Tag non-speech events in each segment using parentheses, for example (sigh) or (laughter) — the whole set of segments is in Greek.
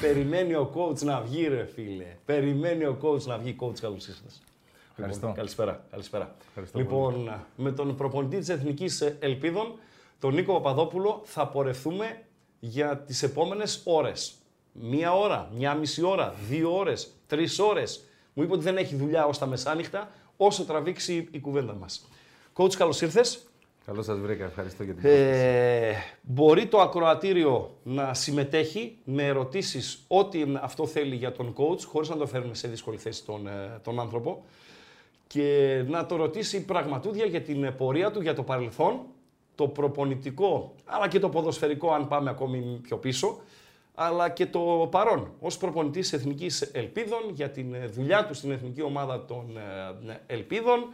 Περιμένει ο coach να βγει, ρε φίλε. Περιμένει ο coach να βγει. Coach, καλώς ήρθατε. Ευχαριστώ. Λοιπόν, καλησπέρα. καλησπέρα. Ευχαριστώ λοιπόν, με τον προπονητή της Εθνικής Ελπίδων, τον Νίκο Παπαδόπουλο, θα πορευθούμε για τις επόμενες ώρες. Μία ώρα, μία μισή ώρα, δύο ώρες, τρεις ώρες. Μου είπε ότι δεν έχει δουλειά ως τα μεσάνυχτα, όσο τραβήξει η κουβέντα μας. Coach, καλώς ήρθες. Καλώς σας βρήκα. Ευχαριστώ για την Ε, μπορεί το ακροατήριο να συμμετέχει με ερωτήσεις ό,τι αυτό θέλει για τον coach, χωρίς να το φέρουμε σε δύσκολη θέση τον, ε, τον άνθρωπο και να το ρωτήσει πραγματούδια για την πορεία του, για το παρελθόν, το προπονητικό, αλλά και το ποδοσφαιρικό αν πάμε ακόμη πιο πίσω, αλλά και το παρόν ως προπονητής Εθνικής Ελπίδων για την ε, δουλειά του στην Εθνική Ομάδα των ε, Ελπίδων, ε,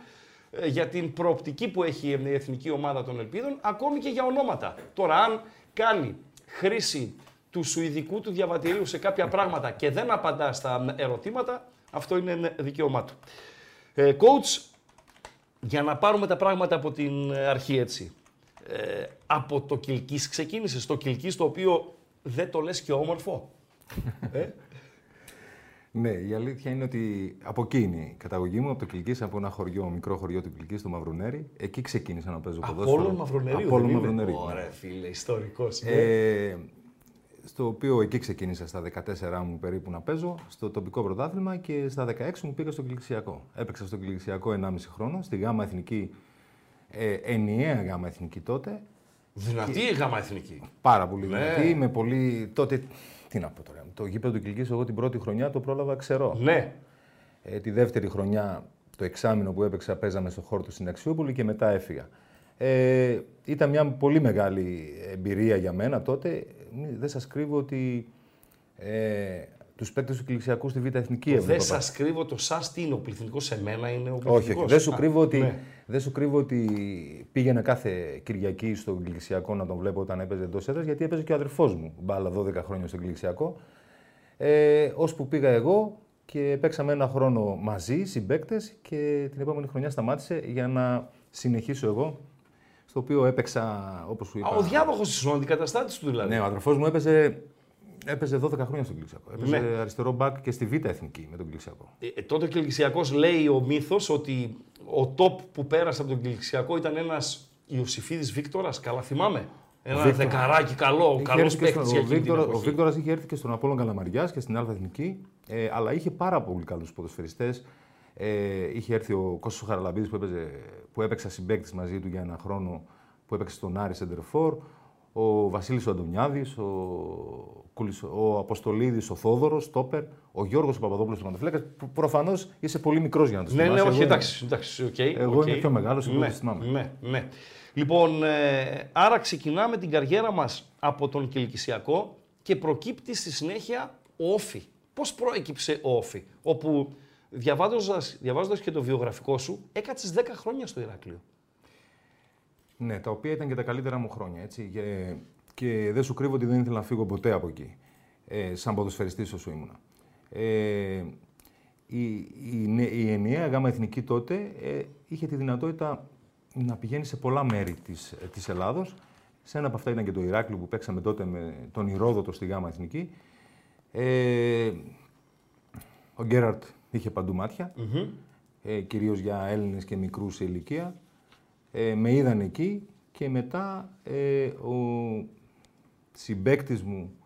για την προοπτική που έχει η Εθνική Ομάδα των Ελπίδων, ακόμη και για ονόματα. Τώρα, αν κάνει χρήση του σουηδικού του διαβατηρίου σε κάποια πράγματα και δεν απαντά στα ερωτήματα, αυτό είναι δικαίωμά του. Ε, coach, για να πάρουμε τα πράγματα από την αρχή έτσι. Ε, από το Κιλκής ξεκίνησε, το Κιλκής το οποίο δεν το λες και όμορφο. ε; Ναι, η αλήθεια είναι ότι από εκεί είναι η καταγωγή μου, από το Κιλκής, από ένα χωριό, μικρό χωριό του Κιλκής, το Μαυρουνέρι. Εκεί ξεκίνησα να παίζω ποδόσφαιρο. Απόλλων Μαυρονερίου. Απόλλων δεν είναι; Μαυρονερίου. ναι. Ωραία φίλε, ιστορικός. ναι. Ε, στο οποίο εκεί ξεκίνησα στα 14 μου περίπου να παίζω, στο τοπικό πρωτάθλημα και στα 16 μου πήγα στο Κιλικσιακό. Έπαιξα στο Κιλικσιακό 1,5 χρόνο, στη γάμα εθνική, ε, ενιαία γάμα εθνική τότε. Δυνατή η γάμα εθνική. Πάρα πολύ Ναι. δυνατή, με πολύ... Τότε, τι να πω τώρα, το γήπεδο του Κιλκής εγώ την πρώτη χρονιά το πρόλαβα ξερό. Ναι. Ε, τη δεύτερη χρονιά, το εξάμεινο που έπαιξα, παίζαμε στο χώρο του στην Αξιούπολη και μετά έφυγα. Ε, ήταν μια πολύ μεγάλη εμπειρία για μένα τότε. Μη- Δεν σας κρύβω ότι ε, τους παίκτες του Κιλικσιακού στη Β' Εθνική Δεν έβλεπα. σας κρύβω το σας τι είναι ο πληθυντικός σε μένα, είναι ο Όχι, πληθυντικός. όχι. Δεν σου, Α, κρύβω ότι, ναι. Δεν σου κρύβω ότι πήγαινα κάθε Κυριακή στο Κιλικσιακό να τον βλέπω όταν έπαιζε εντός έδρας, γιατί έπαιζε και ο αδερφός μου μπάλα 12 χρόνια στο Κιλικσιακό. Ε, ώσπου πήγα εγώ και παίξαμε ένα χρόνο μαζί, συμπαίκτες, και την επόμενη χρονιά σταμάτησε για να συνεχίσω εγώ. Στο οποίο έπαιξα, όπως σου είπα. Α, ο διάδοχο της ο αντικαταστάτης του δηλαδή. Ναι, ο αδερφός μου έπαιζε, έπαιζε 12 χρόνια στον Κιλικσιακό. Έπαιζε Ναι. αριστερό μπακ και στη Β' Εθνική με τον Κιλικσιακό. Ε, ε, τότε ο Κυλικσιακό λέει ο μύθος ότι ο top που πέρασε από τον Κυλικσιακό ήταν ένας Ιωσήφιδη Βίκτορας. Καλά θυμάμαι. Ένα Βίκτορα. δεκαράκι καλό, Είχε καλός έρθει και παίκτης στο- για ο εκείνη την Βίκτορα- Ο εποχή. Βίκτορας είχε έρθει και στον Απόλλων Καλαμαριάς και στην Α Εθνική, ε, αλλά είχε πάρα πολύ καλούς ποδοσφαιριστές. Ε, είχε έρθει ο Κώστας Χαραλαμπίδης που, έπαιζε, που έπαιξα συμπαίκτη μαζί του για ένα χρόνο που έπαιξε στον Άρη Σεντερφόρ. Ο Βασίλης ο Αντωνιάδης, ο, Κουλης- ο Αποστολίδης, ο Θόδωρος, Τόπερ, ο Γιώργος ο Παπαδόπουλος ο Μαντεφλέκας. που Προφανώς είσαι πολύ μικρός για να το Ναι, ναι, θυμάσαι. όχι, Εγώ εντάξει, εντάξει, οκ. Εγώ οκ. είμαι πιο μεγάλος, εγώ ναι, το θυμάμαι. ναι, ναι. Λοιπόν, ε, άρα ξεκινάμε την καριέρα μας από τον Κιλικισιακό και προκύπτει στη συνέχεια ο Όφη. Πώς προέκυψε ο Όφη, όπου διαβάζοντας, διαβάζοντας και το βιογραφικό σου, έκατσες 10 χρόνια στο Ηράκλειο. Ναι, τα οποία ήταν και τα καλύτερα μου χρόνια. Έτσι. Και, και δεν σου κρύβω ότι δεν ήθελα να φύγω ποτέ από εκεί. Ε, σαν ποδοσφαιριστής όσο ήμουνα. Ε, η, η, νε- η ενιαία γάμα εθνική τότε ε, είχε τη δυνατότητα να πηγαίνει σε πολλά μέρη της, ε, της Ελλάδος. Σε ένα από αυτά ήταν και το Ηράκλειο που παίξαμε τότε με τον Ηρόδοτο στη γάμα εθνική. Ε, ο Γκέραρτ είχε παντού μάτια, ε, κυρίως για Έλληνες και μικρούς σε ηλικία. Ε, με είδαν εκεί και μετά ε, ο συμπέκτης μου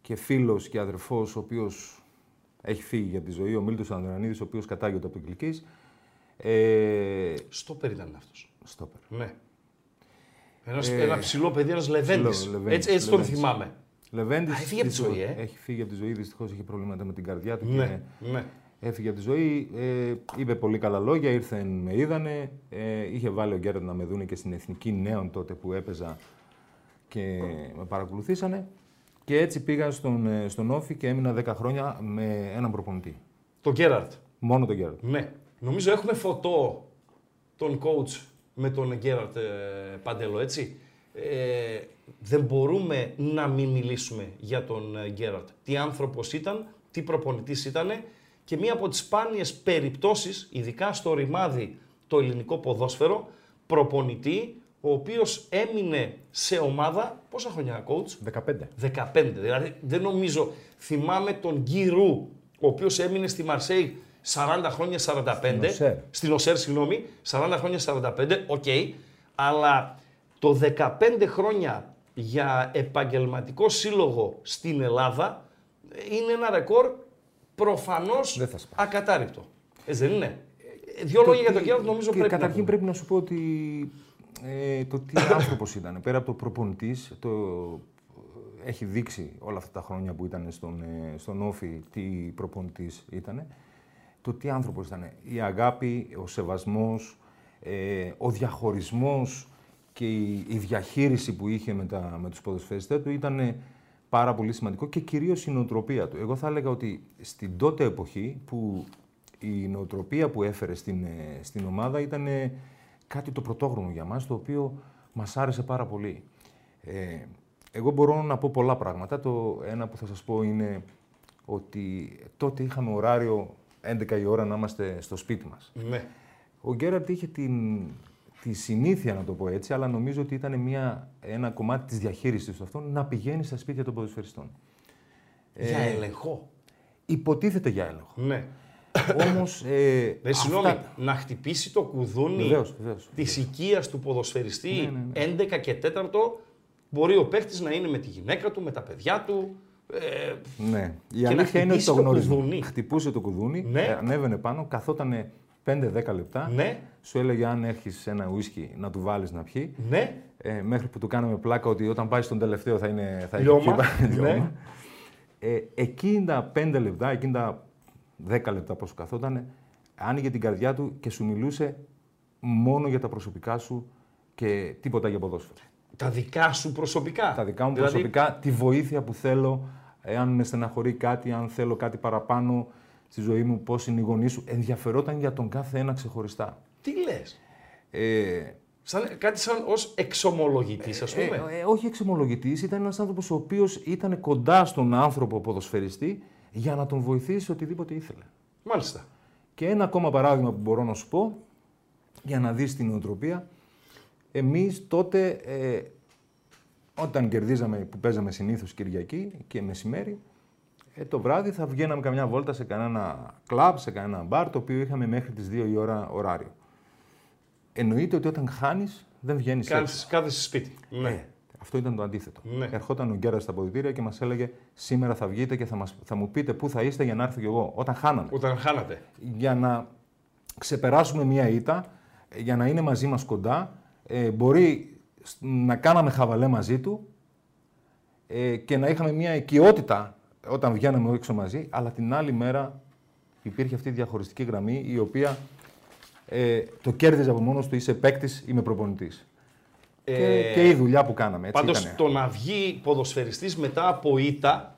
και φίλος και αδερφός, ο οποίος έχει φύγει για τη ζωή, ο Μίλτος Ανδρανίδης, ο οποίος κατάγεται από το Κιλκής, ε, Στόπερ ήταν αυτός. στόπερ. Ναι. Ένας, ένα ψηλό παιδί, ένας Λεβέντης. ψηλό, Λεβέντης, έτσι έτσι τον Λεβέντης. θυμάμαι. Λεβέντης, Α, έφυγε από τη ζωή, δυστυχώς- ε. Έχει φύγει από τη ζωή, δυστυχώς είχε προβλήματα με την καρδιά του Ναι, και ναι. Έφυγε από τη ζωή. Ε, είπε πολύ καλά λόγια, ήρθεν, με είδανε. Ε, είχε βάλει ο Γκέραντ να με δούνε και στην Εθνική Νέων τότε που έπαιζα και με παρακολουθήσανε. Και έτσι πήγα στον, ε, στον Όφη και έμεινα 10 χρόνια με έναν προπονητή. Το Γκέραρτ. Μόνο τον Γκέραρτ. Ναι. Νομίζω έχουμε φωτό τον coach με τον Γκέραρτ ε, Παντέλο, έτσι. Ε, δεν μπορούμε να μην μιλήσουμε για τον ε, Γκέραρτ. Τι άνθρωπος ήταν, τι προπονητής ήταν και μία από τις σπάνιες περιπτώσεις, ειδικά στο ρημάδι το ελληνικό ποδόσφαιρο, προπονητή, ο οποίος έμεινε σε ομάδα, πόσα χρόνια coach, 15. 15. Δηλαδή δεν νομίζω, θυμάμαι τον Γκι Ρου, ο οποίος έμεινε στη Μαρσέη 40 χρόνια 45. Στην Οσέρ. Στην Οσέρ, συγγνώμη, 40 χρόνια 45, οκ. αλλά το 15 χρόνια για επαγγελματικό σύλλογο στην Ελλάδα είναι ένα ρεκόρ προφανώς Δεν θα σπάσει. ακατάρριπτο. Έτσι δεν είναι. Ε, Δύο λόγια για τον Γκέροντ νομίζω και πρέπει να Καταρχήν πούμε. πρέπει να σου πω ότι ε, το τι (coughs) άνθρωπος ήταν. Πέρα από το προπονητής, το, έχει δείξει όλα αυτά τα χρόνια που ήταν στον, ε, στον Όφη τι προπονητής ήταν. Το τι άνθρωπος ήταν. Η αγάπη, ο σεβασμός, ε, ο διαχωρισμός και η, η διαχείριση που είχε με, τα, με τους ποδοσφαιριστές του ήταν πάρα πολύ σημαντικό και κυρίως η νοοτροπία του. Εγώ θα έλεγα ότι στην τότε εποχή που η νοοτροπία που έφερε στην, ε, στην ομάδα ήταν ε, κάτι το πρωτόγνωρο για μας, το οποίο μας άρεσε πάρα πολύ. Ε, εγώ μπορώ να πω πολλά πράγματα. Το ένα που θα σας πω είναι ότι τότε είχαμε ωράριο 11 η ώρα να είμαστε στο σπίτι μας. Ναι. Ο Γκέραρτ είχε την, τη συνήθεια, να το πω έτσι, αλλά νομίζω ότι ήταν μια, ένα κομμάτι της διαχείρισης του αυτό να πηγαίνει στα σπίτια των ποδοσφαιριστών. Για ελεγχό. Υποτίθεται για έλεγχο. Ναι. Όμως... Ε, Ε, συγγνώμη, αυτά- να χτυπήσει το κουδούνι Βεβαίως, βεβαίως. της οικίας του ποδοσφαιριστή Ναι, ναι, 11 και 4 μπορεί ο παίχτη να είναι με τη γυναίκα του, με τα παιδιά του. Ε, Ναι. Η να αλήθεια είναι ότι χτυπήσει το το γνωρίζουμε. κουδούνι. Χτυπούσε το κουδούνι, Ναι. ε, ανέβαινε πάνω, καθότανε 5-10 λεπτά. Ναι. Σου έλεγε αν έχεις ένα ουίσκι να του βάλεις να πιει. ναι, Ε, μέχρι που του κάναμε πλάκα ότι όταν πάει στον τελευταίο θα είναι. Θα έχει Λιώμα, πιει- ναι. λιώμα. Ε, εκείνα τα 5 λεπτά, εκείνα τα 10 λεπτά που καθόταν, άνοιγε την καρδιά του και σου μιλούσε μόνο για τα προσωπικά σου και τίποτα για ποδόσφαιρο. τα δικά σου προσωπικά. Τα δικά μου Δηλαδή, προσωπικά, τη βοήθεια που θέλω, εάν με στεναχωρεί κάτι, αν θέλω κάτι παραπάνω στη ζωή μου, πώς είναι οι γονείς σου. Ενδιαφερόταν για τον κάθε ένα ξεχωριστά. Τι λες; Ε, Σαν, κάτι σαν ως εξομολογητής, ας πούμε. Ε, ε, όχι εξομολογητής, ήταν ένας άνθρωπος ο οποίος ήταν κοντά στον άνθρωπο ποδοσφαιριστή για να τον βοηθήσει οτιδήποτε ήθελε. Μάλιστα. Και ένα ακόμα παράδειγμα που μπορώ να σου πω, για να δεις την νοοτροπία. Εμείς τότε, ε, όταν κερδίζαμε, που παίζαμε συνήθως Κυριακή και μεσημέρι, ε, το βράδυ θα βγαίναμε καμιά βόλτα σε κανένα κλαμπ, σε κανένα μπαρ, το οποίο είχαμε μέχρι τις 2 η ώρα ωράριο. Εννοείται ότι όταν χάνεις, δεν βγαίνεις έξω. Κάνεις, κάθεσαι σπίτι. Ναι. Ε, αυτό ήταν το αντίθετο. Ναι. Ερχόταν ο Γκέρας στα αποδητήρια και μας έλεγε: Σήμερα θα βγείτε και θα, μας, θα μου πείτε πού θα είστε για να έρθω κι εγώ. Όταν χάναμε. Όταν χάνατε. Για να ξεπεράσουμε μία ήττα, ε, για να είναι μαζί μας κοντά, ε, μπορεί σ- να κάναμε χαβαλέ μαζί του ε, και να είχαμε μία οικειότητα όταν βγαίναμε έξω μαζί, αλλά την άλλη μέρα υπήρχε αυτή η διαχωριστική γραμμή η οποία ε, το κέρδιζε από μόνος του είσαι παίκτης, είμαι προπονητής. και, και η δουλειά που κάναμε. Έτσι Πάντως ήτανε. το να βγει ποδοσφαιριστής μετά από ήττα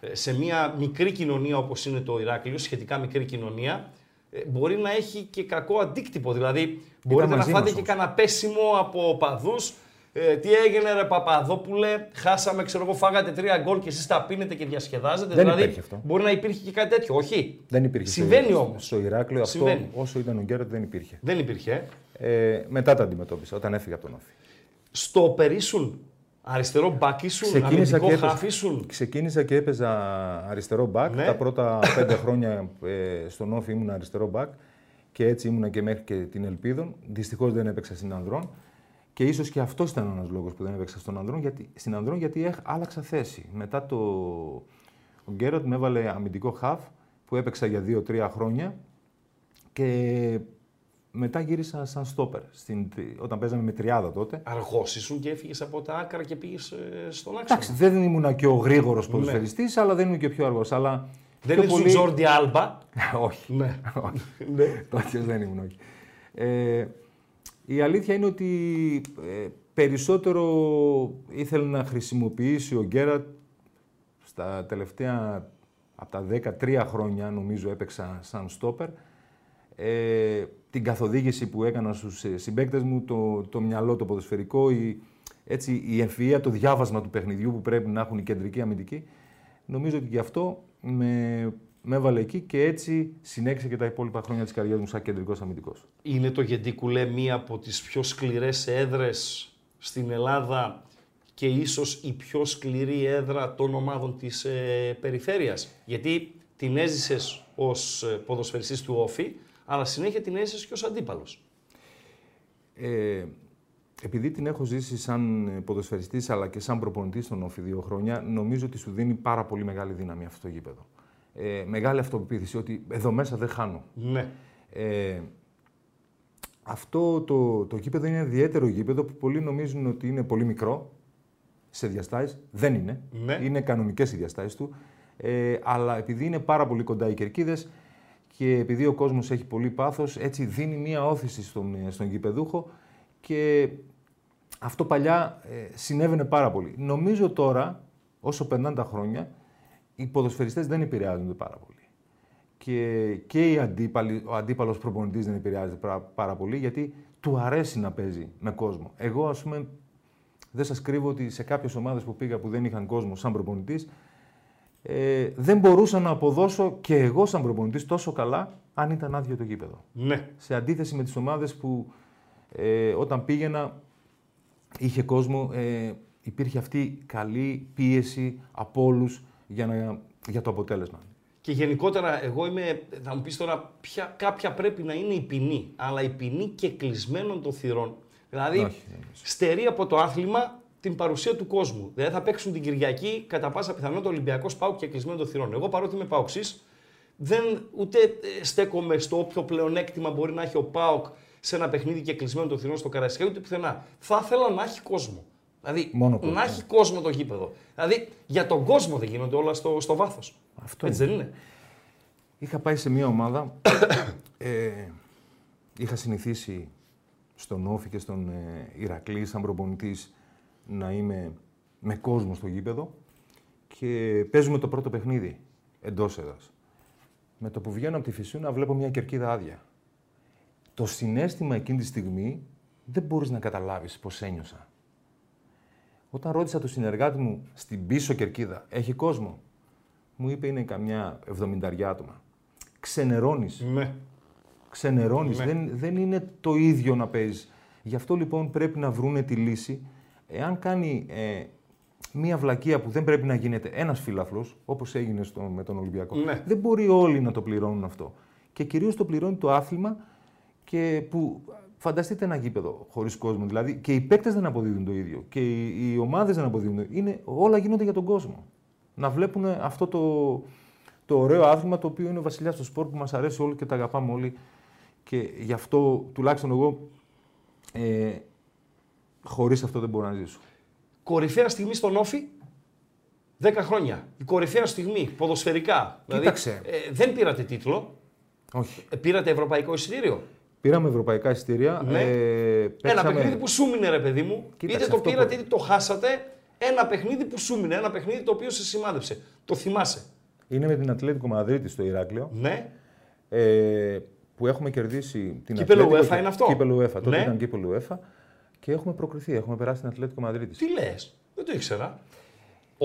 ε, σε μια μικρή κοινωνία όπως είναι το Ηράκλειο, σχετικά μικρή κοινωνία, ε, μπορεί να έχει και κακό αντίκτυπο. Δηλαδή μπορείτε να μαζί φάτε μας και όμως. κανένα πέσιμο από οπαδούς. Ε, τι έγινε ρε Παπαδόπουλε, χάσαμε, ξέρω εγώ, φάγατε τρία γκολ και εσείς τα πίνετε και διασκεδάζετε. Δεν δηλαδή, υπήρχε αυτό. Μπορεί να υπήρχε και κάτι τέτοιο. Όχι; Δεν υπήρχε. Συμβαίνει στο, όμως. Στο Ηράκλειο αυτό, Συμβαίνει. όσο ήταν ο Γκέρετ, δεν υπήρχε. Δεν υπήρχε. ε. Ε, μετά τα αντιμετώπισα, όταν έφυγε από τον Όφη. Στο περίσουν αριστερό μπακ ήσουν, Ξεκίνησα αμυντικό και, έπαιζα, χάφ ήσουν. ξεκίνησα και έπαιζα αριστερό μπακ. Ναι. Τα πρώτα πέντε χρόνια ε, στον Όφη ήμουν αριστερό μπακ και έτσι ήμουνα και μέχρι και την Ελπίδων. Δυστυχώς δεν έπαιξα στην Ανδρών. Και ίσως και αυτός ήταν ένας λόγος που δεν έπαιξα στον Ανδρών, γιατί, στην Ανδρών γιατί έχ, άλλαξα θέση. Μετά το. Ο Γκέροντ με έβαλε αμυντικό χαφ που έπαιξα για 2-3 χρόνια και μετά γύρισα σαν στόπερ. Στην, όταν παίζαμε με τριάδα τότε. Αργό ήσουν και έφυγες από τα άκρα και πήγες στον άξονα. Εντάξει, δεν ήμουν και ο γρήγορος ποδοσφαιριστής, αλλά δεν ήμουν και πιο αργός. Αλλά Δεν πιο ήσουν πολύ... Τζόρντι Άλμπα. (laughs) όχι. ναι. όχι. ναι. (laughs) Τέτοιο δεν ήμουν, όχι. Ε, η αλήθεια είναι ότι ε, περισσότερο ήθελε να χρησιμοποιήσει ο Γκέρατ Στα τελευταία, από τα 13 χρόνια νομίζω έπαιξα σαν στόπερ. Ε, την καθοδήγηση που έκανα στους ε, συμπαίκτες μου, το, το μυαλό, το ποδοσφαιρικό, η, έτσι, η ευφυΐα, το διάβασμα του παιχνιδιού που πρέπει να έχουν οι κεντρικοί αμυντικοί. Νομίζω ότι γι' αυτό με, με έβαλε εκεί και έτσι συνέχισε και τα υπόλοιπα χρόνια της καριέρας μου σαν κεντρικός αμυντικός. Είναι το Γεντικουλέ μία από τις πιο σκληρές έδρες στην Ελλάδα και ίσως η πιο σκληρή έδρα των ομάδων της ε, περιφέρειας. Γιατί την έζησες ως ε, ποδοσφαιριστής του Όφη, αλλά συνέχεια την έζησες και ως αντίπαλος. Ε, επειδή την έχω ζήσει σαν ποδοσφαιριστής αλλά και σαν προπονητής των Όφη δύο χρόνια, νομίζω ότι σου δίνει πάρα πολύ μεγάλη δύναμη αυτό το γήπεδο. Ε, μεγάλη αυτοπεποίθηση ότι εδώ μέσα δεν χάνω. Ναι. Ε, αυτό το, το γήπεδο είναι ιδιαίτερο γήπεδο που πολλοί νομίζουν ότι είναι πολύ μικρό σε διαστάσεις. Δεν είναι. Ναι. Είναι κανονικές οι διαστάσεις του. Ε, αλλά επειδή είναι πάρα πολύ κοντά οι κερκίδες και επειδή ο κόσμος έχει πολύ πάθος, έτσι δίνει μία όθηση στον, στον γηπεδούχο και αυτό παλιά ε, συνέβαινε πάρα πολύ. Νομίζω τώρα, όσο περνάνε τα χρόνια, οι ποδοσφαιριστές δεν επηρεάζονται πάρα πολύ. Και, και οι αντίπαλοι, ο αντίπαλος προπονητής δεν επηρεάζεται πάρα, πάρα πολύ, γιατί του αρέσει να παίζει με κόσμο. Εγώ, ας πούμε, δεν σας κρύβω ότι σε κάποιες ομάδες που πήγα που δεν είχαν κόσμο σαν προπονητής, ε, δεν μπορούσα να αποδώσω και εγώ σαν προπονητής τόσο καλά αν ήταν άδειο το γήπεδο. Ναι. Σε αντίθεση με τις ομάδες που ε, όταν πήγαινα είχε κόσμο, ε, υπήρχε αυτή η καλή πίεση από όλους για, να, για το αποτέλεσμα. Και γενικότερα, εγώ είμαι, θα μου πεις τώρα, ποια, κάποια πρέπει να είναι η ποινή. Αλλά η ποινή και κλεισμένων των θυρών. Δηλαδή, Όχι, δεν είναι. στερεί από το άθλημα την παρουσία του κόσμου. Δηλαδή, θα παίξουν την Κυριακή κατά πάσα πιθανότητα Ολυμπιακός Πάουκ και κλεισμένο των θυρών. Εγώ παρότι είμαι Πάουξή, δεν ούτε ε, στέκομαι στο όποιο πλεονέκτημα μπορεί να έχει ο Πάουκ σε ένα παιχνίδι και κλεισμένο των θυρών στο Καραϊσκάκι, ούτε πουθενά. Θα ήθελα να έχει κόσμο. Δηλαδή, Μόνο κόσμο. να έχει κόσμο το γήπεδο. Δηλαδή, για τον κόσμο δεν γίνονται όλα στο, στο βάθος. Αυτό Έτσι είναι. δεν είναι. Είχα πάει σε μια ομάδα, ε, είχα συνηθίσει στον Όφη και στον ε, Ηρακλή σαν προπονητής να είμαι με κόσμο στο γήπεδο και παίζουμε το πρώτο παιχνίδι εντός έδρας. Με το που βγαίνω από τη Φυσούνα βλέπω μια κερκίδα άδεια. Το συνέστημα εκείνη τη στιγμή δεν μπορείς να καταλάβεις πώς ένιωσα. Όταν ρώτησα τον συνεργάτη μου στην πίσω κερκίδα, έχει κόσμο; Μου είπε είναι καμιά εβδομηνταριά άτομα. Ξενερώνεις. Ναι. Ξενερώνεις. Ναι. Δεν, δεν είναι το ίδιο να παίζεις. Γι' αυτό λοιπόν πρέπει να βρούνε τη λύση. Εάν κάνει ε, μία βλακεία που δεν πρέπει να γίνεται ένας φίλαθλος, όπως έγινε στο, με τον Ολυμπιακό, Ναι. δεν μπορεί όλοι να το πληρώνουν αυτό. Και κυρίως το πληρώνει το άθλημα και που φανταστείτε ένα γήπεδο χωρίς κόσμο. Δηλαδή και οι παίκτες δεν αποδίδουν το ίδιο και οι, οι ομάδες δεν αποδίδουν το ίδιο. Είναι, όλα γίνονται για τον κόσμο. Να βλέπουν αυτό το, το ωραίο άθλημα το οποίο είναι ο βασιλιάς του σπορ που μας αρέσει όλοι και τα αγαπάμε όλοι. Και γι' αυτό τουλάχιστον εγώ ε, χωρίς αυτό δεν μπορώ να ζήσω. Κορυφαία στιγμή στον Όφη, 10 χρόνια. Η κορυφαία στιγμή, ποδοσφαιρικά. Κοίταξε. Δηλαδή, ε, δεν πήρατε τίτλο, Όχι. ε, πήρατε ευρωπαϊκό εισιτήριο. Πήραμε ευρωπαϊκά εισιτήρια. Ναι. Ε, Ένα παίξαμε- παιχνίδι που σου μείνε, ρε παιδί μου. Κοίταξε, είτε το αυτό πήρατε που- είτε το χάσατε. Ένα παιχνίδι που σου μείνε. Ένα παιχνίδι το οποίο σε σημάδεψε. Το θυμάσαι. Είναι με την Ατλέτικο Μαδρίτη στο Ηράκλειο. Ναι. Ε, που έχουμε κερδίσει την Κύπελλο Ατλέτικο UEFA είναι αυτό; Κύπελο UEFA. Τότε Ναι. ήταν κύπελο UEFA. Και έχουμε προκριθεί. Έχουμε περάσει την Ατλέτικο Μαδρίτη. Τι λες, δεν το ήξερα.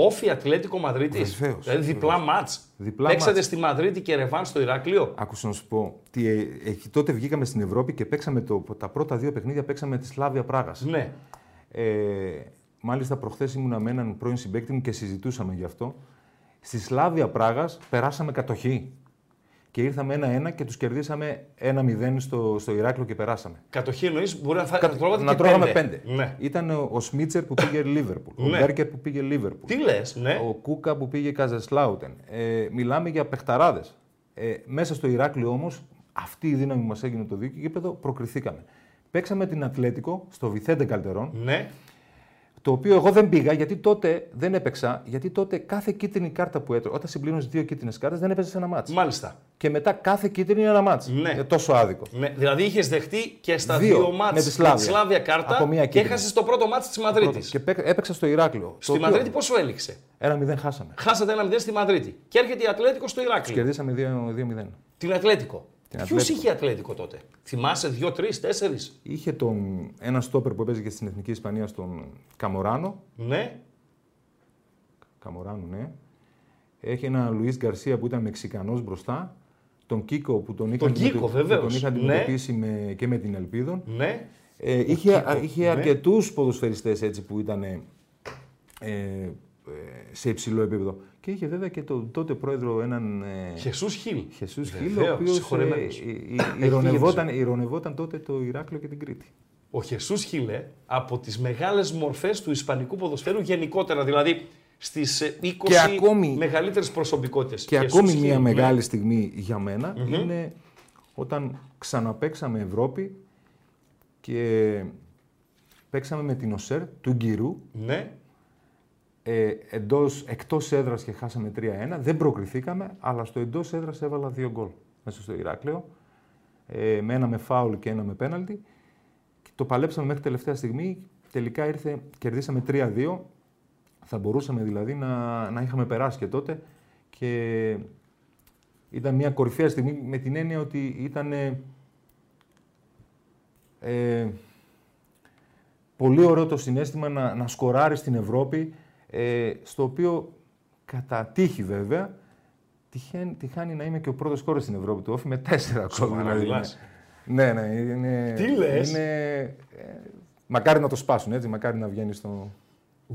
Όφι Ατλέτικο Μαδρίτης. Βεβαίως, Δηλαδή διπλά μάτς. Διπλά Παίξατε μάτς. στη Μαδρίτη και ρεβάν στο Ηράκλειο. Άκουσα να σου πω. Τι, ε, εκεί τότε βγήκαμε στην Ευρώπη και παίξαμε το, τα πρώτα δύο παιχνίδια παίξαμε τη Σλάβια Πράγας. Ναι. Ε, μάλιστα, προχθές ήμουνα με έναν πρώην συμπέκτη μου και συζητούσαμε γι' αυτό. Στη Σλάβια Πράγας περάσαμε κατοχή. Και ήρθαμε ένα-ένα και τους κερδίσαμε ένα-μηδέν στο, στο Ηράκλειο και περάσαμε. Κατοχή εννοείς μπορεί να, θα, Κα- να τρώγατε να και τρώγαμε πέντε. πέντε. Ναι. Ήταν ο, ο Σμίτσερ που πήγε Λίβερπουλ, ο Ναι. Μπέρκερ που πήγε Λίβερπουλ, Τι λες, ναι. ο Κούκα που πήγε Καζεσλάουτεν. Ε, μιλάμε για παιχταράδες. Ε, μέσα στο Ηράκλειο όμως, αυτή η δύναμη που μας έγινε το δίκαιο γήπεδο, προκριθήκαμε. Παίξαμε την Ατλέτικο στο Βιθέντε Καλτερών, Ναι. Το οποίο εγώ δεν πήγα γιατί τότε δεν έπαιξα, γιατί τότε κάθε κίτρινη κάρτα που έτρωγα, όταν συμπλήρωνε δύο κίτρινες κάρτες, δεν έπαιζες σε ένα μάτσο. Μάλιστα. και μετά κάθε κίτρινη είναι ένα μάτς. Ναι. Είναι τόσο άδικο. Ναι, δηλαδή είχες δεχτεί και στα Δύο, δύο, με μάτς τη Σλάβια. Σλάβια κάρτα Από μία και κίτρινη. έχασες το πρώτο μάτς τη Μαδρίτης. Και παί- έπαιξα στο Ηράκλειο. Στη Μαδρίτη πόσο έληξε; Ένα 0 χάσαμε. Χάσατε ένα 0 στη Μαδρίτη. Και έρχεται η Ατλέτικο στο Ηράκλειο. Κερδίσαμε 2-0. Την Ατλέτικο. Την Ποιος Ατλέτικο. είχε Ατλέτικο τότε; Θυμάσαι, δύο, τρεις, τέσσερις; Είχε τον, ένα στόπερ που έπαιζε και στην Εθνική Ισπανία, τον Καμοράνο. Ναι. Καμοράνο, ναι. Έχει ένα Λουίς Γκαρσία που ήταν Μεξικανός μπροστά. Τον Κίκο που τον είχα, Τον Κίκο, αντιμετω- που βεβαίως. τον είχα Ναι. αντιμετωπίσει με, και με την Ελπίδων. Ναι. Ε, είχε Κίκο, είχε ναι. αρκετούς ποδοσφαιριστές έτσι που ήταν ε, ε, σε υψηλό επίπεδο. Και είχε βέβαια και τον τότε πρόεδρο έναν ε, Χεσούς Χιλ. Χεσούς Χίλ, ο Βεβαίως, οποίος ε, συγχωρεμένος. ε, ε, φύγει ηρωνευόταν, από ηρωνευόταν τότε το Ηράκλειο και την Κρήτη. Ο Χεσούς Χιλε από τις μεγάλες μορφές του Ισπανικού ποδοσφαίρου γενικότερα. Δηλαδή στις 20 Και ακόμη- μεγαλύτερες προσωπικότητες. Και ακόμη μια μεγάλη στιγμή για μενα είναι όταν ξαναπαίξαμε Ευρώπη και παίξαμε με την ΟΣΕΡ του Γκυρού Ναι. Ε, εντός, εκτός έδρας και χάσαμε 3-1. Δεν προκριθήκαμε, αλλά στο εντός έδρας έβαλα δύο γκολ μέσα στο Ηράκλειο. Ε, με ένα με φάουλ και ένα με πέναλτι. Και το παλέψαμε μέχρι τελευταία στιγμή. Τελικά ήρθε, κερδίσαμε 3-2. Θα μπορούσαμε δηλαδή να, να είχαμε περάσει και τότε. Και ήταν μια κορυφαία στιγμή με την έννοια ότι ήταν ε, πολύ ωραίο το συνέστημα να, να σκοράρεις στην Ευρώπη, ε, στο οποίο κατά τύχη βέβαια, τυχαίνει, τυχάνει να είμαι και ο πρώτος σκόρερ στην Ευρώπη του Όφη με τέσσερα γκολ. Σοβαρά μιλάς. Ναι, ναι, είναι... Τι λες; Είναι, ε, μακάρι να το σπάσουν, έτσι, μακάρι να βγαίνει στο...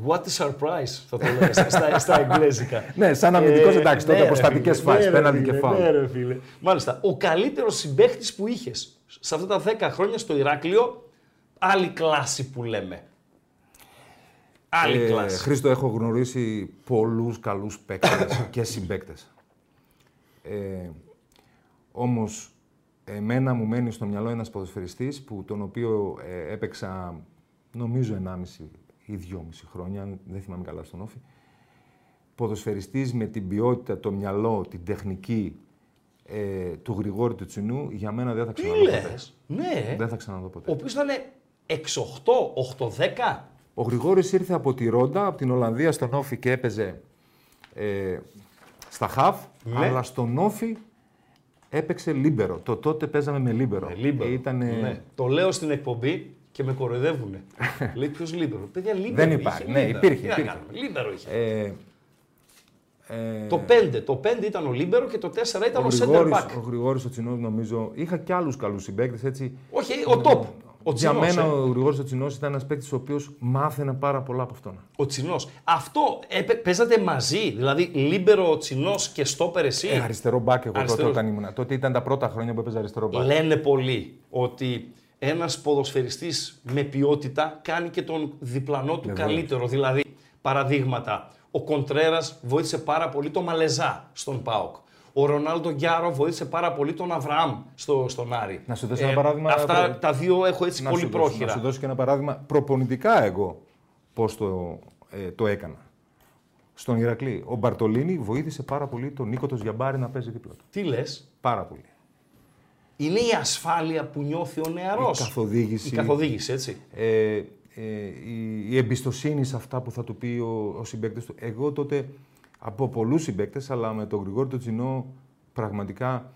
What a surprise, θα το λέγα στα, στα, στα εγγλέζικα. (laughs) Ναι, σαν αμυντικός, εντάξει, τότε ναι, από ρε στατικές φίλε, φάσεις, ναι, ρε πέναλτι και φίλε, φάουλ. ναι, ρε φίλε. Μάλιστα, ο καλύτερος συμπαίχτης που είχες σε αυτά τα 10 χρόνια στο Ηράκλειο, άλλη κλάση που λέμε. Άλλη Ε, κλάση. Χρήστο, έχω γνωρίσει πολλούς καλούς παίκτες (coughs) και συμπαίκτες. Ε, όμως, εμένα μου μένει στο μυαλό ένας ποδοσφαιριστής που, τον οποίο ε, έπαιξα νομίζω 1,5 ή 2,5 χρόνια, αν δεν θυμάμαι καλά στον Όφη. Ποδοσφαιριστής με την ποιότητα, το μυαλό, την τεχνική ε, του Γρηγόρη του Τσινού, για μένα δεν θα Τι ξαναδώ ποτέ. λες, ναι. Δεν θα ξαναδώ ποτέ. Ο οποίος ήταν 6-8, 8-10. Ο Γρηγόρης ήρθε από τη Ρόντα, από την Ολλανδία στον ΟΦΗ και έπαιζε ε, στα χαφ, Ναι. αλλά στον ΟΦΗ έπαιξε λίμπερο. Το τότε παίζαμε με λίμπερο. Με Λίμπερο. Ε, Ήτανε... Ναι. Το λέω στην εκπομπή και με κοροϊδεύουνε. (laughs) Λέει ποιος Λίμπερο; Παιδιά, Λίμπερο. Δεν είχε, υπάρχει. Ναι, Λίμπερο. υπήρχε, Τι να υπήρχε. κάνουμε, Λίμπερο είχε. Ε, ε, Το 5. Το 5 ήταν ο Λίμπερο και το 4 ήταν ο, ο, center Γρηγόρης, back. ο Γρηγόρης ο Τσινός νομίζω, είχα και άλλους καλούς συμπαίκτες έτσι. Όχι, ο top. Ο Για Τσινός, μένα ε. ο Γρηγόρης ο Τσινός ήταν ένας παίκτης ο οποίος μάθαινε πάρα πολλά από αυτόν. Ο Τσινός. Αυτό έπαι- παίζατε μαζί. Δηλαδή, Λίμπερο, ο Τσινός και Στόπερ εσύ; Ε, αριστερό μπακ εγώ τότε Αριστερός. όταν ήμουν. Τότε ήταν τα πρώτα χρόνια που έπαιζα αριστερό μπακ. Λένε πολλοί ότι ένας ποδοσφαιριστής με ποιότητα κάνει και τον διπλανό του Βεβαίως. καλύτερο. Δηλαδή, παραδείγματα. Ο Κοντρέρας βοήθησε πάρα πολύ τον Μαλεζά στον ΠΑΟΚ. Ο Ρονάλντο Γκιάρο βοήθησε πάρα πολύ τον Αβραάμ στο, στον Άρη. Να σου δώσω ένα παράδειγμα, Αυτά προ- τα δύο έχω έτσι να πολύ σου δώσω- πρόχειρα. Να σου δώσω και ένα παράδειγμα προπονητικά εγώ πώς το, ε, το έκανα. Στον Ηρακλή, ο Μπαρτολίνη βοήθησε πάρα πολύ τον Νίκο το Γιαμπάρη να παίζει δίπλα του. Τι λες, Πάρα πολύ. είναι η ασφάλεια που νιώθει ο νεαρός. Η καθοδήγηση. Η καθοδήγηση, έτσι. Ε, ε, η, η εμπιστοσύνη σε αυτά που θα του πει ο, ο συμπαίκτης του. Εγώ τότε από πολλούς συμπαίκτες, αλλά με τον Γρηγόρη τον Τσινό πραγματικά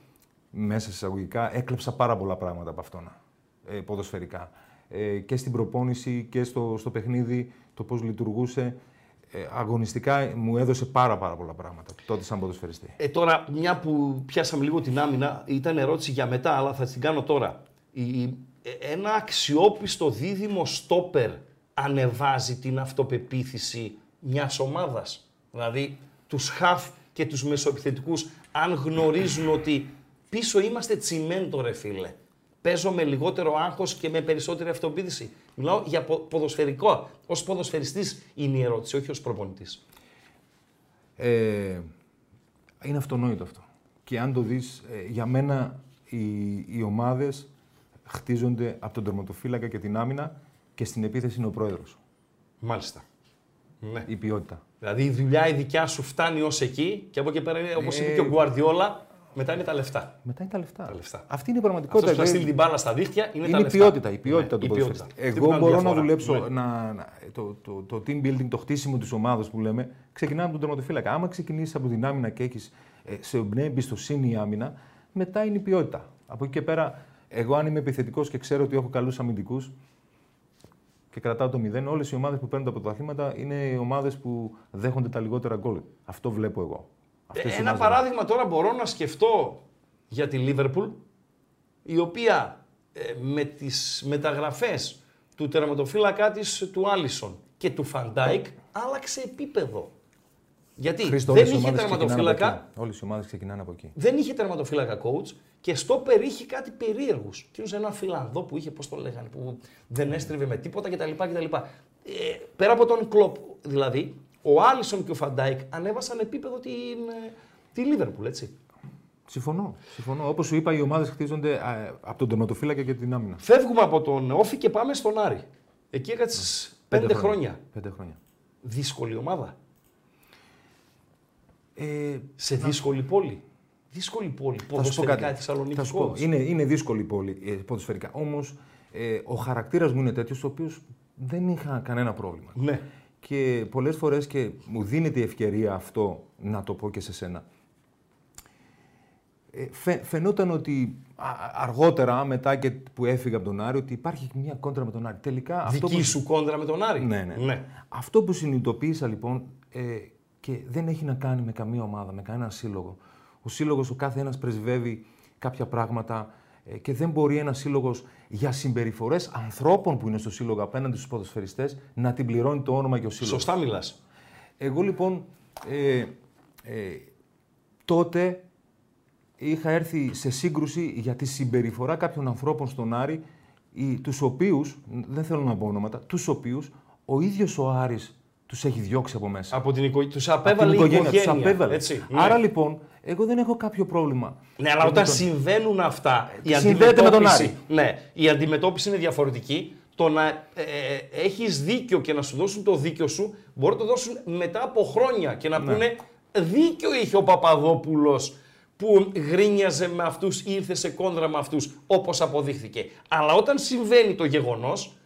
μέσα σε εισαγωγικά έκλεψα πάρα πολλά πράγματα από αυτόν ε, ποδοσφαιρικά. Ε, και στην προπόνηση και στο, στο παιχνίδι, το πώς λειτουργούσε. Ε, αγωνιστικά μου έδωσε πάρα πάρα πολλά πράγματα τότε σαν ποδοσφαιριστή. Ε, τώρα, μια που πιάσαμε λίγο την άμυνα, ήταν ερώτηση για μετά, αλλά θα την κάνω τώρα. Η, ε, ένα αξιόπιστο δίδυμο στόπερ ανεβάζει την αυτοπεποίθηση μιας ομάδας; Δηλαδή, τους χαφ και τους μεσοεπιθετικούς, αν γνωρίζουν ότι πίσω είμαστε τσιμέντο, ρε φίλε. Παίζω με λιγότερο άγχος και με περισσότερη αυτοπεποίθηση. Μιλάω για πο- ποδοσφαιρικό. Ως ποδοσφαιριστής είναι η ερώτηση, όχι ως προπονητής. Ε, είναι αυτονόητο αυτό. Και αν το δεις, ε, για μένα οι, οι ομάδες χτίζονται από τον τερματοφύλακα και την άμυνα και στην επίθεση είναι ο πρόεδρος. Μάλιστα. Ναι. Η ποιότητα. Δηλαδή η δουλειά η δικιά σου φτάνει ως εκεί και από εκεί πέρα είναι όπως Ε, είπε και ο Γκουαρδιόλα. Μετά είναι τα λεφτά. Μετά είναι τα λεφτά. Τα λεφτά. Αυτή είναι η Αυτός πραγματικότητα. που θα στείλει την μπάλα στα δίχτυα είναι, είναι τα η λεφτά. ποιότητα, η ποιότητα Ναι, του η ποδοσφαιριστή. ποιότητα. Αυτή Εγώ είναι μπορώ διαφορά. να δουλέψω Ναι. να, να- το, το, το, team building, το χτίσιμο της ομάδας που λέμε, ξεκινάει από τον τερματοφύλακα. Άμα ξεκινήσεις από την άμυνα και έχεις σε εμπνέει εμπιστοσύνη η άμυνα, μετά είναι η ποιότητα. Από εκεί και πέρα, εγώ αν είμαι επιθετικός και ξέρω ότι έχω καλούς αμυντικούς και κρατάω το 0, όλες οι ομάδες που παίρνουν τα πρωταθλήματα είναι οι ομάδες που δέχονται τα λιγότερα γκολ. Αυτό βλέπω εγώ. Αυτές οι Ε, Ένα ομάδες παράδειγμα τώρα μπορώ να σκεφτώ για τη Λίβερπουλ, η οποία ε, με τις μεταγραφές του τερματοφύλακά της του Άλισον και του Φαν Ντάικ άλλαξε επίπεδο. Γιατί Χρήστο, δεν όλες οι είχε ομάδες ξεκινάνε από τερματοφύλακα, εκεί. Όλες οι ομάδες ξεκινάνε από εκεί. δεν είχε τερματοφύλακα coach και στόπερ είχε κάτι περίεργους. Κύριο ένα Φιλανδό που είχε, πώς το λέγανε, που δεν έστριβε με τίποτα κτλ. κτλ. Ε, πέρα από τον Κλοπ, δηλαδή, ο Άλισον και ο Φαν Ντάικ ανέβασαν επίπεδο την, ε, τη Λίβερπουλ, έτσι. Συμφωνώ. Συμφωνώ. Όπως σου είπα, οι ομάδες χτίζονται ε, από τον τερματοφύλακα και την άμυνα. Φεύγουμε από τον ΟΦΗ και πάμε στον Άρη. Εκεί έκατσε πέντε χρόνια. Πέντε χρόνια. Δύσκολη ομάδα. Ε, Σε δύσκολη πόλη. Δύσκολη πόλη. θα σου πω Ποδοσφαιρικά κάτι. η Θεσσαλονίκη. Θα σου πω. coach. Είναι, είναι δύσκολη η πόλη ε, ποδοσφαιρικά. Όμως ε, ο χαρακτήρας μου είναι τέτοιος, ο οποίος δεν είχα κανένα πρόβλημα. Ναι. Και πολλές φορές και μου δίνεται η ευκαιρία αυτό να το πω και σε σένα. Ε, φαι- φαινόταν ότι α- αργότερα, μετά και που έφυγα από τον Άρη, ότι υπάρχει μια κόντρα με τον Άρη. Τελικά αυτό Δική που, σου κόντρα με τον Άρη. ναι, ναι. αυτό που συνειδητοποίησα λοιπόν ε, και δεν έχει να κάνει με καμία ομάδα, με κανένα σύλλογο. Ο σύλλογος, ο κάθε ένας πρεσβεύει κάποια πράγματα ε, και δεν μπορεί ένας σύλλογος για συμπεριφορές ανθρώπων που είναι στο σύλλογο απέναντι στους ποδοσφαιριστές να την πληρώνει το όνομα και ο σύλλογος. Σωστά μιλάς. Εγώ λοιπόν ε, ε, τότε είχα έρθει σε σύγκρουση για τη συμπεριφορά κάποιων ανθρώπων στον Άρη, οι, τους οποίους, δεν θέλω να πω ονόματα, τους οποίους ο ίδιος ο Άρης τους έχει διώξει από μέσα. Από την οικογένεια. Τους Από την απέβαλε η οικογένεια. τους απέβαλε. Έτσι, ναι. Άρα λοιπόν, εγώ δεν έχω κάποιο πρόβλημα. Ναι, αλλά με όταν τον- συμβαίνουν αυτά, η Συνδέεται με τον αντιμετώπιση, Άρη. ναι, η αντιμετώπιση είναι διαφορετική. Το να ε, ε, έχεις δίκιο και να σου δώσουν το δίκιο σου, μπορεί να το δώσουν μετά από χρόνια και Ναι. να πούνε δίκιο είχε ο Παπαδόπουλος που γρίνιαζε με αυτούς, ήρθε σε κόντρα με αυτούς, όπως αποδείχθηκε. Αλλά όταν συμβαίνει το γεγονός,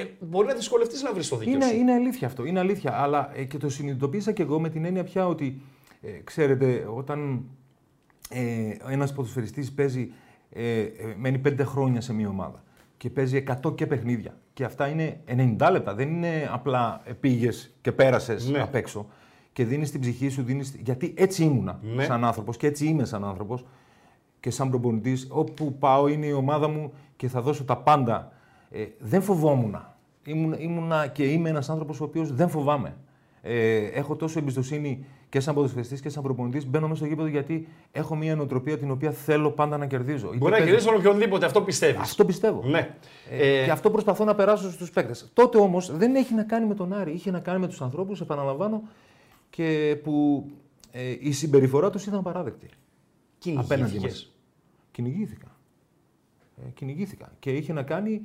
ε, μπορεί να δυσκολευτείς να βρεις το δίκιο Είναι, σου. είναι αλήθεια αυτό, είναι αλήθεια. Αλλά ε, και το συνειδητοποίησα και εγώ με την έννοια πια ότι, ε, ξέρετε, όταν ε, ένας ποδοσφαιριστής παίζει, ε, ε, μένει πέντε χρόνια σε μια ομάδα και παίζει 100 και παιχνίδια και αυτά είναι 90 λεπτά, δεν είναι απλά ε, πήγες και πέρασες Ναι. απ' έξω και δίνεις την ψυχή σου, δίνεις... γιατί έτσι ήμουνα Ναι. σαν άνθρωπος και έτσι είμαι σαν άνθρωπος και σαν προπονητής, όπου πάω είναι η ομάδα μου και θα δώσω τα πάντα. Ε, δεν φοβόμουν. Ήμουν, ήμουνα και είμαι ένας άνθρωπος ο οποίος δεν φοβάμαι. Ε, έχω τόσο εμπιστοσύνη και σαν ποδοσφαιριστής και σαν προπονητής. Μπαίνω μέσα στο γήπεδο γιατί έχω μια νοοτροπία την οποία θέλω πάντα να κερδίζω. Είτε Μπορεί να παίζω- κερδίσει τον οποιονδήποτε, αυτό πιστεύεις. Αυτό πιστεύω. Ναι. Ε, και αυτό προσπαθώ να περάσω στους παίκτες. Τότε όμως δεν έχει να κάνει με τον Άρη. Είχε να κάνει με τους ανθρώπους, επαναλαμβάνω, και που ε, η συμπεριφορά τους ήταν παράδεκτη. απέναντι Κυνηγήθηκες. μας. Κυνηγήθηκα. Ε, κυνηγήθηκα. Και είχε να κάνει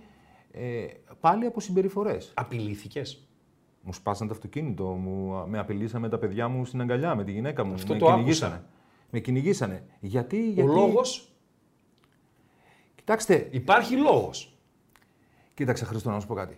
ε, πάλι από συμπεριφορές. Απειλήθηκες. Μου σπάσαν το αυτοκίνητο, μου, με απειλήσανε τα παιδιά μου στην αγκαλιά, με τη γυναίκα μου. Αυτό με το κυνηγήσανε. άκουσα. Με κυνηγήσανε. Γιατί, Ο γιατί... λόγος, Κοιτάξτε, υπάρχει λόγος. κοίταξε Χριστό να σου πω κάτι.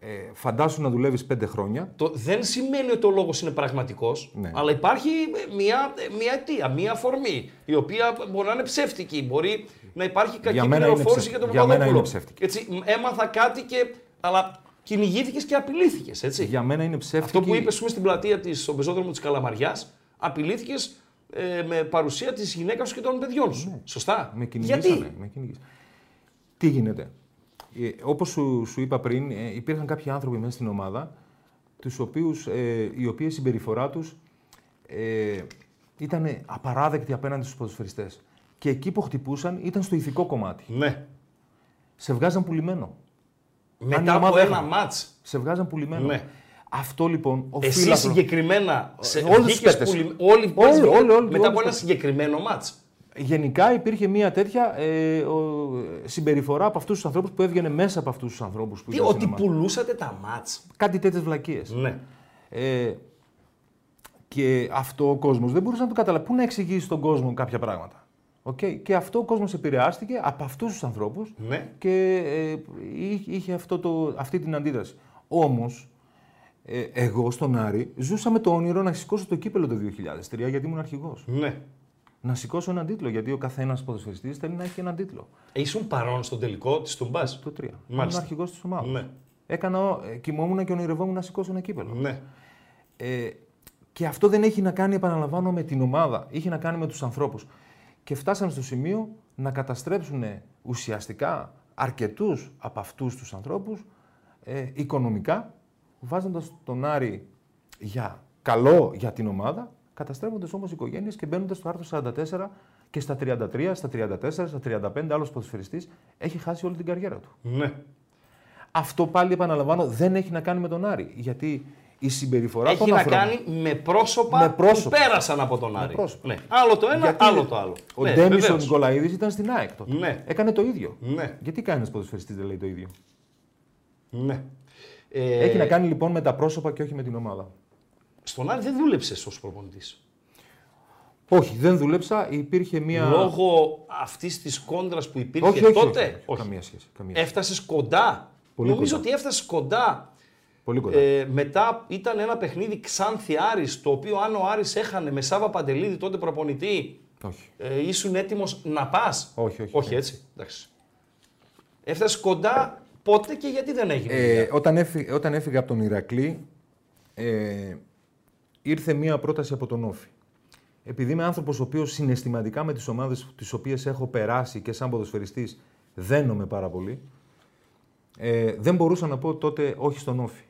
Ε, φαντάσου να δουλεύεις πέντε χρόνια. Το, δεν σημαίνει ότι ο λόγος είναι πραγματικός, Ναι. αλλά υπάρχει ε, μια, ε, μια αιτία, μια αφορμή, η οποία μπορεί να είναι ψεύτικη, μπορεί να υπάρχει κακή Για μένα είναι πληροφόρηση για ψεύτικη. τον Για μένα Παπαδόπουλο. είναι ψεύτικη. Έτσι, μ, έμαθα κάτι και... Αλλά κυνηγήθηκες και απειλήθηκες, έτσι. Για μένα είναι ψεύτικη. Αυτό που είπες πούμε, στην πλατεία της, στον πεζόδρομο της Καλαμαριάς, απειλήθηκες ε, με παρουσία της γυναίκας σου και των παιδιών σου. Σωστά; Ναι. Με κυνηγήσανε. Γιατί. Με κυνηγήσανε. Τι γίνεται; Ε, όπως σου, σου είπα πριν, ε, υπήρχαν κάποιοι άνθρωποι μέσα στην ομάδα, τους οποίους, ε, οι οποίοι η συμπεριφορά τους ε, ήταν απαράδεκτη απέναντι στους ποδοσφαιριστές. Και εκεί που χτυπούσαν ήταν στο ηθικό κομμάτι. Ναι. Σε βγάζαν πουλημένο. Αν η Μετά από ομάδα ένα έχανε. μάτς, Σε βγάζαν πουλημένο. Ναι. Αυτό λοιπόν Εσύ οφείλει... συγκεκριμένα. Σε, όλους τους βγήκες παίκτες. πουλη- Όλοι, Όλοι, όλοι, όλοι, όλοι, μετά όλοι από τους ένα συγκεκριμένο μάτς. Γενικά υπήρχε μια τέτοια ε, ο, συμπεριφορά από αυτούς τους ανθρώπους που έβγαινε μέσα από αυτούς τους ανθρώπους που Τι, ήταν στην ότι ομάδα. πουλούσατε τα μάτς. Κάτι τέτοιες βλακίες. Ναι. Ε, και αυτό ο κόσμος δεν μπορούσε να το καταλάβει. Πού να εξηγήσει στον κόσμο κάποια πράγματα; Okay. Και αυτό ο κόσμος επηρεάστηκε από αυτούς τους ανθρώπους Ναι. και ε, εί- είχε αυτό το, αυτή την αντίδραση. Όμως, ε, εγώ στον Άρη ζούσα με το όνειρο να σηκώσω το κύπελο το 2003 γιατί ήμουν αρχηγός. Ναι. Να σηκώσω έναν τίτλο γιατί ο καθένας ποδοσφαιριστής θέλει να έχει έναν τίτλο. Ε, Ήσουν παρόν στον τελικό της Τουμπάς; Το 3. Ήμουν Μάλιστα. αρχηγός της ομάδας. Ναι. Έκανα, ε, κοιμόμουν και ονειρευόμουν να σηκώσω ένα κύπελο. Ναι. Ε, και αυτό δεν έχει να κάνει, επαναλαμβάνω, με την ομάδα. Είχε να κάνει με τους ανθρώπους. Και φτάσαμε στο σημείο να καταστρέψουν ουσιαστικά αρκετούς από αυτούς τους ανθρώπους ε, οικονομικά, βάζοντας τον Άρη για καλό για την ομάδα, καταστρέφοντας όμως οικογένειες και μπαίνοντας στο άρθρο 44 και στα 33, στα 34, στα 35, άλλος ποδοσφαιριστής έχει χάσει όλη την καριέρα του. ναι. Αυτό πάλι επαναλαμβάνω δεν έχει να κάνει με τον Άρη. Γιατί η συμπεριφορά Έχει των να ανθρώπων. κάνει με πρόσωπα, Με πρόσωπα. που πέρασαν από τον Άρη. πρόσωπα. Ναι. Άλλο το ένα, Γιατί άλλο το άλλο. Ο ναι, Ντέμι ο βεβαίως. Νικολαίδης ήταν στην ΑΕΚ τότε. Ναι. Έκανε το ίδιο. Ναι. Γιατί κανένας ποδοσφαιριστής δεν λέει το ίδιο. Ναι. Ε, Έχει να κάνει λοιπόν με τα πρόσωπα και όχι με την ομάδα. Στον Άρη δεν δούλεψε ως προπονητής. Όχι, δεν δούλεψα. Υπήρχε μία. Λόγω αυτής της κόντρας που υπήρχε όχι, όχι, τότε; όχι, Καμία σχέση. Καμία σχέση. Έφτασες κοντά. Πολύ Νομίζω κοντά. ότι έφτασες κοντά. Πολύ κοντά. Ε, μετά ήταν ένα παιχνίδι Ξάνθη Άρης, το οποίο αν ο Άρης έχανε με Σάβα Παντελίδη τότε προπονητή, όχι. ε, ήσουν έτοιμος να πας; Όχι, όχι. Όχι έτσι. Εντάξει. Έφτασες κοντά πότε και γιατί δεν έγινε. Ε, δουλειά. όταν, έφυγα, όταν έφυγα από τον Ηρακλή, ε, ήρθε μία πρόταση από τον Όφη. Επειδή είμαι άνθρωπος ο οποίος συναισθηματικά με τις ομάδες τις οποίες έχω περάσει και σαν ποδοσφαιριστής δένομαι πάρα πολύ, ε, δεν μπορούσα να πω τότε όχι στον Όφη.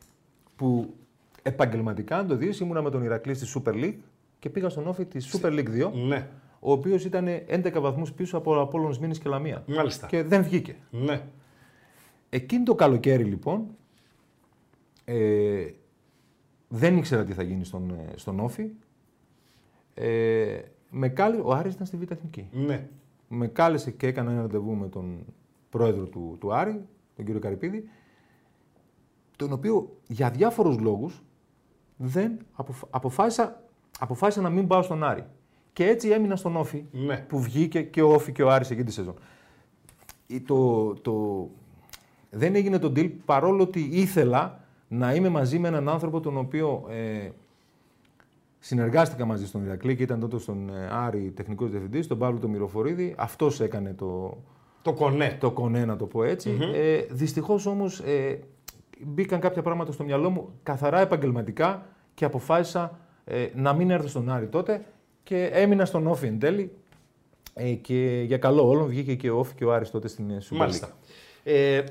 Που επαγγελματικά, αν το δεις, ήμουνα με τον Ηρακλή στη Super League και πήγα στον Όφη τη Super League 2, Ναι, ο οποίος ήταν 11 βαθμούς πίσω από Απόλλωνος Μήνης και Λαμία. μάλιστα. Και δεν βγήκε. Ναι. Εκείνο το καλοκαίρι λοιπόν, ε, δεν ήξερα τι θα γίνει στον, ε, στον Όφη. Ε, με κάλε, ο Άρης ήταν στη Β' Εθνική. ναι. Με κάλεσε και έκανα ένα ραντεβού με τον πρόεδρο του, του Άρη, τον κύριο Καρυπίδη, τον οποίο για διάφορους λόγους δεν αποφ- αποφάσισα, αποφάσισα να μην πάω στον Άρη. Και έτσι έμεινα στον Όφη, Ναι. που βγήκε και ο Όφη και ο Άρης εκείνη τη σεζόν. Η- Το, το, δεν έγινε το deal παρόλο ότι ήθελα να είμαι μαζί με έναν άνθρωπο τον οποίο ε, συνεργάστηκα μαζί στον Ηρακλή και ήταν τότε στον ε, Άρη τεχνικός διευθυντής, τον Παύλο το Μυροφορίδη. Αυτός έκανε το, Το κονέ. το κονέ, να το πω ετσι Ε, Δυστυχώς όμως ε, μπήκαν κάποια πράγματα στο μυαλό μου καθαρά επαγγελματικά και αποφάσισα ε, να μην έρθω στον Άρη τότε και έμεινα στον Όφη εν τέλει. Ε, και για καλό όλων βγήκε και ο Όφη και ο Άρης τότε στην ε, Super League. Μάλιστα. Ε, α,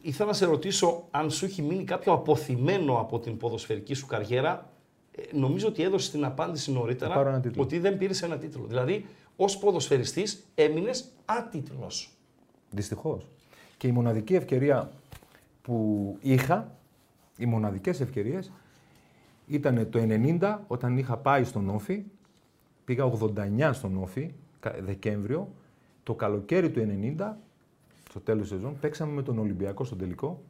ήθελα να σε ρωτήσω αν σου έχει μείνει κάποιο αποθυμένο από την ποδοσφαιρική σου καριέρα. Ε, νομίζω ότι έδωσες την απάντηση νωρίτερα Να πάρω ένα τίτλο. ότι δεν πήρες ένα τίτλο. Δηλαδή, ως ποδοσφαιριστής έμεινες άτιτλος. Δυστυχώς. Και η μοναδική ευκαιρία που είχα, οι μοναδικές ευκαιρίες, ήταν το 90 όταν είχα πάει στον Όφη, πήγα 89 στον Όφη, κα- Δεκέμβριο, το καλοκαίρι του 90, στο τέλος της σεζόν, παίξαμε με τον Ολυμπιακό στον τελικό,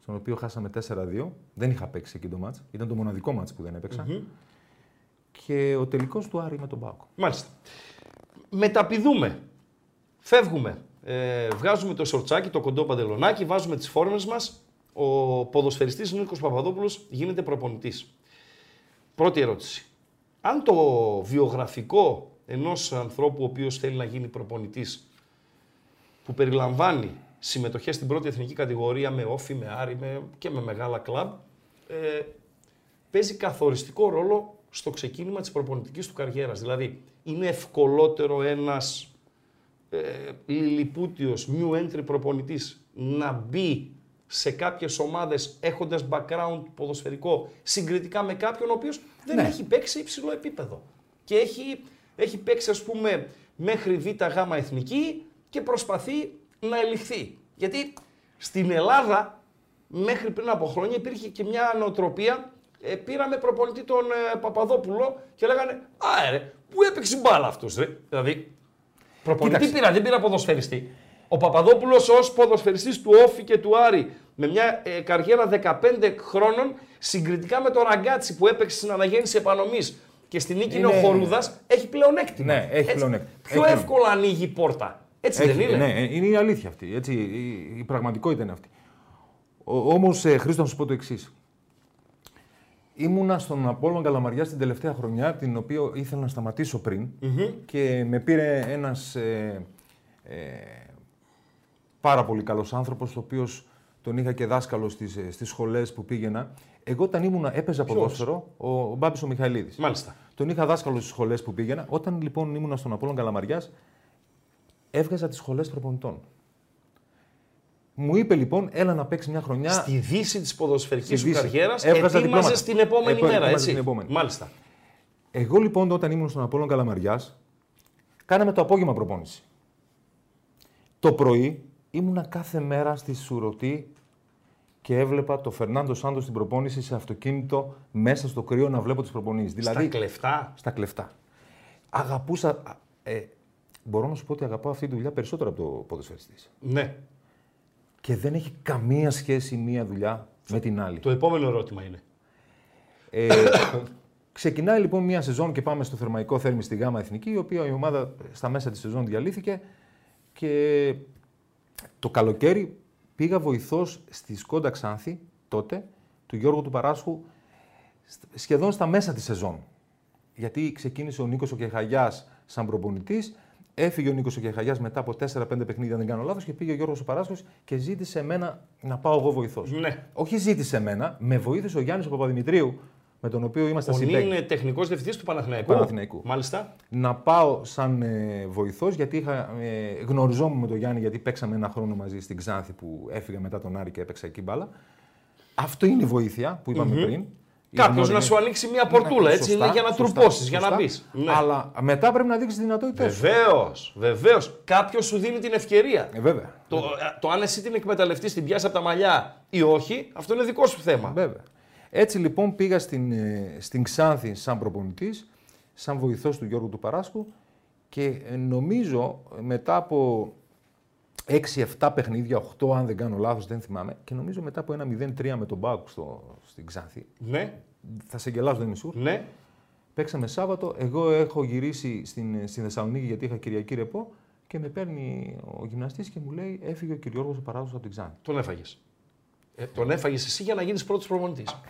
στον οποίο χάσαμε 4-2. Δεν είχα παίξει εκεί το μάτς, ήταν το μοναδικό μάτς που δεν επαιξα Και ο τελικός του Άρη με τον Πάοκ. Μάλιστα. Μεταπηδούμε. Φεύγουμε. Ε, βγάζουμε το σορτσάκι, το κοντό παντελονάκι, βάζουμε τις φόρμες μας. Ο ποδοσφαιριστής Νίκος Παπαδόπουλος γίνεται προπονητής. Πρώτη ερώτηση. Αν το βιογραφικό ενός ανθρώπου ο οποίος θέλει να γίνει προπονητής που περιλαμβάνει συμμετοχές στην πρώτη εθνική κατηγορία με όφη, με άρη με, και με μεγάλα κλαμπ, ε, παίζει καθοριστικό ρόλο στο ξεκίνημα της προπονητικής του καριέρας. Δηλαδή, είναι ευκολότερο ένας ε, λιλιπούτιος, new entry προπονητής να μπει σε κάποιες ομάδες έχοντας background ποδοσφαιρικό συγκριτικά με κάποιον ο οποίος δεν Ναι. έχει παίξει σε υψηλό επίπεδο. Και έχει, έχει παίξει ας πούμε μέχρι β' γ εθνική και προσπαθεί να ελιχθεί. Γιατί στην Ελλάδα μέχρι πριν από χρόνια υπήρχε και μια νοοτροπία ε, πήραμε προπονητή τον ε, Παπαδόπουλο και λέγανε Α, ε, ρε, πού έπαιξε μπάλα αυτός, ρε. Δηλαδή, προπονητής Κοίταξε. πήρα, δεν πήρα ποδοσφαιριστή. Ο Παπαδόπουλος ως ποδοσφαιριστής του Όφη και του Άρη με μια ε, καριέρα 15 χρόνων συγκριτικά με τον Ραγκάτσι που έπαιξε στην αναγέννηση επανομής και στην νίκη είναι, ο Είναι- Χορούδας, έχει πλεονέκτημα. Ναι, έχει Έτσι. πλεονέκτημα. Πιο Έχει εύκολα ανοίγει η πόρτα. Έτσι Έχει- δεν είναι; Ναι, ε, είναι η αλήθεια αυτή. Έτσι, η, η πραγματικότητα είναι αυτή. Όμως, ε, Χρήστο, να σου πω το εξής. Ήμουνα στον Απόλλων Καλαμαριά την τελευταία χρονιά, την οποία ήθελα να σταματήσω πριν και με πήρε ένας ε, ε, πάρα πολύ καλός άνθρωπος, ο οποίος τον είχα και δάσκαλος στις, ε, στις σχολές που πήγαινα. Εγώ όταν ήμουνα, έπαιζα ποδόσφαιρο, ο, ο Μπάμπης ο Μιχαηλίδης. Μάλιστα. Τον είχα δάσκαλο στις σχολές που πήγαινα. Όταν λοιπόν ήμουνα στον Απόλλων Καλαμαριάς, έβγαζα τις σχολές προπονητών. Μου είπε λοιπόν, έλα να παίξει μια χρονιά. Στη δύση της ποδοσφαιρικής Στη σου δύση. καριέρας, Έβγαζα ετοίμαζες διπλώματα. την επόμενη Επο- μέρα, ετοίμαζα έτσι. την επόμενη. Μάλιστα. Εγώ λοιπόν όταν ήμουν στον Απόλλων Καλαμαριάς, κάναμε το απόγευμα προπόνηση. Το πρωί ήμουνα κάθε μέρα στη Σουρωτή και έβλεπα το Φερνάντο Σάντος στην προπόνηση σε αυτοκίνητο μέσα στο κρύο να βλέπω τις προπονήσεις. Στα κλεφτά; στα κλεφτά. Αγαπούσα. α, Ε, μπορώ να σου πω ότι αγαπάω αυτή τη δουλειά περισσότερο από το ποδοσφαιριστής. Ναι. Και δεν έχει καμία σχέση μία δουλειά με την άλλη. Το επόμενο ερώτημα είναι. Ε, ξεκινάει λοιπόν μία σεζόν και πάμε στο θερμαϊκό θέρμη στη ΓΑΜΑ Εθνική, η οποία η ομάδα στα μέσα της σεζόν διαλύθηκε και το καλοκαίρι πήγα βοηθός στη Σκόντα Ξάνθη τότε, του Γιώργου του Παράσχου, σ- σχεδόν στα μέσα της σεζόν. Γιατί ξεκίνησε ο Νίκος ο Κεχαγιάς σαν προπονητής, έφυγε ο Νίκος ο Κεχαγιάς μετά από 4-5 παιχνίδια, αν δεν κάνω λάθος, και πήγε ο Γιώργος ο Παράσχος και ζήτησε εμένα να πάω εγώ βοηθός. Ναι. Όχι ζήτησε εμένα, με βοήθησε ο Γιάννης ο Παπαδημητρίου, με τον οποίο είμαστε Ο Νί συμπαίκτη. είναι τεχνικός διευθυντής του Παναθηναϊκού. Παναθηναϊκού. Μάλιστα. Να πάω σαν ε, βοηθός, γιατί είχα, ε, γνωριζόμουν με τον Γιάννη, γιατί παίξαμε ένα χρόνο μαζί στην Ξάνθη που έφυγα μετά τον Άρη και έπαιξα εκεί μπάλα. Αυτό είναι η βοήθεια που είπαμε πριν. Η Κάποιος να γνώριμη- σου ανοίξει μια πορτούλα, έτσι Σωστά, είναι για να σωστά, τρουπώσει, για να σωστά. μπεις. Ναι. Αλλά μετά πρέπει να δείξεις τι δυνατότητές σου. Βεβαίως, βεβαίως. Κάποιος σου δίνει την ευκαιρία. Ε, βέβαια. Το, το αν εσύ την εκμεταλλευτείς, την πιάσεις από τα μαλλιά ή όχι, αυτό είναι δικό σου θέμα. Βέβαια. Έτσι λοιπόν πήγα στην, ε, στην Ξάνθη σαν προπονητής, σαν βοηθός του Γιώργου του Παράσκου και ε, νομίζω ε, μετά από 6-7 παιχνίδια, 8 αν δεν κάνω λάθος, δεν θυμάμαι, και νομίζω μετά από ένα 0-3 με τον Μπάουκ στο, στην Ξάνθη, Ναι, θα σε γελάσω, δεν είμαι σουρ, ναι. παίξαμε Σάββατο, εγώ έχω γυρίσει στην, στην Θεσσαλονίκη γιατί είχα Κυριακή ρεπό και με παίρνει ο γυμναστής και μου λέει έφυγε ο Κυριώργος ο Παράδοσος από την Ξάνθη. Τον έφαγες. Ε, τον έφαγες εσύ για να γίνεις πρώτος προπονητής.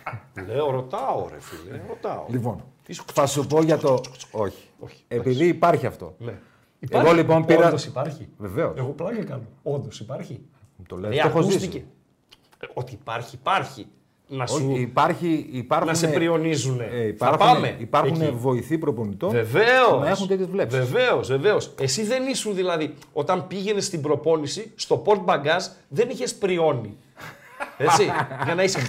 Λέω, ρωτάω, ρε φίλε, ρωτάω. Λοιπόν, Είσαι- θα σου πω για το... Όχι. Όχι, Επειδή υπάρχει αυτό. Ναι. Εγώ λοιπόν πήρα. Όντως υπάρχει. Βεβαίως. Εγώ πλάκα κάνω. Όντως υπάρχει. Το λέω. Ε, το έχω ακούστηκε. ζήσει. Ε, Ότι υπάρχει, υπάρχει. Να σου. Όχι, υπάρχει, υπάρχουν, να σε πριονίζουν. ε, Θα υπάρχουν, πάμε. υπάρχουν εκεί. βοηθοί προπονητών Βεβαίως. να έχουν τέτοιες βλέψεις. Βεβαίως, βεβαίως. Εσύ δεν ήσουν δηλαδή, όταν πήγαινες στην προπόνηση, στο port bagage δεν είχες πριόνι. Έτσι, για να είσαι.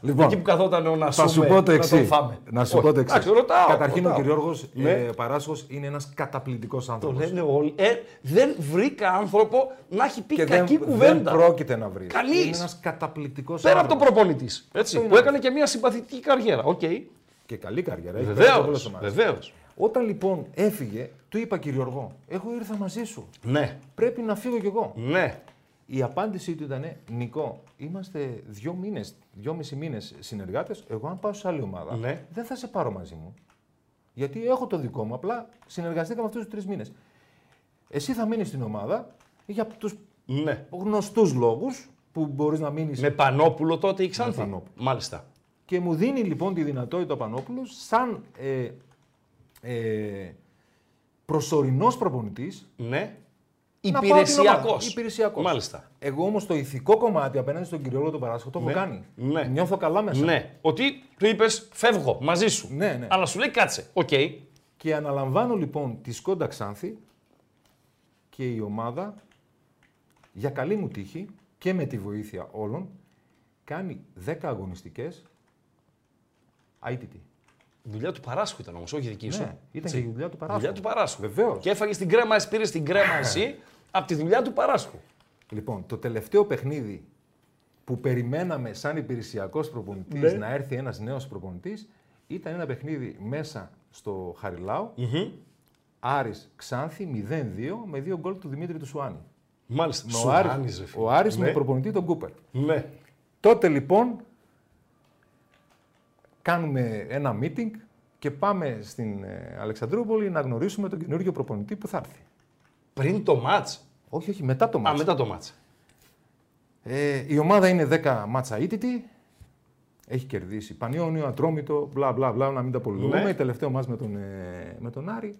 Λοιπόν, Εκεί που καθόταν ο να Θα σου πω το να εξής. τον φάμε. Να σου Όχι, πω το εξής. εντάξει, ρωτάω, Καταρχήν ο ρωτάω. Κυριώργο Ναι. ε, Παράσχος είναι ένας καταπληκτικός Το άνθρωπος. λένε όλοι. Ε, δεν βρήκα άνθρωπο να έχει πει Και δεν, κακή δεν κουβέντα. πρόκειται να βρει. Κανείς. Είναι ένας καταπληκτικός Πέρα από άνθρωπος. τον προπονητής. Έτσι. είναι Που έκανε και μια συμπαθητική καριέρα. Οκ. Και καλή καριέρα. έχει Βεβαίως. παίξει σε πολλές ομάδες. Βεβαίως. Όταν λοιπόν έφυγε, του είπα κύριε Γιώργο, εγώ ήρθα μαζί σου. Ναι. Πρέπει να φύγω κι εγώ. Ναι. Η απάντησή του ήταν: Νίκο, είμαστε δύο μήνες, δυόμισι μήνες συνεργάτες. Εγώ, αν πάω σε άλλη ομάδα, Ναι. δεν θα σε πάρω μαζί μου. Γιατί έχω το δικό μου, απλά συνεργαστήκαμε αυτούς τους τρεις μήνες. Εσύ θα μείνεις στην ομάδα για τους Ναι. γνωστούς λόγους που μπορείς να μείνεις. Με Πανόπουλο τότε η Ξάνθη. Πανόπουλο. Μάλιστα. Και μου δίνει λοιπόν τη δυνατότητα ο Πανόπουλος σαν ε, ε, προσωρινός προπονητής Ναι. Υπηρεσιακός. Υπηρεσιακός. Μάλιστα. Εγώ όμως το ηθικό κομμάτι απέναντι στον κυριόλογο του Παράσχο το έχω Ναι. κάνει. Ναι. Νιώθω καλά μέσα. Ναι. Ότι του είπες φεύγω μαζί σου. Ναι, ναι. Αλλά σου λέει κάτσε. Οκ. Και αναλαμβάνω λοιπόν τη Σκόντα Ξάνθη και η ομάδα για καλή μου τύχη και με τη βοήθεια όλων κάνει 10 αγωνιστικές αήττητη. Δουλειά του Παράσχου ήταν όμως, όχι δική σου. Ναι, ήταν και η δουλειά του Παράσχου. Δουλειά του Παράσχου. Βεβαίως. Και έφαγε την κρέμα, πήρε την κρέμα εσύ από τη δουλειά του Παράσχου. Λοιπόν, το τελευταίο παιχνίδι που περιμέναμε σαν υπηρεσιακός προπονητής Ναι. να έρθει ένας νέος προπονητής ήταν ένα παιχνίδι μέσα στο χαριλαο Άρης Ξάνθη 0-2 με δύο γκολ του Δημήτρη του Σουάνη. Μάλιστα. Με Σου ο Άρης, άνιζε, φίλε. ο Άρης ναι. με προπονητή τον Κούπερ. Ναι. Τότε λοιπόν κάνουμε ένα meeting και πάμε στην ε, Αλεξανδρούπολη να γνωρίσουμε τον καινούργιο προπονητή που θα έρθει. Πριν το μάτς. Όχι, όχι, μετά το Α, μάτς. μετά το μάτς. Ε, η ομάδα είναι 10 ματς αήττητη. Έχει κερδίσει Πανιόνιο, Ατρόμητο, μπλα μπλα μπλα, να μην τα πολυλογούμε. Ναι. Τελευταίο μάτς με τον, ε, με τον Άρη.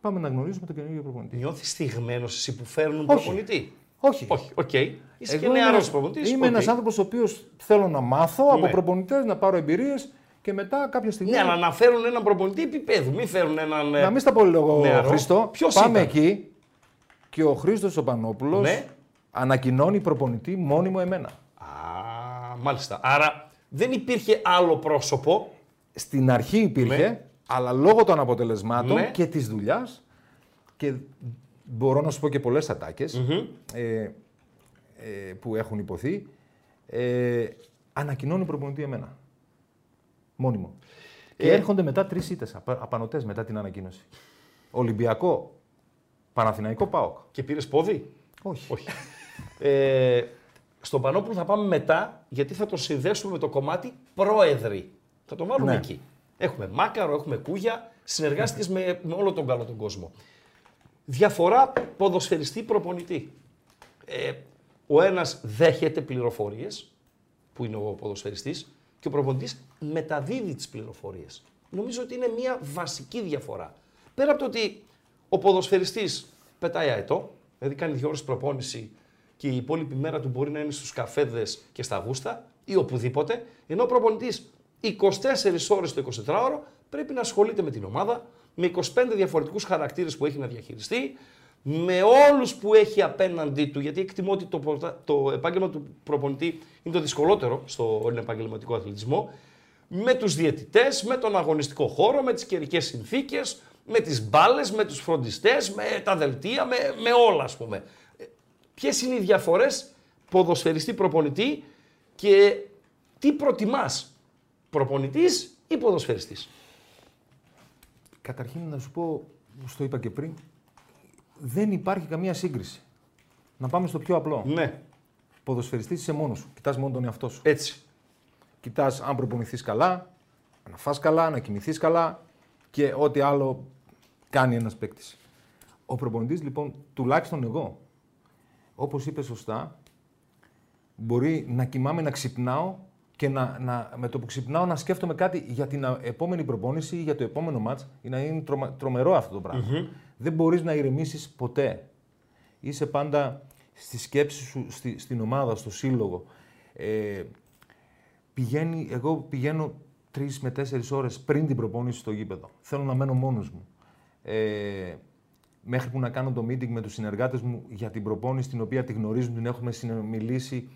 Πάμε να γνωρίσουμε τον καινούργιο προπονητή. Νιώθεις θιγμένος εσύ που φέρνουν Όχι. προπονητή; Όχι. Όχι, οκ. Είσαι και Εγώ είμαι νεαρός ένας- προπονητής. Είμαι οκ. ένας άνθρωπος ο οποίος θέλω να μάθω από Ναι. προπονητές, να πάρω εμπειρίες και μετά κάποια στιγμή. Ναι, αλλά να φέρουν έναν προπονητή επίπεδου. Μην φέρουν έναν. ε, Να μην στα πολυλογώ, νεαρό. Χρήστο. Ποιος Πάμε ήταν; εκεί και ο Χρήστος ο Πανόπουλος Ναι. ανακοινώνει προπονητή μόνιμο εμένα. Α, μάλιστα. Άρα δεν υπήρχε άλλο πρόσωπο. Στην αρχή υπήρχε, Ναι. αλλά λόγω των αποτελεσμάτων Ναι. και της δουλειάς και μπορώ να σου πω και πολλές ατάκες, ε, ε, που έχουν υποθεί, ε, ανακοινώνει προπονητή εμένα. Μόνιμο. Και Ε, έρχονται μετά τρεις ήττες, απα, απανωτές μετά την ανακοίνωση. Ολυμπιακό, Παναθηναϊκό, ΠΑΟΚ. Και πήρες πόδι; Όχι. Όχι. ε, στον Πανόπουλο θα πάμε μετά, γιατί θα τον συνδέσουμε με το κομμάτι πρόεδροι. Θα τον βάλουμε Ναι. εκεί. Έχουμε Μάκαρο, έχουμε Κούγια, συνεργάστηκες με, με όλο τον καλό τον κόσμο. Διαφορά ποδοσφαιριστή προπονητή. Ε, ο ένας δέχεται πληροφορίες, που είναι ο ποδοσφαιριστής, και ο προπονητής μεταδίδει τις πληροφορίες. Νομίζω ότι είναι μια βασική διαφορά. Πέρα από το ότι ο ποδοσφαιριστής πετάει αετό, δηλαδή κάνει δύο ώρες προπόνηση και η υπόλοιπη μέρα του μπορεί να είναι στους καφέδες και στα γούστα ή οπουδήποτε, ενώ ο προπονητής 24 ώρες το 24ωρο πρέπει να ασχολείται με την ομάδα, με 25 διαφορετικούς χαρακτήρες που έχει να διαχειριστεί, με όλους που έχει απέναντί του, γιατί εκτιμώ ότι το, πρωτα- το επάγγελμα του προπονητή είναι το δυσκολότερο στον επαγγελματικό αθλητισμό, με τους διαιτητές, με τον αγωνιστικό χώρο, με τις καιρικές συνθήκες, με τις μπάλες, με τους φροντιστές, με τα δελτία, με, με όλα ας πούμε. Ε, Ποιες είναι οι διαφορές ποδοσφαιριστή προπονητή και τι προτιμάς, προπονητής ή ποδοσφαιριστής; Καταρχήν να σου πω, στο είπα και πριν, δεν υπάρχει καμία σύγκριση. Να πάμε στο πιο απλό. Ναι, Ποδοσφαιριστής είσαι μόνος σου. Κοιτάς μόνο τον εαυτό σου. έτσι. Κοιτάς αν προπονηθείς καλά, να φας καλά, να κοιμηθείς καλά και ό,τι άλλο κάνει ένας παίκτης. Ο προπονητής λοιπόν, τουλάχιστον εγώ, όπως είπες σωστά, μπορεί να κοιμάμαι, να ξυπνάω και να, να, με το που ξυπνάω να σκέφτομαι κάτι για την α, επόμενη προπόνηση ή για το επόμενο μάτς. Είναι, είναι τρομα- τρομερό αυτό το πραγμα Δεν μπορείς να ηρεμήσεις ποτέ. Είσαι πάντα στη σκέψη σου, στη, στην ομάδα, στο σύλλογο. Ε, πηγαίνει, εγώ πηγαίνω τρεις με τέσσερις ώρες πριν την προπόνηση στο γήπεδο. Θέλω να μένω μόνος μου. Ε, μέχρι που να κάνω το meeting με τους συνεργάτες μου για την προπόνηση, την οποία τη γνωρίζουν, την έχουμε συνομιλήσει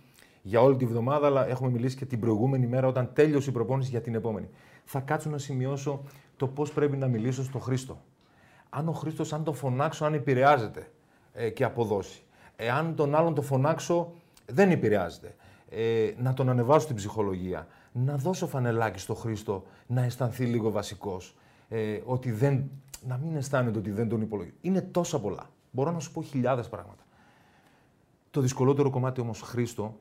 για όλη τη βδομάδα, αλλά έχουμε μιλήσει και την προηγούμενη μέρα όταν τέλειωσε η προπόνηση για την επόμενη. Θα κάτσω να σημειώσω το πώς πρέπει να μιλήσω στο Χρήστο. Αν ο Χρήστος, αν τον φωνάξω, αν επηρεάζεται ε, και αποδώσει. Εάν τον άλλον το φωνάξω, δεν επηρεάζεται. Ε, να τον ανεβάσω στην ψυχολογία. Να δώσω φανελάκι στο Χρήστο να αισθανθεί λίγο βασικός. Ε, ότι δεν, να μην αισθάνεται ότι δεν τον υπολογίζει. Είναι τόσα πολλά. Μπορώ να σου πω χιλιάδες πράγματα. Το δυσκολότερο κομμάτι όμως, Χρήστο,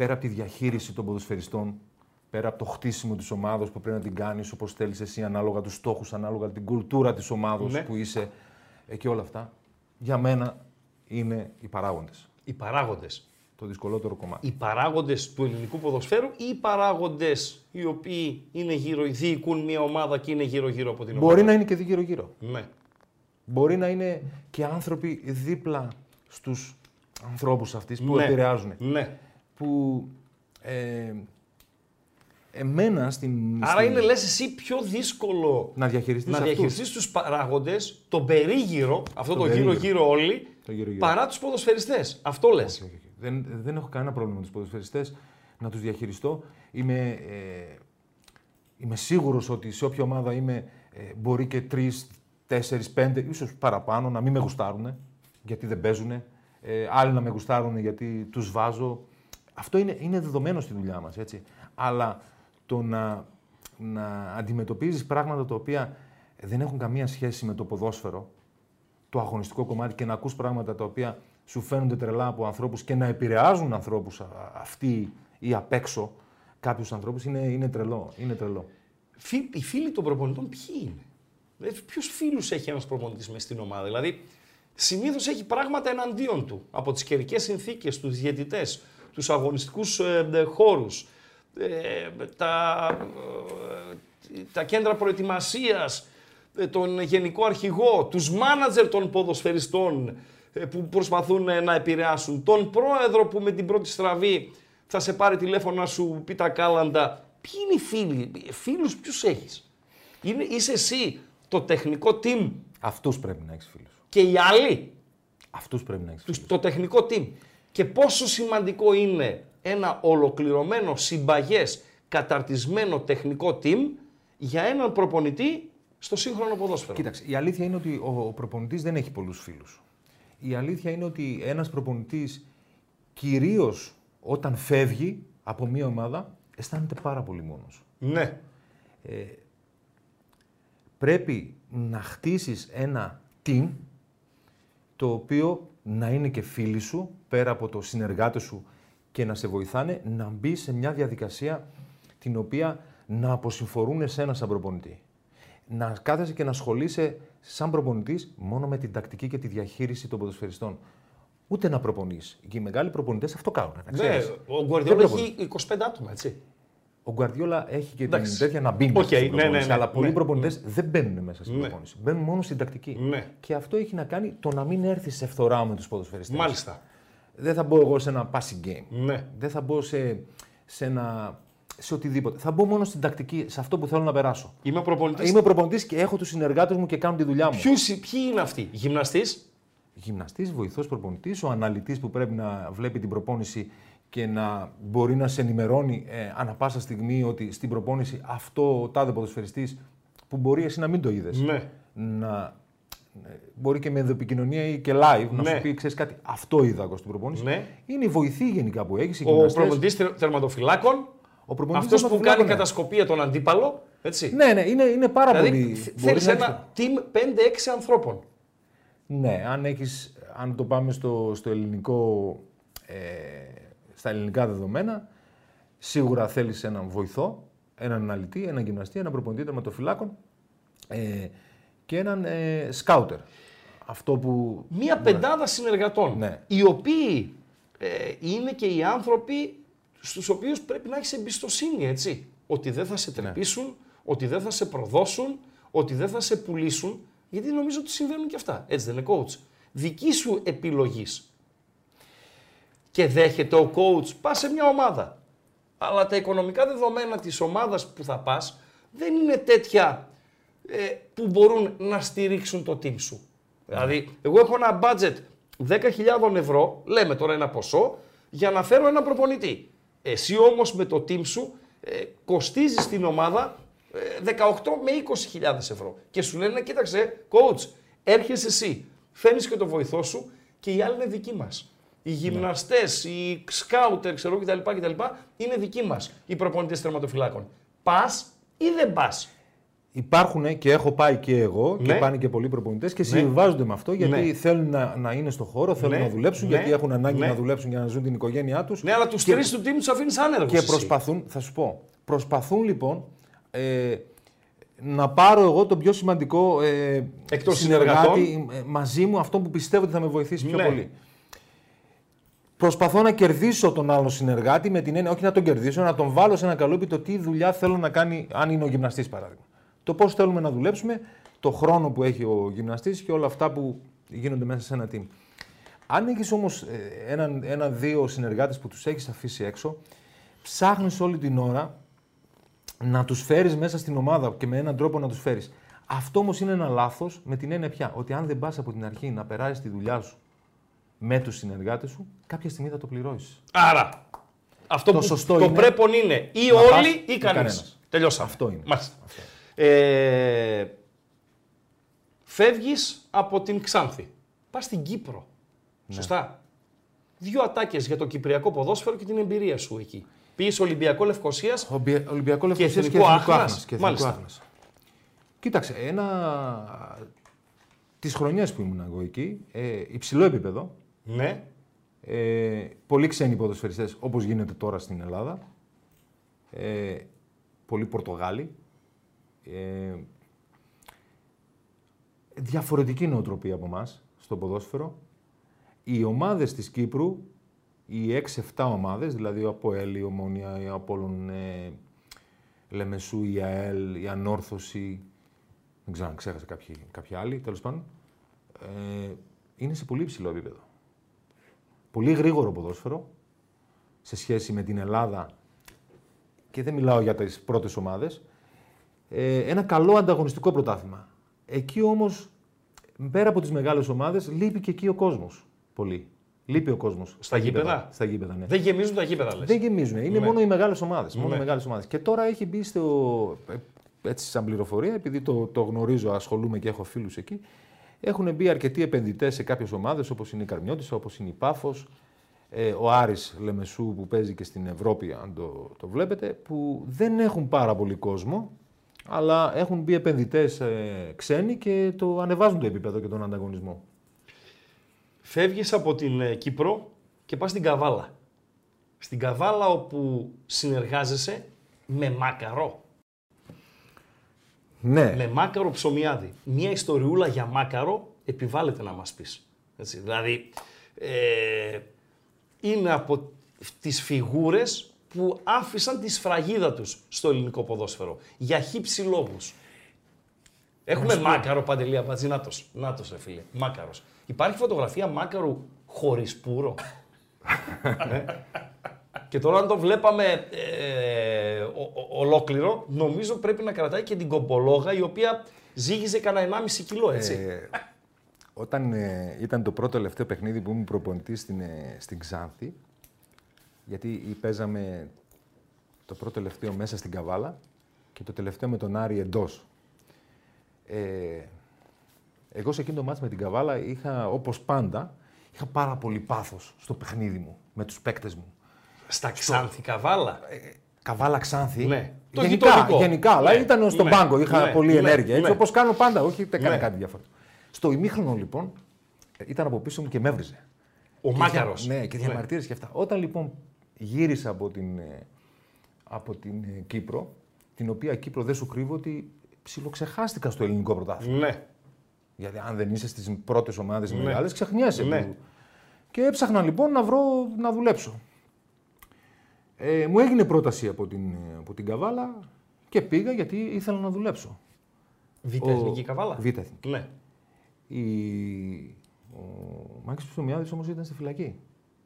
πέρα από τη διαχείριση των ποδοσφαιριστών, πέρα από το χτίσιμο της ομάδα που πρέπει να την κάνεις όπως θέλεις εσύ, ανάλογα τους στόχους, ανάλογα την κουλτούρα της ομάδα Ναι. που είσαι ε, και όλα αυτά, για μένα είναι οι παράγοντες. Οι παράγοντες. Το δυσκολότερο κομμάτι. οι παράγοντες του ελληνικού ποδοσφαίρου ή οι παράγοντες οι οποίοι είναι γύρω, διοικούν μια ομάδα και είναι γύρω-γύρω από την ομάδα; Μπορεί να είναι και γύρω-γύρω. Ναι. Μπορεί να είναι και άνθρωποι δίπλα στους ανθρώπους αυτής που ναι. επηρεάζουν. Ναι. Που ε, εμένα στην. Άρα στην- είναι λες εσύ πιο δύσκολο να διαχειριστείς να διαχειριστείς τους παράγοντες, τον περίγυρο, αυτό το περίγυρο. γύρω-γύρω όλοι, Το γύρω-γύρω. παρά τους ποδοσφαιριστές. Αυτό λες. Όχι, όχι, όχι. Δεν, δεν έχω κανένα πρόβλημα με τους ποδοσφαιριστές να τους διαχειριστώ. Είμαι, ε, είμαι σίγουρος ότι σε όποια ομάδα είμαι ε, μπορεί και τρεις, τέσσερις, πέντε, ίσως παραπάνω να μην με γουστάρουν γιατί δεν παίζουν. Ε, άλλοι να με γουστάρουν γιατί τους βάζω. Αυτό είναι, είναι δεδομένο στη δουλειά μας. Αλλά το να, να αντιμετωπίζεις πράγματα τα οποία δεν έχουν καμία σχέση με το ποδόσφαιρο, το αγωνιστικό κομμάτι και να ακούς πράγματα τα οποία σου φαίνονται τρελά από ανθρώπους και να επηρεάζουν ανθρώπους α- αυτοί ή απ' έξω κάποιους ανθρώπους είναι, είναι τρελό. Είναι τρελό. Φι- οι φίλοι των προπονητών ποιοι είναι; Δηλαδή, Ποιους φίλους έχει ένας προπονητής μέσα στην ομάδα; Δηλαδή, συνήθως έχει πράγματα εναντίον του. Από τις καιρικές συνθήκες, τους διαιτητές, τους αγωνιστικούς ε, χώρους, τα, ε, τα κέντρα προετοιμασίας, τον γενικό αρχηγό, τους μάνατζερ των ποδοσφαιριστών ε, που προσπαθούν ε, να επηρεάσουν, τον πρόεδρο που με την πρώτη στραβή θα σε πάρει τηλέφωνο να σου πει τα κάλαντα. Ποιοι είναι οι φίλοι, φίλους ποιους έχεις; Είναι, είσαι εσύ το τεχνικό team; Αυτούς πρέπει να έχεις φίλους. και οι άλλοι; Αυτούς πρέπει να έχεις τους, φίλους. το τεχνικό team. Και πόσο σημαντικό είναι ένα ολοκληρωμένο, συμπαγές, καταρτισμένο τεχνικό team για έναν προπονητή στο σύγχρονο ποδόσφαιρο. Κοίταξε, η αλήθεια είναι ότι ο, ο προπονητής δεν έχει πολλούς φίλους. Η αλήθεια είναι ότι ένας προπονητής, κυρίως όταν φεύγει από μια ομάδα, αισθάνεται πάρα πολύ μόνος. Ναι. Πρέπει να χτίσεις ένα team το οποίο να είναι και φίλοι σου, πέρα από το συνεργάτες σου και να σε βοηθάνε, να μπει σε μια διαδικασία την οποία να αποσυμφορούν εσένα σαν προπονητή. Να κάθεσαι και να ασχολείσαι σαν προπονητής μόνο με την τακτική και τη διαχείριση των ποδοσφαιριστών. Ούτε να προπονείς. Και οι μεγάλοι προπονητές αυτό κάνουν. να Ναι, ξέρεις. ο Δεν Γκουαρδιόλα προπονεί. έχει 25 άτομα, έτσι. Ο Γκουαρδιόλα έχει και Εντάξει. την τέτοια να μπει Οκ, μέσα στην ναι, ναι, προπόνηση, ναι, αλλά ναι. πολλοί προπονητές δεν μπαίνουν μέσα στην Ναι. προπόνηση. Μπαίνουν μόνο στην τακτική. Ναι. Και αυτό έχει να κάνει το να μην έρθεις σε φθορά με τους ποδοσφαιριστές. Μάλιστα. Δεν θα μπω εγώ σε ένα passing game. Ναι. Δεν θα μπω σε, σε, ένα, σε οτιδήποτε. Θα μπω μόνο στην τακτική, σε αυτό που θέλω να περάσω. Είμαι προπονητής. Είμαι προπονητής και έχω τους συνεργάτες μου και κάνω τη δουλειά μου. Ποιοι είναι αυτοί, γυμναστής; Γυμναστής, βοηθός προπονητής, ο αναλυτής που πρέπει να βλέπει την προπόνηση και να μπορεί να σε ενημερώνει ε, ανα πάσα στιγμή ότι στην προπόνηση αυτό ο τάδε ποδοσφαιριστής που μπορεί εσύ να μην το είδες. Ναι. Να, ε, μπορεί και με ενδοεπικοινωνία ή και live να Ναι. σου πει: Ξέρεις κάτι, αυτό είδα εγώ στην προπόνηση. Ναι. Είναι η βοηθή γενικά που έχεις. Ο προπονητής τερματοφυλάκων. Ο προπονητής Αυτός που τερματοφυλάκων, κάνει ναι. κατασκοπία τον αντίπαλο. Έτσι. Ναι, ναι, είναι, είναι πάρα δηλαδή πολύ. θέλει μπορεί να έχεις- ένα team 5-6 ανθρώπων. Ναι, αν, έχεις, αν το πάμε στο, στο ελληνικό, ε, στα ελληνικά δεδομένα, σίγουρα θέλεις έναν βοηθό, έναν αναλυτή, έναν γυμναστή, έναν προπονητή τερματοφυλάκων ε, και έναν ε, σκάουτερ. Αυτό που... Μία πεντάδα συνεργατών. Ναι. Οι οποίοι ε, είναι και οι άνθρωποι στους οποίους πρέπει να έχεις εμπιστοσύνη, έτσι. Ότι δεν θα σε τρεπήσουν, ότι δεν θα σε προδώσουν, ότι δεν θα σε πουλήσουν, γιατί νομίζω ότι συμβαίνουν και αυτά. Έτσι δεν είναι coach. Δική σου επιλογής. Και δέχεται ο coach, πας σε μια ομάδα. Αλλά τα οικονομικά δεδομένα της ομάδας που θα πας δεν είναι τέτοια ε, που μπορούν να στηρίξουν το team σου. Δηλαδή, εγώ έχω ένα budget 10.000 ευρώ, λέμε τώρα ένα ποσό, για να φέρω ένα προπονητή. Εσύ όμως με το team σου ε, κοστίζεις την ομάδα ε, 18 με 20.000 ευρώ. Και σου λένε, κοίταξε, coach, έρχεσαι εσύ, φέρνεις και το βοηθό σου και οι άλλοι είναι δικοί μας. Οι γυμναστές, οι σκάουτερ, ξέρω κτλ, κτλ. είναι δικοί μας, οι προπονητές τερματοφυλάκων. Πας ή δεν πας; Υπάρχουν και έχω πάει και εγώ και Ναι. πάνε και πολλοί προπονητές και συμβιβάζονται με αυτό γιατί Ναι. θέλουν να, να είναι στο χώρο, θέλουν Ναι. να δουλέψουν, Ναι. γιατί έχουν ανάγκη Ναι. να δουλέψουν για να ζουν την οικογένειά τους. Ναι, αλλά τους Και- τρεις του team τους αφήνεις άνεργους Και εσύ. προσπαθούν, θα σου πω, προσπαθούν λοιπόν ε, να πάρω εγώ τον πιο σημαντικό ε, Εκτός συνεργάτη ε, μαζί μου, αυτό που πιστεύω ότι θα με βοηθήσει πιο Ναι. πολύ. Προσπαθώ να κερδίσω τον άλλο συνεργάτη με την έννοια, όχι να τον κερδίσω, να τον βάλω σε ένα καλούπι το τι δουλειά θέλω να κάνει, αν είναι ο γυμναστής παράδειγμα. Το πώς θέλουμε να δουλέψουμε, το χρόνο που έχει ο γυμναστής και όλα αυτά που γίνονται μέσα σε ένα team. Αν έχεις όμως έναν, ένα-δύο συνεργάτες που τους έχεις αφήσει έξω, ψάχνεις όλη την ώρα να τους φέρεις μέσα στην ομάδα και με έναν τρόπο να τους φέρεις. Αυτό όμως είναι ένα λάθος με την έννοια πια ότι αν δεν πας από την αρχή να περάσεις τη δουλειά σου με τους συνεργάτες σου, κάποια στιγμή θα το πληρώσεις. Άρα, αυτό Το που σωστό το είναι πρέπον είναι ή να όλοι πας ή ή κανείς. κανένας. Τελειώσαμε. Αυτό είναι. Μάλιστα. Ε, φεύγεις από την Ξάνθη. Πας στην Κύπρο. Ναι. Σωστά. Δύο ατάκες για το κυπριακό ποδόσφαιρο και την εμπειρία σου εκεί. Πήγες Ολυμπιακό Λευκοσίας. Ομπι- Ολυμπιακό Λευκοσίας και Εθνικό Εθνικό Άχνας. Άχνας. και Εθνικό Μάλιστα. Άχνας. Κοίταξε, ένα... τις χρονιές που ήμουν εγώ εκεί, ε, υψηλό επίπεδο, Ναι. ε, πολλοί ξένοι ποδοσφαιριστές, όπως γίνεται τώρα στην Ελλάδα, ε, πολλοί Πορτογάλοι, Ε, διαφορετική νοοτροπία από εμάς στο ποδόσφαιρο. Οι ομάδες της Κύπρου, οι 6-7 ομάδες, δηλαδή ο ΕΛ, η Ομόνια, η Απόλλων, ε, Λεμεσού, η ΑΕΛ, η Ανόρθωση, δεν ξέρω αν ξέχασα κάποιοι, κάποιοι άλλοι, τέλος πάντων, ε, είναι σε πολύ υψηλό επίπεδο. Πολύ γρήγορο ποδόσφαιρο σε σχέση με την Ελλάδα και δεν μιλάω για τις πρώτες ομάδες. Ε, ένα καλό ανταγωνιστικό πρωτάθλημα. Εκεί όμως, πέρα από τις μεγάλες ομάδες, λείπει και εκεί ο κόσμος πολύ. Λείπει ο κόσμος. Στα γήπεδα; Στα γήπεδα, ναι. Δεν γεμίζουν τα γήπεδα, λες. Δεν γεμίζουν. Είναι Ναι. μόνο οι μεγάλες ομάδες. Μόνο Ναι. οι μεγάλες ομάδες. Και τώρα έχει μπει στο. ε, Έτσι, σαν πληροφορία, επειδή το, το γνωρίζω, ασχολούμαι και έχω φίλους εκεί, έχουν μπει αρκετοί επενδυτές σε κάποιες ομάδες όπως είναι η Καρμιώτησα, όπως είναι η Πάφος, ε, ο Άρης Λεμεσού που παίζει και στην Ευρώπη, αν το, το βλέπετε, που δεν έχουν πάρα πολύ κόσμο, αλλά έχουν μπει επενδυτές ε, ξένοι και το ανεβάζουν το επίπεδο και τον ανταγωνισμό. Φεύγεις από την ε, Κύπρο και πας στην Καβάλα. Στην Καβάλα όπου συνεργάζεσαι με Μάκαρο. Ναι, Με Μάκαρο Ψωμιάδη. Μία ιστοριούλα για Μάκαρο επιβάλλεται να μας πεις. Έτσι, δηλαδή, ε, είναι από τις φιγούρες που άφησαν τη σφραγίδα τους στο ελληνικό ποδόσφαιρο. Για χύψη λόγους. Έχουμε Μάκαρο Παντελή Αμπατζή, νάτος, νάτος ρε φίλε, Μάκαρος. Υπάρχει φωτογραφία Μάκαρου χωρίς πουρο; (laughs) Ναι. Και τώρα αν το βλέπαμε ε, ο- ο- ολόκληρο, νομίζω πρέπει να κρατάει και την κομπολόγα η οποία ζύγιζε κανένα 1,5 κιλό, έτσι. Ε, όταν ε, ήταν το πρώτο τελευταίο παιχνίδι που ήμουν προπονητής στην, ε, στην Ξάνθη, γιατί παίζαμε το πρώτο τελευταίο μέσα στην Καβάλα και το τελευταίο με τον Άρη εντός. Ε, εγώ σε εκείνο το μάτς με την Καβάλα είχα, όπως πάντα, είχα πάρα πολύ πάθος στο παιχνίδι μου, με τους παίκτες μου. Στα Ξάνθη Καβάλα. Καβάλα Ξάνθη. Ναι. Το γενικά, γειτονικό. γενικά, αλλά Ναι, ήταν στον ναι, πάγκο. Είχα ναι, πολλή ναι, ενέργεια. Έτσι, ναι. όπως κάνω πάντα, όχι δεν έκανα Ναι. κάτι διαφορετικό. Στο ημίχρονο λοιπόν, ήταν από πίσω μου και με έβριζε. Ο Και Μάκαρος. δια- Ναι, και διαμαρτύρες και αυτά. Όταν λοιπόν γύρισα από την, ε, από την ε, Κύπρο, την οποία Κύπρο δεν σου κρύβω ότι ψιλοξεχάστηκα στο ελληνικό πρωτάθλημα. Ναι. Γιατί αν δεν είσαι στις πρώτες ομάδες Ναι. μεγάλες, ξεχνιέσαι. Ναι. που- Και έψαχνα λοιπόν να βρω να δουλέψω. Ε, μου έγινε πρόταση από την, ε, από την Καβάλα και πήγα γιατί ήθελα να δουλέψω. Β' Ο- Εθνική Καβάλα; Β' Εθνική. Ναι. Η... Ο Μάκης Ψωμιάδης όμως ήταν στη φυλακή.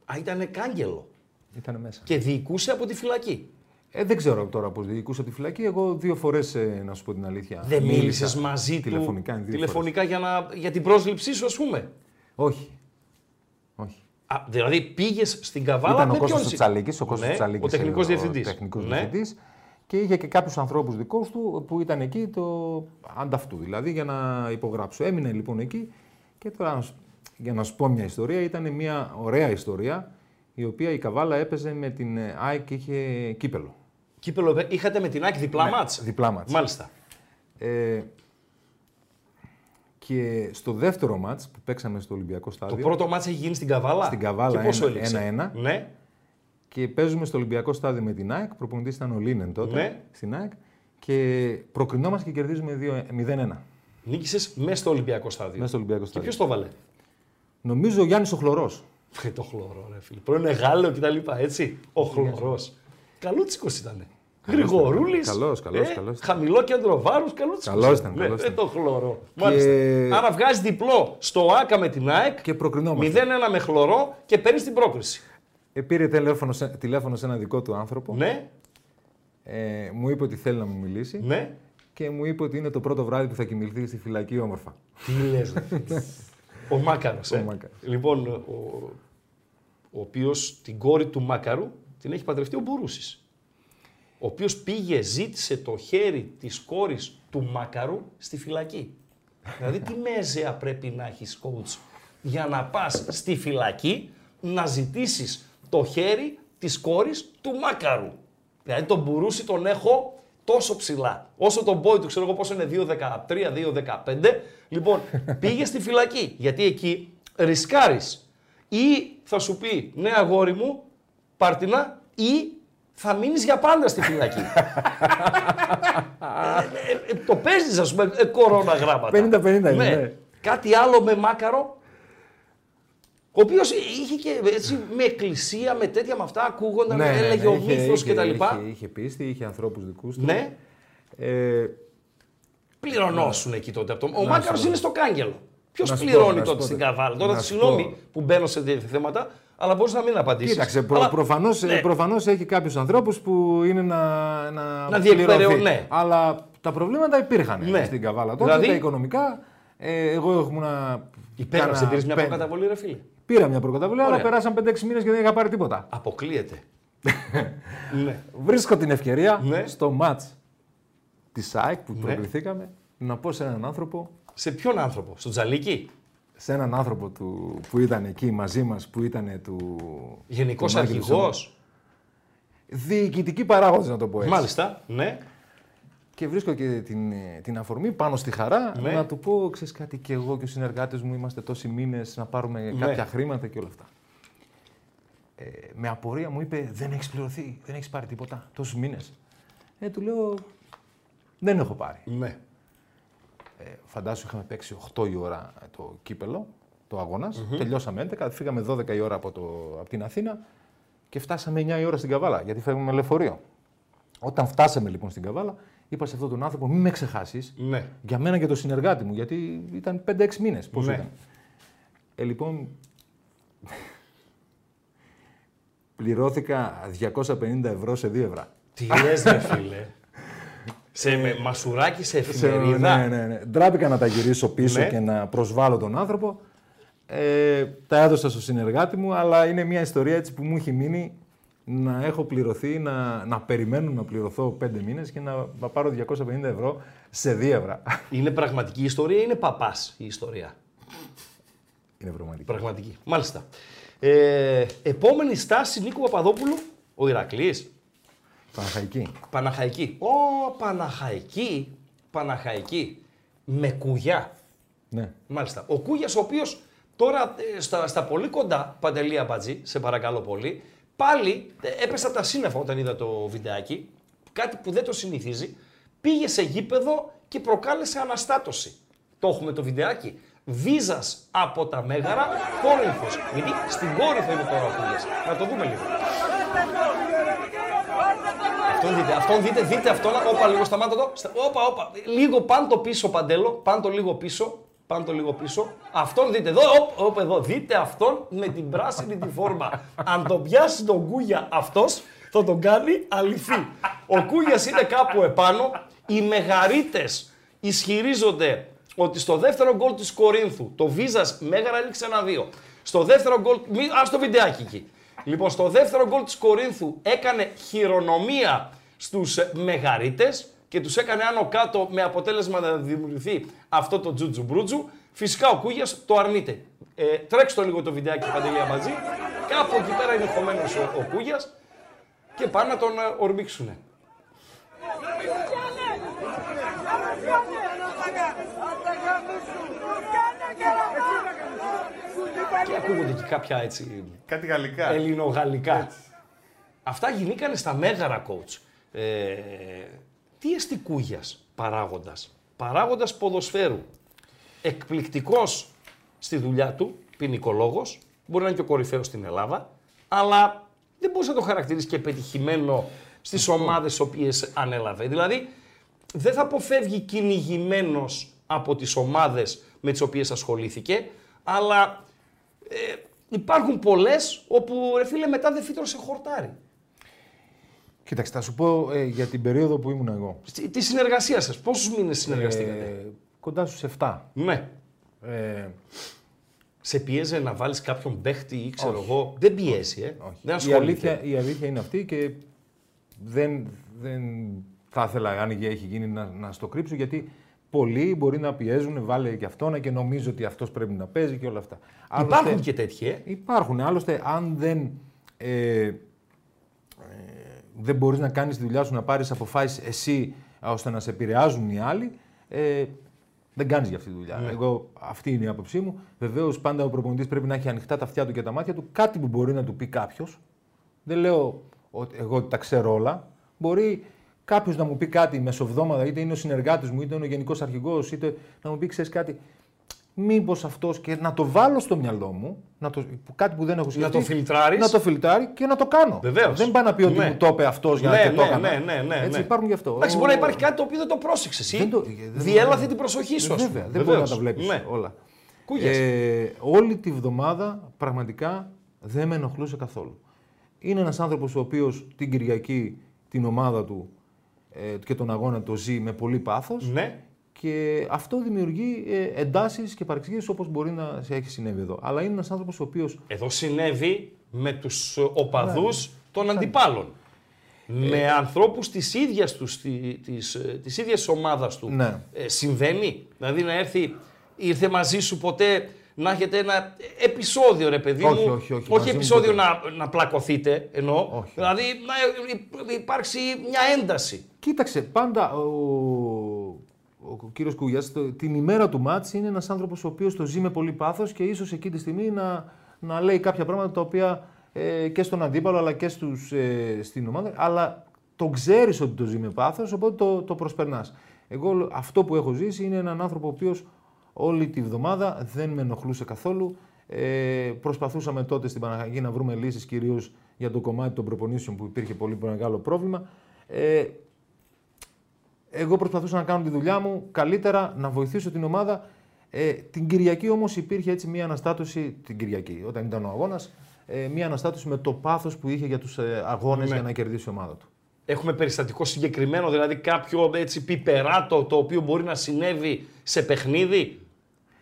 Α, ήταν κάγκελο. Ήταν μέσα. Και διοικούσε από τη φυλακή; Ε, δεν ξέρω τώρα πώς διοικούσα τη φυλακή. Εγώ δύο φορές, να σου πω την αλήθεια. Δεν μίλησα μίλησες μαζί τηλεφωνικά, του δύο τηλεφωνικά για, να, για την πρόσληψή σου, ας πούμε; φορές. Όχι. Όχι. Α, δηλαδή πήγες στην Καβάλα. Ήταν με ο Κώστας ποιον συ- Τσαλίκης, ο Κώστας Ναι, Τσαλίκης, ο τεχνικός ε, διευθυντής. Ο τεχνικός Ναι. διευθυντής. Και είχε και κάποιους ανθρώπους δικούς του που ήταν εκεί το ανταυτού, δηλαδή για να υπογράψω. Έμεινε λοιπόν εκεί και τώρα να σου- για να σου πω μια ιστορία, ήταν μια ωραία ιστορία η οποία η Καβάλα έπαιζε με την ε, ΑΕΚ και είχε κύπελο. Κύπελο, ε, είχατε με την Άκη διπλά Ναι, μάτς. διπλά μάτς. Μάλιστα. Ε, και στο δεύτερο μάτς που παίξαμε στο Ολυμπιακό Το Στάδιο πρώτο μάτς έχει γίνει στην Καβάλα. Στην Καβάλα, Και πόσο ένα- έλειξε; ένα-ένα. Ναι. και παίζουμε στο Ολυμπιακό Στάδιο με την ΑΕΚ. Προπονητής ήταν ο Λίνεν τότε Ναι. στην ΑΕΚ και προκρινόμαστε και κερδίζουμε 2 0-1 Νίκησες μέσα στο Ολυμπιακό στάδιο. μέσα στο Ολυμπιακό Και Στάδιο. ποιος το βάλε; Νομίζω ο Γιάννης ο Χλωρός. Ε, το χλωρό, ρε φίλε. Πρώην Γάλλο και τα λοιπά, έτσι. Ο χλωρός. Καλούτσικος ήταν. Γρηγορούλης. Καλός, καλός, καλός. Χαμηλό κέντρο βάρους, καλούτσικο. Καλός ήταν, Ναι, καλός ε, ήταν. το χλωρό. Μάλιστα. Άρα βγάζει διπλό στο ΑΚΑ με την ΑΕΚ. Και προκρινόμαστε. 0-1 με χλωρό και παίρνει την πρόκριση. Ε, πήρε τηλέφωνο σε, τηλέφωνο σε ένα δικό του άνθρωπο. Ναι, Ε, μου είπε ότι θέλει να μου μιλήσει ναι. και μου είπε ότι είναι το πρώτο βράδυ που θα κοιμηθεί στη φυλακή όμορφα. Τι λες, ρε. Ο Μάκαρος, ε. Ο Μάκαρος. Λοιπόν, ο, ο οποίος την κόρη του Μάκαρου την έχει παντρευτεί ο Μπουρούσης. Ο οποίος πήγε, ζήτησε το χέρι της κόρης του Μάκαρου στη φυλακή. δηλαδή, τι μέζεα πρέπει να έχεις, coach, για να πας στη φυλακή να ζητήσεις το χέρι της κόρης του Μάκαρου; Δηλαδή, τον Μπουρούση τον έχω τόσο ψηλά. Όσο τον boy του, ξέρω εγώ πόσο είναι 2,13, 2,15. Λοιπόν, πήγε στη φυλακή. Γιατί εκεί ρισκάρεις. Ή θα σου πει, ναι αγόρι μου, πάρτινα, ή θα μείνεις για πάντα στη φυλακή. Ε, ε, ε, το παίζεις, ας πούμε, ε, κορώνα γράμματα. 50-50 είναι, ναι. Κάτι άλλο με μάκαρο. Ο οποίος είχε και έτσι με εκκλησία, με τέτοια με αυτά, ακούγονταν, Ναι, ναι, ναι, έλεγε ο είχε- μύθος είχε- κτλ. Είχε, είχε πίστη, είχε ανθρώπους δικούς του. Ναι, Ε, πληρωνόσουν εκεί τότε. Από το... Ο Να Μάκαρος σου πω. είναι στο κάγκελο. Ποιος Να σου πω, πληρώνει να σου τότε πω στην τώρα. Καβάλα. Τώρα, Να σου συγγνώμη πω. που μπαίνω σε τέτοια θέματα, αλλά μπορείς να μην απαντήσεις. Κοίταξε, προ, προφανώς, ναι. προφανώς έχει κάποιους ανθρώπους που είναι να, να, Να διεκπαιρεώ- πληρωθεί. ναι. Αλλά τα προβλήματα υπήρχαν Ναι. στην Καβάλα. Τότε Δηλαδή; τα οικονομικά, ε, εγώ ήμουν. Υπέγραψε, πήρες μια προκαταβολή, ρε φίλε. Πήρα μια προκαταβολή, αλλά Ωραία. περάσαν 5-6 μήνες και δεν είχα πάρει τίποτα. Αποκλείεται. (laughs) ναι. Βρίσκω την ευκαιρία Ναι. στο μάτς της ΑΕΚ που προκληθήκαμε να πω σε έναν άνθρωπο, Σε ποιον άνθρωπο, στον Τζαλίκη; Σε έναν άνθρωπο του, που ήταν εκεί μαζί μας, που ήταν του. Γενικός του Μάκη αρχηγός. Λουσόνα. Διοικητικοί παράγοντες να το πω έτσι. Μάλιστα. Ναι. Και βρίσκω και την, ε, την αφορμή πάνω στη χαρά Ναι. να του πω: Ξέρεις κάτι, και εγώ και ο συνεργάτε μου είμαστε τόσοι μήνες να πάρουμε Ναι. κάποια χρήματα και όλα αυτά. Ε, με απορία μου είπε: Δεν έχεις πληρωθεί, δεν έχεις πάρει τίποτα τόσους μήνες. Ε, του λέω: Δεν έχω πάρει. ναι. Ε, φαντάσου, είχαμε παίξει 8 η ώρα το κύπελο, το αγώνας. Τελειώσαμε 11, φύγαμε 12 η ώρα από, το, από την Αθήνα και φτάσαμε 9 η ώρα στην Καβάλα, γιατί φεύγουμε με λεωφορείο. Όταν φτάσαμε λοιπόν στην Καβάλα, είπα σε αυτόν τον άνθρωπο: Μην με ξεχάσεις. Ναι. Για μένα και τον συνεργάτη μου, γιατί ήταν 5-6 μήνες. Πώς Ναι. ήταν. Ε, λοιπόν. πληρώθηκα 250 ευρώ σε 2 ευρώ. Τι λες ρε φίλε. Σε με, μασουράκι σε εφημερίδα. Ναι, ναι, ναι. Ντράπηκα να τα γυρίσω πίσω Ναι. και να προσβάλλω τον άνθρωπο. Ε, τα έδωσα στο συνεργάτη μου, αλλά είναι μια ιστορία έτσι που μου έχει μείνει να έχω πληρωθεί, να, να περιμένω να πληρωθώ πέντε μήνες και να, να πάρω 250 ευρώ σε 2 ευρώ. Είναι πραγματική ιστορία ή είναι παπάς η ιστορία; είναι πραγματική. Πραγματική. Μάλιστα. Ε, επόμενη στάση Νίκου Παπαδόπουλου, ο Ηρακλής. Παναχαϊκή. Παναχαϊκή. Ω, Παναχαϊκή. Παναχαϊκή. Με κουγιά. Ναι. Μάλιστα. Ο Κούγιας, ο οποίος τώρα ε, στα, στα πολύ κοντά, Παντελή Αμπατζή, σε παρακαλώ πολύ, πάλι ε, έπεσα τα σύννεφα όταν είδα το βιντεάκι. Κάτι που δεν το συνηθίζει. Πήγε σε γήπεδο και προκάλεσε αναστάτωση. Το έχουμε το βιντεάκι. Βίζας από τα Μέγαρα, Κόρινθος. Γιατί στην Κόρινθο είναι τώρα ο Κούγιας. Να το δούμε λίγο. Αυτόν δείτε, αυτόν δείτε, δείτε αυτόν. Όπα, λίγο σταμάτα το. Στα- Όπα, όπα. Λίγο πάν το πίσω, παντέλο. Πάν το λίγο πίσω. Πάν το λίγο πίσω. Αυτόν δείτε εδώ, όπ, όπ, εδώ. Δείτε αυτόν με την πράσινη τη φόρμα. Αν τον πιάσει τον Κούγια αυτός, θα τον κάνει αληθή. Ο Κούγιας είναι κάπου επάνω. Οι μεγαρίτες ισχυρίζονται ότι στο δεύτερο γκολ της Κορίνθου το Βίζας Μέγαρα έληξε ένα-δύο. Στο δεύτερο γκολ. μη- Ας το βιντεάκι εκεί. Λοιπόν, στο δεύτερο γκολ της Κορίνθου έκανε χειρονομία στους ε, Μεγαρίτες και τους έκανε άνω κάτω με αποτέλεσμα να δημιουργηθεί αυτό το τζουτζου μπρούτζου. Φυσικά ο Κούγιας το αρνείται. Ε, τρέξτε το λίγο το βιντεάκι Παντελή μαζί. Κάπου εκεί πέρα είναι χωμένος ο, ο Κούγιας και πάνε να τον ε, ορμήξουνε. Ακούγονται και κάποια έτσι Κάτι γαλλικά. ελληνογαλλικά. Αυτά γινήκανε στα μέγαρα coach. Ε, τι εστί Κούγιας παράγοντας. Παράγοντας ποδοσφαίρου. Εκπληκτικός στη δουλειά του, ποινικολόγος. Μπορεί να είναι και ο κορυφαίος στην Ελλάδα. Αλλά δεν μπορείς να το χαρακτηρίσει και πετυχημένο στις ομάδες τις οποίες ανέλαβε. Δηλαδή, δεν θα αποφεύγει κυνηγημένος από τις ομάδες με τις οποίες ασχολήθηκε, αλλά ε, υπάρχουν πολλές όπου, ρε φίλε, μετά δεν φύτρωσε χορτάρι. Κοίταξε, θα σου πω ε, για την περίοδο που ήμουν εγώ. Στη- Τη συνεργασία σας, πόσους μήνες συνεργαστήκατε; Ε, κοντά στους 7. Ναι. Ε, Σε πιέζε να βάλεις κάποιον παίχτη ή ξέρω Όχι. εγώ; Δεν πιέζει, ε. όχι. Δεν η, ασχολείται. αλήθεια, η αλήθεια είναι αυτή και δεν, δεν θα ήθελα, αν έχει γίνει, να, να στο κρύψω, γιατί πολλοί μπορεί να πιέζουν, βάλε και αυτόν και νομίζω ότι αυτός πρέπει να παίζει και όλα αυτά. Υπάρχουν Άλλωστε- και τέτοιοι, ε. Υπάρχουν. Άλλωστε, αν δεν, ε, ε, δεν μπορείς να κάνεις τη δουλειά σου, να πάρεις αποφάσεις εσύ ε, ώστε να σε επηρεάζουν οι άλλοι, ε, δεν κάνεις για αυτή τη δουλειά. Εγώ, αυτή είναι η άποψή μου. Βεβαίως, πάντα ο προπονητής πρέπει να έχει ανοιχτά τα αυτιά του και τα μάτια του. Κάτι που μπορεί να του πει κάποιος. Δεν λέω ότι εγώ ότι τα ξέρω όλα. Μπορεί κάποιος να μου πει κάτι μεσοβδόμαδα, είτε είναι ο συνεργάτης μου, είτε είναι ο γενικός αρχηγός, είτε να μου πει ξέρεις κάτι. Μήπως αυτός και να το βάλω στο μυαλό μου, να το, κάτι που δεν έχω σκεφτεί. το φιλτράρεις. Να το φιλτράρει και να το κάνω. Βεβαίως. Δεν πάει να πει ότι Ναι. μου το είπε αυτός για να Ναι, και το ναι, έκανα. ναι, ναι, ναι, Έτσι ναι. υπάρχουν γι' αυτό. Εντάξει, Ο- μπορεί να υπάρχει κάτι το οποίο δεν το πρόσεξες εσύ. Δεν το- δεν- Διέλαθε την προσοχή σου. ας πούμε. Βέβαια, δεν μπορεί να Βεβαίως. τα βλέπεις Ναι. όλα. Κούγιας. Ε, όλη τη βδομάδα πραγματικά δεν με ενοχλούσε καθόλου. Είναι ένας άνθρωπος ο οποίος την Κυριακή την ομάδα του ε, και τον αγώνα το ζει με πολύ πάθος Ναι. και αυτό δημιουργεί ε, εντάσεις και παρεξηγήσεις όπως μπορεί να σε έχει συνέβη εδώ. Αλλά είναι ένας άνθρωπος ο οποίος Εδώ συνέβη με τους οπαδούς Ναι. των αντιπάλων. Με ανθρώπους της ίδιας, τους, τη- της, ε, της ίδιας ομάδας του. Ναι. Ε, συμβαίνει. Δηλαδή να έρθει, ήρθε μαζί σου ποτέ να έχετε ένα επεισόδιο ρε παιδί Όχι, μου. όχι, όχι, μαζί μου επεισόδιο ποτέ. να, να πλακωθείτε εννοώ. Όχι. Δηλαδή να υ- υπάρξει μια ένταση. Κοίταξε, πάντα ο, ο κύριος Κούγιας το- την ημέρα του μάτς είναι ένας άνθρωπος ο οποίος το ζει με πολύ πάθος και ίσως εκεί τη στιγμή να, να λέει κάποια πράγματα τα οποία ε, και στον αντίπαλο αλλά και στους, ε, στην ομάδα, αλλά το ξέρεις ότι το ζει με πάθος, οπότε το, το προσπερνάς. Εγώ αυτό που έχω ζήσει είναι έναν άνθρωπο ο οποίος όλη τη βδομάδα δεν με ενοχλούσε καθόλου. Ε, προσπαθούσαμε τότε στην Παναγαγή να βρούμε λύσεις κυρίως για το κομμάτι των προπονήσεων που υπήρχε πολύ μεγάλο πρόβλημα. Ε, εγώ προσπαθούσα να κάνω τη δουλειά μου καλύτερα, να βοηθήσω την ομάδα. Ε, την Κυριακή όμως υπήρχε έτσι μια αναστάτωση, την Κυριακή όταν ήταν ο αγώνας, ε, μια αναστάτωση με το πάθος που είχε για τους ε, αγώνες Ναι. για να κερδίσει η ομάδα του. Έχουμε περιστατικό συγκεκριμένο, δηλαδή κάποιο έτσι πιπεράτο το οποίο μπορεί να συνέβη σε παιχνίδι;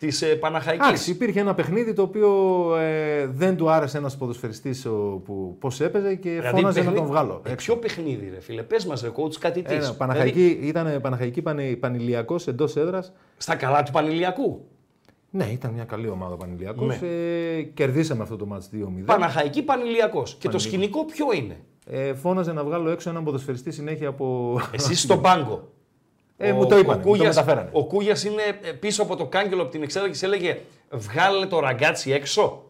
Της ε, Παναχαϊκής. Εντάξει, υπήρχε ένα παιχνίδι το οποίο ε, δεν του άρεσε ένας ποδοσφαιριστής ο, που πώς έπαιζε και Δηλαδή, φώναζε να παιχνίδι- τον βγάλω. Ε, ποιο παιχνίδι, ρε φίλε, πες μας, ρε coach, κάτι της. Ένα, Παναχαϊκή, Δηλαδή, ήταν Παναχαϊκή Πανε- Πανηλιακός εντός έδρας. στα καλά του Πανηλιακού. Ναι, ήταν μια καλή ομάδα ο Πανηλιακός. Ναι. Ε, κερδίσαμε αυτό το μάτς 2-0. Παναχαϊκή Πανηλιακός. Και το σκηνικό ποιο είναι; Ε, φώναζε να βγάλω έξω έναν ποδοσφαιριστή συνέχεια από. Εσύ στον πάγκο. (laughs) Ε, μου το είπαν, μου το Κούγιας- μεταφέρανε. ο Κούγιας είναι ε, πίσω από το κάγκελο από την εξέδρα και σε έλεγε βγάλε το ραγκάτσι έξω.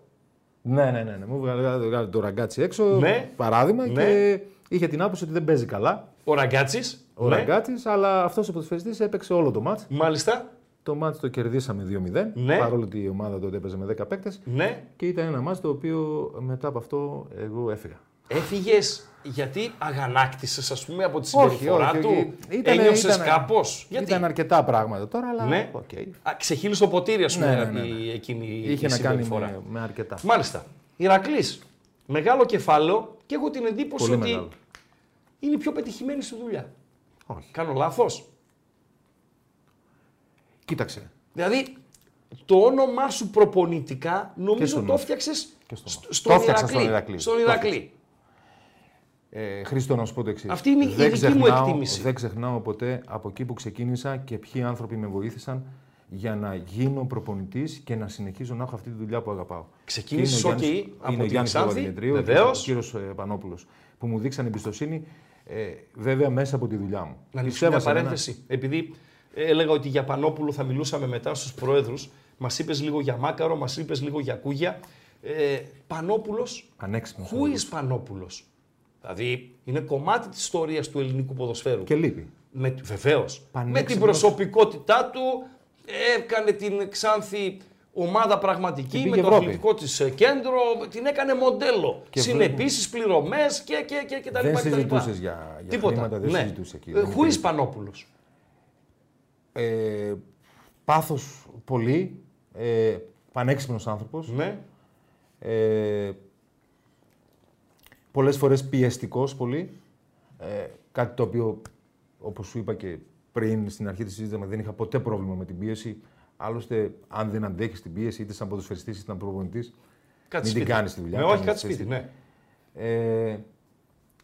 ναι, ναι, ναι, ναι. Μου βγάλε βγάλε το ραγκάτσι έξω. Ναι. Παράδειγμα. Ναι. Και είχε την άποψη ότι δεν παίζει καλά Ο Ραγκάτσης. ο ναι. Ραγκάτσης, αλλά αυτός ο ποδοσφαιριστής έπαιξε όλο το μάτς. Μάλιστα. Το μάτς το κερδίσαμε 2-0. Ναι. Παρόλο ότι η ομάδα τότε έπαιζε με 10 παίκτες. Ναι. Και ήταν ένα μάτς το οποίο μετά από αυτό εγώ έφυγα. Έφυγες γιατί αγανάκτησες, ας πούμε, από τη συμπεριφορά όχι, του; όχι. Ήτανε- Ένιωσες ήτανε- κάπως; Γιατί; Ήταν αρκετά πράγματα τώρα, αλλά. Ναι. οκ. Α, ξεχείλισε το ποτήρι, ας πούμε, Ναι, ναι, από ναι, η- εκείνη η Είχε να κάνει συμπεριφορά. με, με αρκετά. Μάλιστα. Ηρακλής. Μεγάλο κεφάλαιο και έχω την εντύπωση Πολύ ότι μεγάλο. είναι η πιο πετυχημένη στη δουλειά. Όχι. Κάνω λάθος; Κοίταξε. Δηλαδή, το όνομά σου προπονητικά νομίζω στον το Όφη. έφτιαξες Και στον Όφη. στον Το έφτιαξα Ηρακλή. στον Ηρακλή. Στον Το Ηρακλή. Ε, Χρήστο, να σου πω το εξής. Αυτή είναι η δική μου εκτίμηση. Δεν ξεχνάω ποτέ από εκεί που ξεκίνησα και ποιοι άνθρωποι με βοήθησαν για να γίνω προπονητής και να συνεχίζω να έχω αυτή τη δουλειά που αγαπάω. Ξεκίνησες Και είναι ο οκ, Γιάννης- από είναι ο την Γιάννης Ξάνθη, Παπαδημητρίου και βεβαίως. ο κύριος Πανόπουλος που μου δείξαν εμπιστοσύνη, ε, βέβαια μέσα από τη δουλειά μου. Να ανοίξω Πιστεύω μια σε μένα. παρένθεση. Επειδή ε, έλεγα ότι για Πανόπουλο θα μιλούσαμε μετά στους προέδρου, μας είπες λίγο για Μάκαρο, μας είπες λίγο για Κούγια. Ε, Πανόπουλος, Πανέξυπνος who άνθρωπος. is Πανόπουλος; Δηλαδή είναι κομμάτι της ιστορίας του ελληνικού ποδοσφαίρου. Και λείπει. Με, βεβαίως. Με την Πανέξυπνος. προσωπικότητά του έκανε την Ξάνθη ομάδα πραγματική Την με πήγε το Ευρώπη. αθλητικό της ε, κέντρο, την έκανε μοντέλο. Και Συνεπίσεις, πληρωμές και, και, και, και τα Δεν λοιπά και τα λοιπά. συζητούσες για- για Τίποτα. χρήματα, δεν ναι. συζητούσε εκεί, Ε, δεν Who υπήρχε. is Πανόπουλος. Ε, πάθος πολύ, ε, πανέξυπνος άνθρωπος. Ναι. Ε, πολλές φορές πιεστικός πολύ. Ε, κάτι το οποίο, όπως σου είπα και πριν στην αρχή της συζήτησης, δεν είχα ποτέ πρόβλημα με την πίεση. Άλλωστε, αν δεν αντέχεις την πίεση, είτε σαν ποδοσφαιριστής είτε σαν προπονητής, Κάτσε μην την σπίτι. κάνεις τη δουλειά. Ναι, όχι, κάνεις κάτσε τη σπίτι, θέση. ναι. Ε,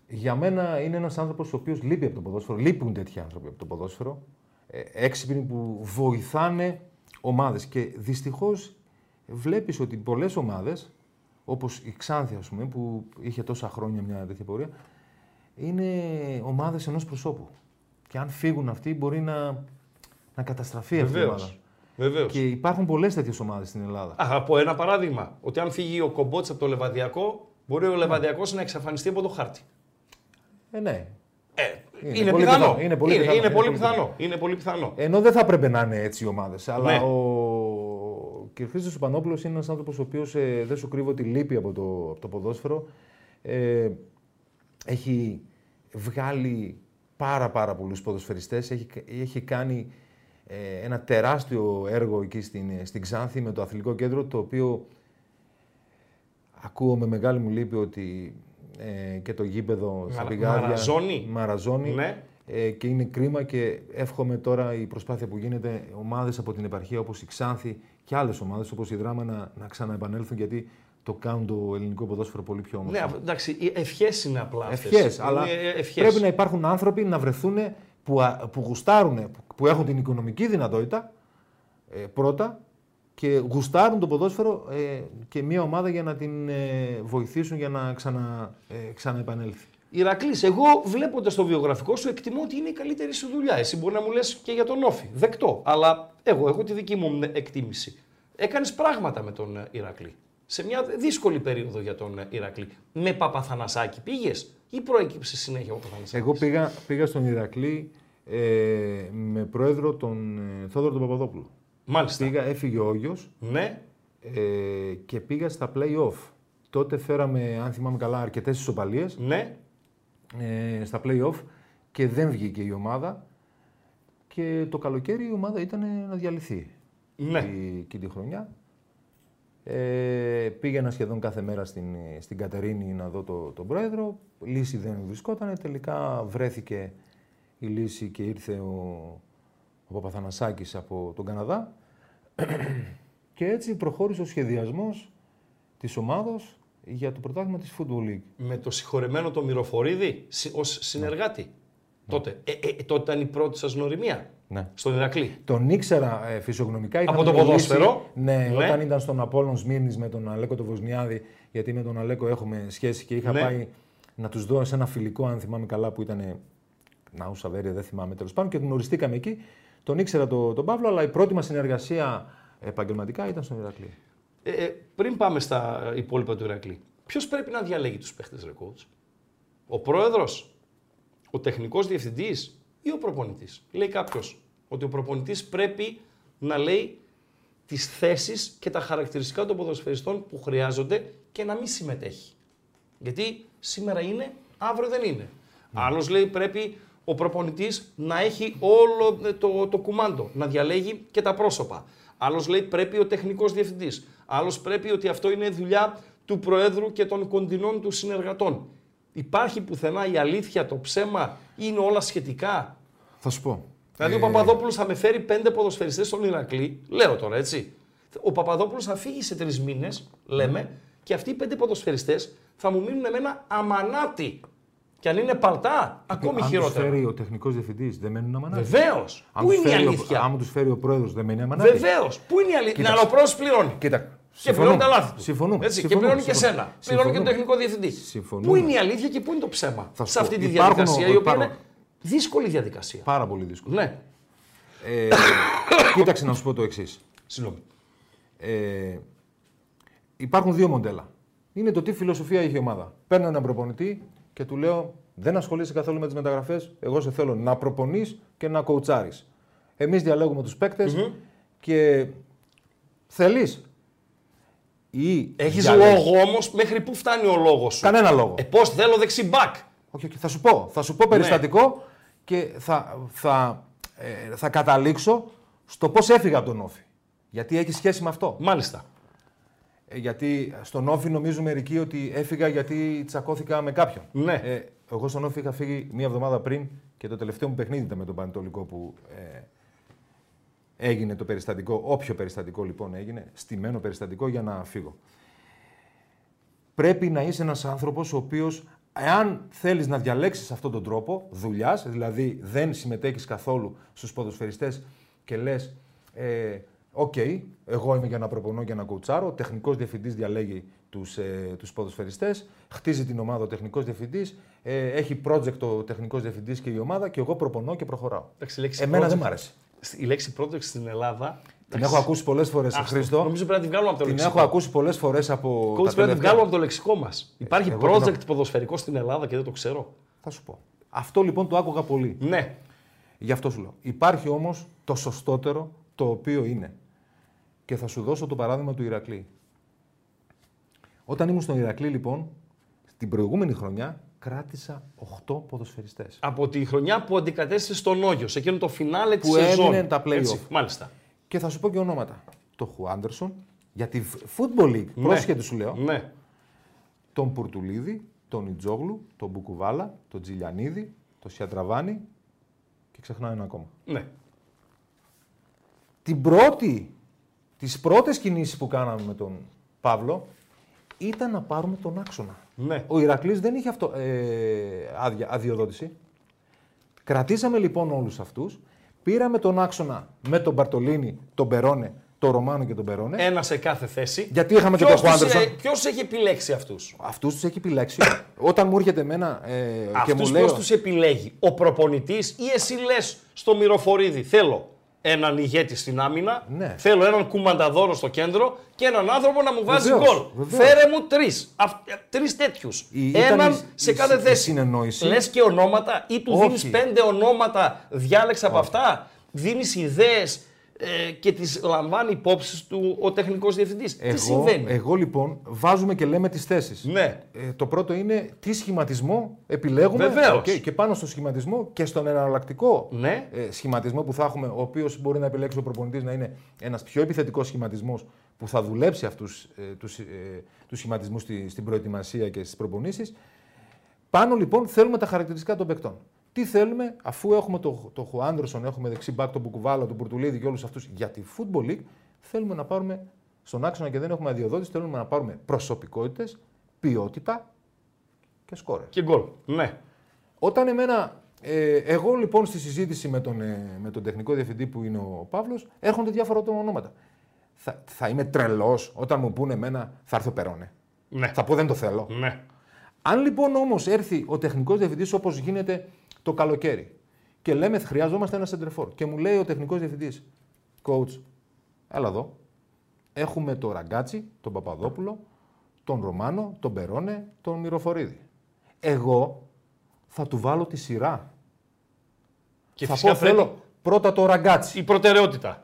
για μένα είναι ένας άνθρωπος ο οποίος λείπει από το ποδόσφαιρο. Λείπουν τέτοιοι άνθρωποι από το ποδόσφαιρο. Ε, έξυπνοι που βοηθάνε ομάδες. Και δυστυχώς βλέπεις ότι πολλές ομάδες, όπως η Ξάνθη ας πούμε, που είχε τόσα χρόνια μια τέτοια πορεία, είναι ομάδες ενός προσώπου. Και αν φύγουν αυτοί μπορεί να, να καταστραφεί αυτή η ομάδα. Βεβαίως. Βεβαίως. Και υπάρχουν πολλές τέτοιες ομάδες στην Ελλάδα. Α, από ένα παράδειγμα. Ότι αν φύγει ο Κομπότς από το Λεβαδιακό, μπορεί ο Λεβαδιακός να εξαφανιστεί από το χάρτη. Ε, ναι. Ε, είναι, πολύ πιθανό. πιθανό. Είναι πολύ είναι, πιθανό. είναι Είναι πολύ πολύ πιθανό. Είναι πολύ πιθανό. Ενώ δεν θα έπρεπε να είναι έτσι οι ομάδες. Αλλά Ναι. ο κ. Χρήστος Πανόπουλο είναι ένας άνθρωπος ο οποίος δεν σου κρύβω ότι λείπει από το, από το ποδόσφαιρο. Ε, έχει βγάλει πάρα πάρα πολλούς ποδοσφαιριστές. Έχει, έχει κάνει ε, ένα τεράστιο έργο εκεί στην, στην Ξάνθη με το αθλητικό κέντρο, το οποίο ακούω με μεγάλη μου λύπη ότι ε, και το γήπεδο στα Μαρα- πηγάδια μαραζώνει. μαραζώνει. Ναι. Ε, και είναι κρίμα και εύχομαι τώρα η προσπάθεια που γίνεται ομάδες από την επαρχία όπως η Ξάνθη και άλλες ομάδες όπως η Δράμα να, να ξαναεπανέλθουν γιατί το κάνουν το ελληνικό ποδόσφαιρο πολύ πιο όμορφο. Ναι, εντάξει, οι ευχές είναι απλά αυτές. Ευχές, αλλά Είναι ευχές. πρέπει να υπάρχουν άνθρωποι να βρεθούν που, α- που γουστάρουν, που, που έχουν την οικονομική δυνατότητα ε, πρώτα και γουστάρουν το ποδόσφαιρο ε, και μια ομάδα για να την ε, βοηθήσουν για να ξανα, ε, ξαναεπανέλθει. Ηρακλής, εγώ βλέποντας το βιογραφικό σου, εκτιμώ ότι είναι η καλύτερη σου δουλειά. Εσύ μπορεί να μου λες και για τον Όφη. Δεκτό. Αλλά εγώ έχω τη δική μου εκτίμηση. Έκανες πράγματα με τον ε, Ηρακλή. Σε μια δύσκολη περίοδο για τον ε, Ηρακλή. Με Παπαθανασάκη πήγες ή προέκυψε συνέχεια ο Παπαθανασάκης; Εγώ πήγα, πήγα στον Ηρακλή ε, με πρόεδρο τον ε, Θόδωρο τον Παπαδόπουλο. Μάλιστα. Πήγα, έφυγε ο Όγιος Ναι, ε, και πήγα στα play-off. Τότε φέραμε, αν θυμάμαι καλά, αρκετές ισοπαλίες ναι. Ε, στα play-off και δεν βγήκε η ομάδα και το καλοκαίρι η ομάδα ήταν να διαλυθεί Ναι. η, εκείνη τη χρονιά. Ε, πήγαινα σχεδόν κάθε μέρα στην, στην Κατερίνη να δω το, τον πρόεδρο. Λύση δεν βρισκόταν. Τελικά βρέθηκε η λύση και ήρθε ο, ο Παπαθανασάκης από τον Καναδά. (clears throat) και έτσι προχώρησε ο σχεδιασμός της ομάδος για το πρωτάθλημα της Football League. Με το συγχωρεμένο το Μυροφορίδη ως συνεργάτη. Τότε. Ε, ε, τότε ήταν η πρώτη σας γνωριμία. Ναι. Στον Ηρακλή. Τον ήξερα ε, φυσιογνωμικά. είχαμε Από το μιλήσει, ποδόσφαιρο. Ναι, Ναι. όταν ήταν στον Απόλλων Σμύρνης με τον Αλέκο τον Βοσνιάδη, γιατί με τον Αλέκο έχουμε σχέση και είχα Ναι. πάει να τους δω σε ένα φιλικό, αν θυμάμαι καλά, που ήταν Ναού Σαβέρια, δεν θυμάμαι τέλος πάντων, και γνωριστήκαμε εκεί. Τον ήξερα τον, τον Παύλο, αλλά η πρώτη μας συνεργασία επαγγελματικά ήταν στον Ηρακλή. Ε, ε, πριν πάμε στα υπόλοιπα του Ηρακλή, ποιος πρέπει να διαλέγει τους παίχτες ρε coach? Ο πρόεδρος, ο τεχνικός διευθυντής ή ο προπονητής; Λέει κάποιος ότι ο προπονητής πρέπει να λέει τις θέσεις και τα χαρακτηριστικά των ποδοσφαιριστών που χρειάζονται και να μην συμμετέχει. Γιατί σήμερα είναι, αύριο δεν είναι. Άλλος λέει πρέπει ο προπονητής να έχει όλο ε, το, το κουμάντο, να διαλέγει και τα πρόσωπα. Άλλος λέει πρέπει ο τεχνικός διευθυντής. Άλλος πρέπει ότι αυτό είναι δουλειά του Προέδρου και των κοντινών του συνεργατών. Υπάρχει πουθενά η αλήθεια, το ψέμα, είναι όλα σχετικά; Θα σου πω. Δηλαδή ο Παπαδόπουλος θα με φέρει πέντε ποδοσφαιριστές στον Ηρακλή. Λέω τώρα έτσι. Ο Παπαδόπουλος θα φύγει σε τρεις μήνες, λέμε, και αυτοί οι πέντε ποδοσφαιριστές θα μου μείνουν εμένα αμανάτι. Και αν είναι παλτά, ακόμη αν τους χειρότερα. φέρει ο τεχνικός διευθυντής, δεν μένουν αμανάτι. Βεβαίως. Αν Πού τους είναι η φέρει ο- αλήθεια; Άμα τους φέρει ο πρόεδρος, δεν μένει αμανάτι. Βεβαίως. Πού είναι η αλήθεια. Κοίταξε. Να ο πρόεδρος πληρώνει. Κοίτα, Και συμφωνούμε. πληρώνει τα λάθη του. Συμφωνούμε. Έτσι, και συμφωνούμε, πληρώνει και συμφωνούμε. σένα. Πληρώνει και τον Συμφωνούμε. τεχνικό διευθυντή. Συμφωνούμε. Πού είναι η αλήθεια και πού είναι το ψέμα Θα σου σε πω, αυτή τη υπάρχουν- διαδικασία, η οποία υπάρχουν- είναι δύσκολη διαδικασία. Πάρα πολύ δύσκολο. Ναι. Ε, (coughs) κοίταξε να σου πω το εξής. Συγγνώμη. Ε, υπάρχουν δύο μοντέλα. Είναι το τι φιλοσοφία έχει η ομάδα. Παίρνω έναν προπονητή και του λέω: Δεν ασχολείσαι καθόλου με τις μεταγραφές. Εγώ σε θέλω να προπονείς και να κοουτσάρεις. Εμείς διαλέγουμε τους παίκτες και θέλει. Ή Έχεις διαλέγεις. λόγο όμως, μέχρι πού φτάνει ο λόγος σου; Κανένα λόγο. Ε, πώς θέλω δεξί μπακ; Όχι, όχι, θα σου πω. Θα σου πω περιστατικό και θα, θα, ε, θα καταλήξω στο πώς έφυγα από τον Όφη. Γιατί έχει σχέση με αυτό. Μάλιστα. Ε, γιατί στον Όφη νομίζουν μερικοί ότι έφυγα γιατί τσακώθηκα με κάποιον. Ναι. Ε, εγώ στον ΟΦΗ είχα φύγει μία εβδομάδα πριν και το τελευταίο μου παιχνίδι ήταν με τον Πανετολικό που ε, έγινε το περιστατικό. Όποιο περιστατικό λοιπόν έγινε, στημένο περιστατικό για να φύγω. Πρέπει να είσαι ένας άνθρωπος ο οποίος, εάν θέλεις να διαλέξεις αυτόν τον τρόπο δουλειάς, δηλαδή δεν συμμετέχεις καθόλου στους ποδοσφαιριστές και λες ε, Οκ, εγώ είμαι για να προπονώ και να κοουτσάρω. Ο τεχνικός διευθυντής διαλέγει τους, ε, τους ποδοσφαιριστές, χτίζει την ομάδα ο τεχνικός διευθυντής, ε, έχει project ο τεχνικός διευθυντής και η ομάδα και εγώ προπονώ και προχωράω. Εντάξει, η λέξη Εμένα project- δεν μ' άρεσε. Η λέξη project στην Ελλάδα. Την έχω ακούσει πολλές φορές, Άστο. Χρήστο. Νομίζω πρέπει να την βγάλουμε από το Την λεξικό. έχω ακούσει πολλές φορές από Coach, τα πρέπει να την τελευταία- βγάλουμε από το λεξικό μας. Υπάρχει εγώ την project έχω- ποδοσφαιρικό στην Ελλάδα και δεν το ξέρω. Θα σου πω. Αυτό λοιπόν το άκουγα πολύ. Ναι. Γι' αυτό σου λέω. Υπάρχει όμως το σωστότερο το οποίο είναι. Και θα σου δώσω το παράδειγμα του Ηρακλή. Όταν ήμουν στον Ηρακλή, λοιπόν, την προηγούμενη χρονιά κράτησα 8 ποδοσφαιριστές. Από τη χρονιά που αντικατέστησε στον Όγιο, σε εκείνο το φινάλε της Που σεζόν. έμεινε τα play-off. Έτσι, Μάλιστα. Και θα σου πω και ονόματα. Το Χουάντερσον, για τη Football League, πρόσεχε τι σου λέω. Ναι. Τον Πουρτουλίδη, τον Ιτζόγλου, τον Μπουκουβάλα, τον Τζιλιανίδη, τον Σιατραβάνη και ξεχνάω ένα ακόμα. ναι. Την πρώτη, τις πρώτες κινήσεις που κάναμε με τον Παύλο ήταν να πάρουμε τον άξονα. Ναι. Ο Ηρακλής δεν είχε αυτό, ε, άδεια, αδειοδότηση. Κρατήσαμε λοιπόν όλους αυτούς, πήραμε τον άξονα με τον Μπαρτολίνη, τον Περόνε, τον Ρωμάνο και τον Περόνε. Ένα σε κάθε θέση. Γιατί είχαμε και Ποιος τον τους, Χουάντερσον. ε, Ποιος έχει επιλέξει αυτούς; Αυτούς τους έχει επιλέξει. Όταν μου έρχεται εμένα ε, και μου Αυτούς λέει... πώς τους επιλέγει; Ο προπονητής ή εσύ λες στο Μυροφορίδη θέλω έναν ηγέτη στην άμυνα, Ναι. θέλω έναν κουμανταδόρο στο κέντρο και έναν άνθρωπο να μου βάζει Βεβαίως, γκολ. βεβαίως. Φέρε μου τρεις. Αυ- ε, τρεις τέτοιους. Η- ήταν έναν η- σε η- κάθε η θέση. συνεννόηση. Λες και ονόματα ή του Όχι. δίνεις πέντε ονόματα, διάλεξε από αυτά. Δίνεις ιδέες ε, και τις λαμβάνει υπόψη του ο τεχνικός διευθυντής. Τι Εγώ, συμβαίνει; εγώ λοιπόν βάζουμε και λέμε τις θέσεις. Ναι. Ε, το πρώτο είναι τι σχηματισμό επιλέγουμε Βεβαίως. Οκ, και πάνω στο σχηματισμό και στον εναλλακτικό Ναι. ε, σχηματισμό που θα έχουμε, ο οποίος μπορεί να επιλέξει ο προπονητής να είναι ένας πιο επιθετικός σχηματισμός που θα δουλέψει αυτούς ε, τους, ε, τους σχηματισμούς στη, στην προετοιμασία και στις προπονήσεις. Πάνω λοιπόν θέλουμε τα χαρακτηριστικά των παικτών. Τι θέλουμε, αφού έχουμε το, το Χουάντερσον, έχουμε δεξί μπακ τον Μπουκουβάλα, τον Πουρτουλίδη και όλους αυτούς για τη Football League, θέλουμε να πάρουμε στον άξονα και δεν έχουμε αδειοδότηση, θέλουμε να πάρουμε προσωπικότητες, ποιότητα και σκόρες. Και γκολ. Ναι. Όταν εμένα, ε, εγώ λοιπόν στη συζήτηση με τον, ε, με τον τεχνικό διευθυντή που είναι ο Παύλος, έρχονται διάφορα ονόματα. Θα, θα είμαι τρελός όταν μου πούνε εμένα θα έρθει ο Περόνε. Ναι. Θα πω δεν το θέλω. Ναι. Αν λοιπόν όμως έρθει ο τεχνικός διευθυντής όπως γίνεται το καλοκαίρι και λέμε χρειαζόμαστε ένα σεντρεφόρ και μου λέει ο τεχνικός διευθυντής, coach, έλα εδώ. Έχουμε το Ραγκάτσι, τον Παπαδόπουλο, τον Ρωμάνο, τον Περόνε, τον Μυροφορίδη. Εγώ θα του βάλω τη σειρά. Και θα φυσικά πω θέλω πρέπει πρώτα το Ραγκάτσι. η προτεραιότητα.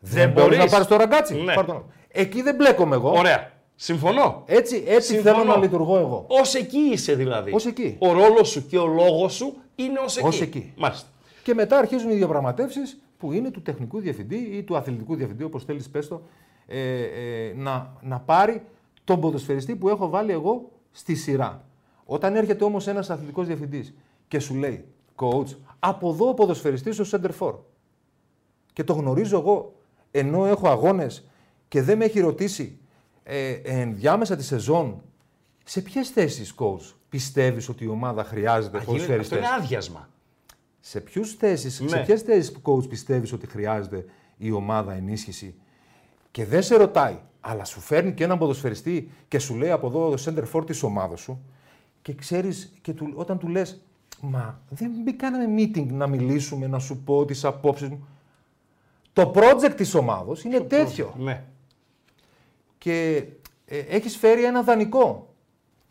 Δεν μπορείς να πάρεις το Ραγκάτσι. Ναι. Πάρ' το. Εκεί δεν μπλέκομαι εγώ. Ωραία. Συμφωνώ. Έτσι, έτσι Συμφωνώ. θέλω να λειτουργώ εγώ. Ως εκεί είσαι δηλαδή. Ως εκεί. Ο ρόλος σου και ο λόγος σου είναι ως εκεί. Ως εκεί. Μάλιστα. Και μετά αρχίζουν οι διαπραγματεύσεις που είναι του τεχνικού διευθυντή ή του αθλητικού διευθυντή, όπως θέλεις, πες το, ε, ε, να, να πάρει τον ποδοσφαιριστή που έχω βάλει εγώ στη σειρά. Όταν έρχεται όμως ένας αθλητικός διευθυντής και σου λέει, coach, από εδώ ο ποδοσφαιριστής ο center for. Και το γνωρίζω εγώ, ενώ έχω αγώνες και δεν με έχει ρωτήσει ε, ενδιάμεσα τη σεζόν σε ποιες θέσεις, coach, πιστεύεις ότι η ομάδα χρειάζεται Α, γίνεται- Αυτό ποδοσφαιριστές. είναι άδειασμα. Σε, ποιους θέσεις, σε Ναι. ποιες θέσεις coach πιστεύεις ότι χρειάζεται η ομάδα ενίσχυση; Και δεν σε ρωτάει, αλλά σου φέρνει και έναν ποδοσφαιριστή και σου λέει από εδώ το center for της ομάδας σου και ξέρεις και του, όταν του λες μα δεν μπη- κάναμε meeting να μιλήσουμε, να σου πω τις απόψεις μου. Το project της ομάδος είναι τέτοιο Ναι. και ε, έχεις φέρει ένα δανεικό.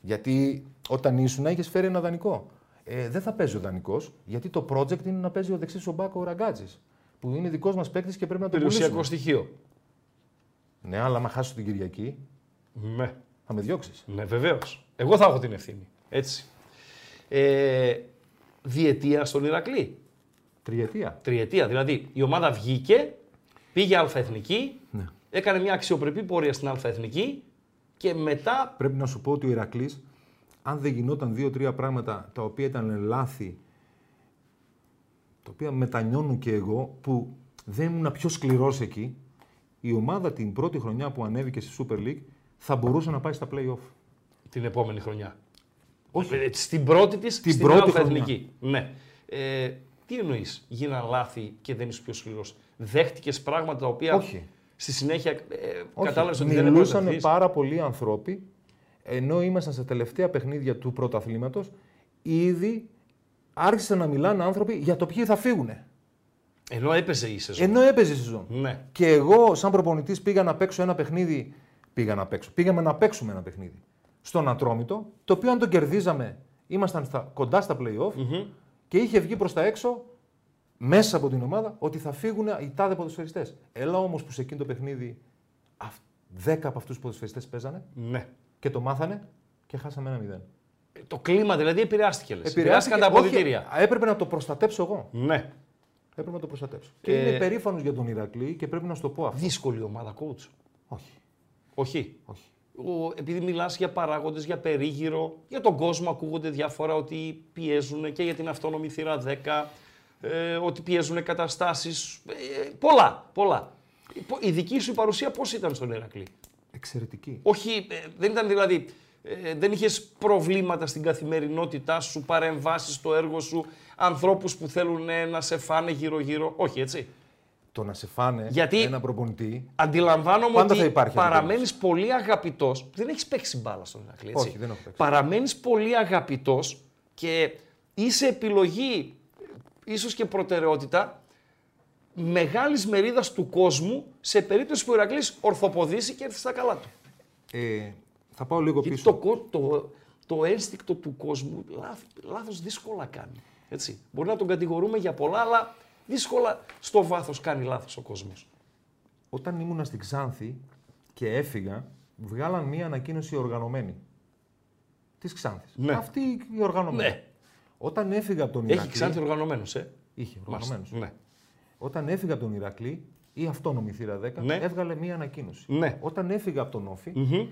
Γιατί όταν ήσουν έχεις φέρει ένα δανεικό. Ε, δεν θα παίζει ο δανεικός, γιατί το project είναι να παίζει ο δεξί ο Μπάκο ο Ραγκάτζης. Που είναι δικός μας παίκτης και πρέπει να τον Περιουσιακό πουλήσουμε. στοιχείο. Ναι, αλλά άμα χάσω την Κυριακή, Ναι. θα με διώξεις. Ναι, βεβαίως. Εγώ θα έχω την ευθύνη. Έτσι. Ε, διετία στον Ηρακλή. Τριετία. Τριετία. Δηλαδή η ομάδα βγήκε, πήγε αλφαεθνική, Ναι. έκανε μια αξιοπρεπή πορεία στην αλφαεθνική και μετά. Πρέπει να σου πω ότι ο Ηρακλής, αν δεν γινόταν δύο-τρία πράγματα τα οποία ήταν λάθη, τα οποία μετανιώνω και εγώ, που δεν ήμουν πιο σκληρός εκεί, η ομάδα την πρώτη χρονιά που ανέβηκε στη Super League θα μπορούσε να πάει στα play-off. την επόμενη χρονιά. Όχι. Ε, Στην πρώτη της, στην πρώτη αλφαεθνική. Ναι. Ε, τι εννοείς, γίναν λάθη και δεν είσαι πιο σκληρός. Δέχτηκες πράγματα τα οποία Όχι. στη συνέχεια ε, Όχι. κατάλαβες ότι δεν Μιλούσαν έπρεπε να πάρα πολλοί άνθρωποι, ενώ ήμασταν στα τελευταία παιχνίδια του πρωταθλήματος, ήδη άρχισαν να μιλάνε άνθρωποι για το ποιοι θα φύγουν. Ενώ έπαιζε η σεζόν. Ενώ έπαιζε η σεζόν. Ναι. Και εγώ, σαν προπονητής, πήγα να παίξω ένα παιχνίδι. Πήγα να παίξω. Πήγαμε να παίξουμε ένα παιχνίδι στον Ατρόμητο, το οποίο αν το κερδίζαμε, ήμασταν στα, κοντά στα playoff. και είχε βγει προς τα έξω μέσα από την ομάδα ότι θα φύγουν οι τάδε ποδοσφαιριστές. Έλα όμως που σε εκείνο το παιχνίδι 10 από αυτούς τους ποδοσφαιριστές παίζανε Ναι. Και το μάθανε και χάσαμε ένα μηδέν. Το κλίμα δηλαδή επηρεάστηκε. Λες. Επηρεάστηκαν τα όχι, αποδητήρια. έπρεπε να το προστατέψω εγώ. Ναι. Έπρεπε να το προστατέψω. Και Ε, είμαι περήφανος για τον Ηρακλή και πρέπει να σου το πω αυτό. Δύσκολη ομάδα, coach. Όχι. Όχι. όχι. Ο, επειδή μιλάς για παράγοντες, για περίγυρο, για τον κόσμο, ακούγονται διάφορα ότι πιέζουν και για την αυτόνομη θύρα 10, ε, ότι πιέζουν καταστάσεις. Ε, πολλά, πολλά. Η δική σου παρουσία πώς ήταν στον Ηρακλή; Εξαιρετική. Όχι, ε, δεν ήταν δηλαδή. Ε, δεν είχες προβλήματα στην καθημερινότητά σου, παρεμβάσεις στο έργο σου, ανθρώπους που θέλουν ε, να σε φάνε γύρω-γύρω. Όχι, έτσι. Το να σε φάνε Γιατί- ένα προπονητή. Αντιλαμβάνομαι Πάντα θα ότι υπάρχει παραμένεις πολύ αγαπητός. Δεν έχεις παίξει μπάλα στον Ηρακλή. Έτσι. Όχι, δεν έχω παίξει. Παραμένεις πολύ αγαπητός και είσαι επιλογή, ίσως και προτεραιότητα μεγάλης μερίδας του κόσμου σε περίπτωση που ο Ηρακλής ορθοποδήσει και έρθει στα καλά του. Ε, θα πάω λίγο Γιατί πίσω. το, κο- το, το ένστικτο του κόσμου λάθ, λάθος δύσκολα κάνει. Έτσι. Μπορεί να τον κατηγορούμε για πολλά, αλλά δύσκολα στο βάθος κάνει λάθος ο κόσμος. Όταν ήμουνα στην Ξάνθη και έφυγα, βγάλαν μία ανακοίνωση οργανωμένη. Της Ξάνθης. Ναι. Αυτή η οργανωμένη. Ναι. Όταν έφυγα από τον Ηρακλή. Έχει ξάνθει οργανωμένος, ε; Είχε, Μάλιστα. οργανωμένος. Ναι. Όταν έφυγα από τον Ηρακλή, η αυτόνομη θύρα 10 Ναι. έβγαλε μία ανακοίνωση. Ναι. Όταν έφυγα από τον Όφη, Μμμ.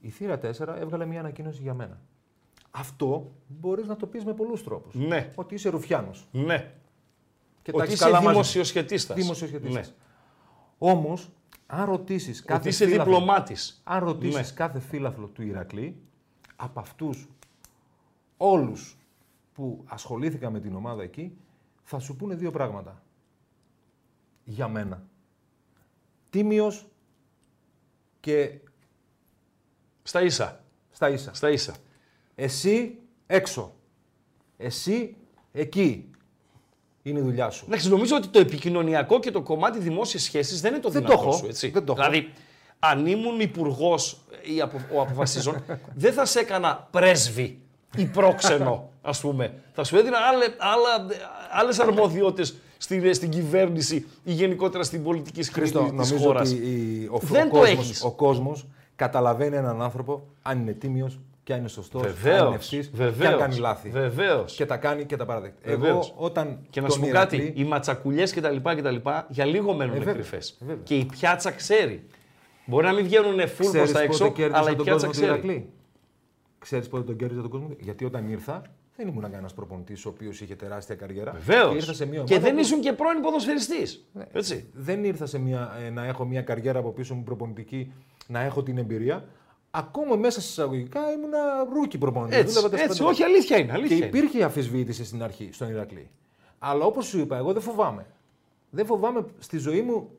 η θύρα 4 έβγαλε μία ανακοίνωση για μένα. Αυτό μπορείς να το πεις με πολλούς τρόπους. Ναι. Ότι είσαι ρουφιάνος. Ναι. Και τα Ότι έχεις είσαι καλά μαζί σου. δημοσιοσχετίστας. Δημοσιοσχετίστας. Ναι. Όμως, αν ρωτήσεις κάθε Ότι είσαι φύλαθλο- διπλωμάτης. Αν ρωτήσεις Ναι. κάθε φύλαθλο του Ηρακλή, από αυτούς όλους που ασχολήθηκαν με την ομάδα εκεί, θα σου πούνε δύο πράγματα. Για μένα. Τίμιος και Στα ίσα. στα ίσα. Στα ίσα. Εσύ έξω. Εσύ εκεί. Είναι η δουλειά σου. Εντάξει, νομίζω ότι το επικοινωνιακό και το κομμάτι δημόσιες σχέσεις δεν είναι το Δεν το δυνατό έχω. σου. Έτσι. Δεν το έχω. δηλαδή, αν ήμουν υπουργός ή απο, ο αποφασίζων, (laughs) δεν θα σε έκανα πρέσβη ή πρόξενο, ας πούμε. Θα σου έδινα άλλε, άλλα, άλλες αρμοδιότητες στην, στην κυβέρνηση ή γενικότερα στην πολιτική σκηνή Χρήστο, της νομίζω χώρας. ότι η- ο, Δεν ο, το κόσμος, έχεις. ο κόσμος καταλαβαίνει έναν άνθρωπο αν είναι τίμιος και αν είναι σωστός, αν είναι Βεβαίως, ευθύς και βεβαίως, αν κάνει λάθη. βεβαίως. Και τα κάνει και τα παραδέχεται. Βεβαίως. Εγώ όταν Και να τον σου πω Ηρακλή- κάτι, οι ματσακουλιές κτλ, κτλ. για λίγο μένουν Ε, βέβαια, κρυφές. ε, βέβαια. Και η πιάτσα ξέρει. Μπορεί να μην βγαίνουν full προς Ξέρεις τα έξω, πότε κέρδισα αλλά η τον πιάτσα κόσμο του ξέρει. Ηρακλή; Ξέρεις πότε τον κέρδιζα τον κόσμο του Γιατί όταν ήρθα δεν ήμουν κανένας προπονητής ο οποίος είχε τεράστια καριέρα. Βεβαίως. Και, ήρθα σε μια Και ομάδα δεν που- ήσουν και πρώην ποδοσφαιριστής. Έτσι. δεν ήρθα σε μια, ε, να έχω μια καριέρα από πίσω μου προπονητική, να έχω την εμπειρία. Ακόμα μέσα σε εισαγωγικά ήμουν rookie προπονητής. Έτσι, Δούλευα τα έτσι, σπέντε όχι αλήθεια είναι. Και Αλήθεια είναι. υπήρχε αμφισβήτηση στην αρχή, στον Ηρακλή. Αλλά όπως σου είπα, εγώ δεν φοβάμαι. Δεν φοβάμαι στη ζωή μου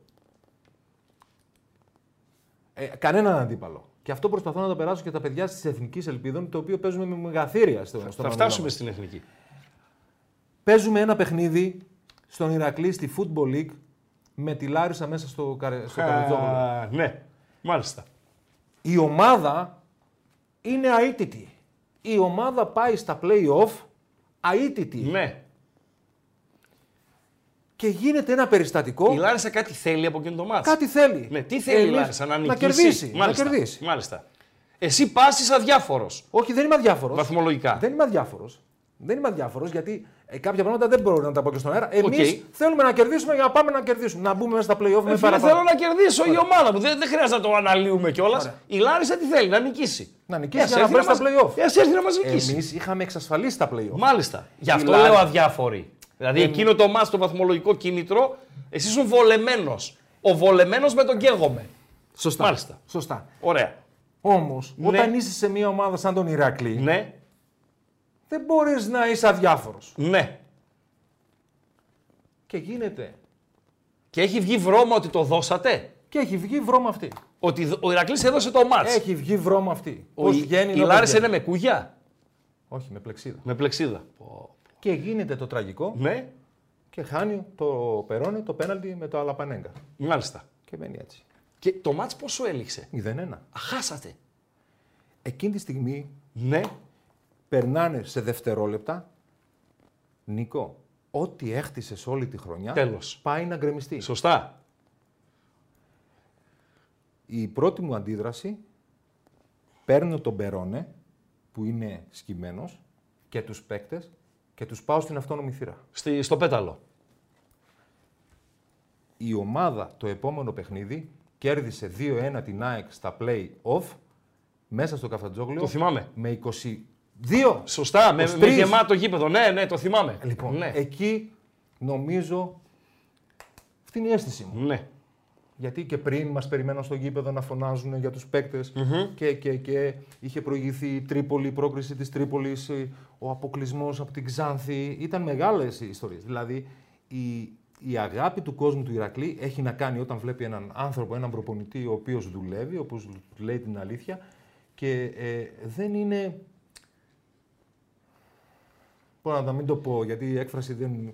ε, κανέναν αντίπαλο. Και αυτό προσπαθώ να το περάσω και τα παιδιά τη Εθνική Ελπίδων, το οποίο παίζουμε με μεγαθήρια στο, στον Θα αγώνα φτάσουμε μας. στην εθνική. Παίζουμε ένα παιχνίδι στον Ηρακλή στη Football League με τη Λάρισα μέσα στο, Καρα- στο Καραϊσκάκης. Α, ναι, μάλιστα. Η ομάδα είναι αήττητη. Η ομάδα πάει στα play-off αήττητη. Ναι. Και γίνεται ένα περιστατικό. Η Λάρισα κάτι θέλει από εκείνο το ματς. Κάτι θέλει. Ναι, τι θέλει η Εμείς Λάρισα, να νικήσει; κερδίσει. Μάλιστα. Να κερδίσει. Μάλιστα. Εσύ πας αδιάφορος. Όχι, δεν είμαι αδιάφορος. Βαθμολογικά. Δεν είμαι αδιάφορος. Δεν είμαι αδιάφορος γιατί ε, κάποια πράγματα δεν μπορώ να τα πω και στον αέρα. Εμείς Οκ. θέλουμε να κερδίσουμε για να πάμε να κερδίσουμε. Να μπούμε μέσα στα play-off με Ε, φίλε, παραπάνω. θέλω να κερδίσω η ομάδα μου. Δεν, δεν χρειάζεται να το αναλύουμε κιόλας. Ωραία. Η Λάρισα τι θέλει, να νικήσει. Να νικήσει Ε, για να ας έρθει μπει στα μας- play-off. ε, ας έρθει να μας νικήσει. Εμεί είχαμε εξασφαλίσει τα play-off. Μάλιστα. Γι' αυτό Λάρισα- λέω αδιάφοροι. Δηλαδή εκείνο το μάτς, το βαθμολογικό κίνητρο, εσύ ήσουν βολεμένος. Ο βολεμένος με τον καίγομαι. Σωστά. Μάλιστα. Σωστά. Ωραία. Όμως, Ναι. όταν είσαι σε μια ομάδα σαν τον Ηρακλή, Ναι, δεν μπορείς να είσαι αδιάφορος. ναι. Και γίνεται. Και έχει βγει βρώμα ότι το δώσατε; Και έχει βγει βρώμα αυτή. Ότι ο Ηρακλής έδωσε το μάτς; Έχει βγει βρώμα αυτή. Ο, Πώς η, βγαίνει, η να Λάρισα βγαίνει; είναι με κούγια; Όχι, με πλεξίδα. Με πλεξίδα. Και γίνεται το τραγικό Ναι, και χάνει το Περόνι το πέναλτι με το Αλαπανέγκα. μάλιστα. Και μένει έτσι. Και το μάτς πόσο έληξε; 0-1. Χάσατε. Εκείνη τη στιγμή Ναι, περνάνε σε δευτερόλεπτα Νίκο, ό,τι έχτισες όλη τη χρονιά Τέλος. πάει να γκρεμιστεί. Σωστά. Η πρώτη μου αντίδραση, παίρνω τον Περόνε, που είναι σκυμμένος, και τους παίκτες και τους πάω στην αυτόνομη θύρα. Στη, στο πέταλο. Η ομάδα το επόμενο παιχνίδι κέρδισε 2-1 την ΑΕΚ στα play-off μέσα στο Καφατζόγλιο. Το θυμάμαι. Με 22. Σωστά, με, 23. με γεμάτο γήπεδο. Ναι, ναι, το θυμάμαι. Λοιπόν, ναι. εκεί νομίζω αυτή είναι η αίσθηση μου. ναι. Γιατί και πριν μας περιμέναν στο γήπεδο να φωνάζουν για τους παικτε και, και, και είχε προηγηθεί η Τρίπολη, η πρόκριση της Τρίπολης, ο αποκλεισμό από την Ξάνθη. Ήταν μεγάλες οι ιστορίες. Δηλαδή η, η αγάπη του κόσμου του Ηρακλή έχει να κάνει όταν βλέπει έναν άνθρωπο, έναν προπονητή ο οποίος δουλεύει, όπω λέει την αλήθεια και ε, δεν είναι. Μπορώ να τα μην το πω γιατί η έκφραση δεν.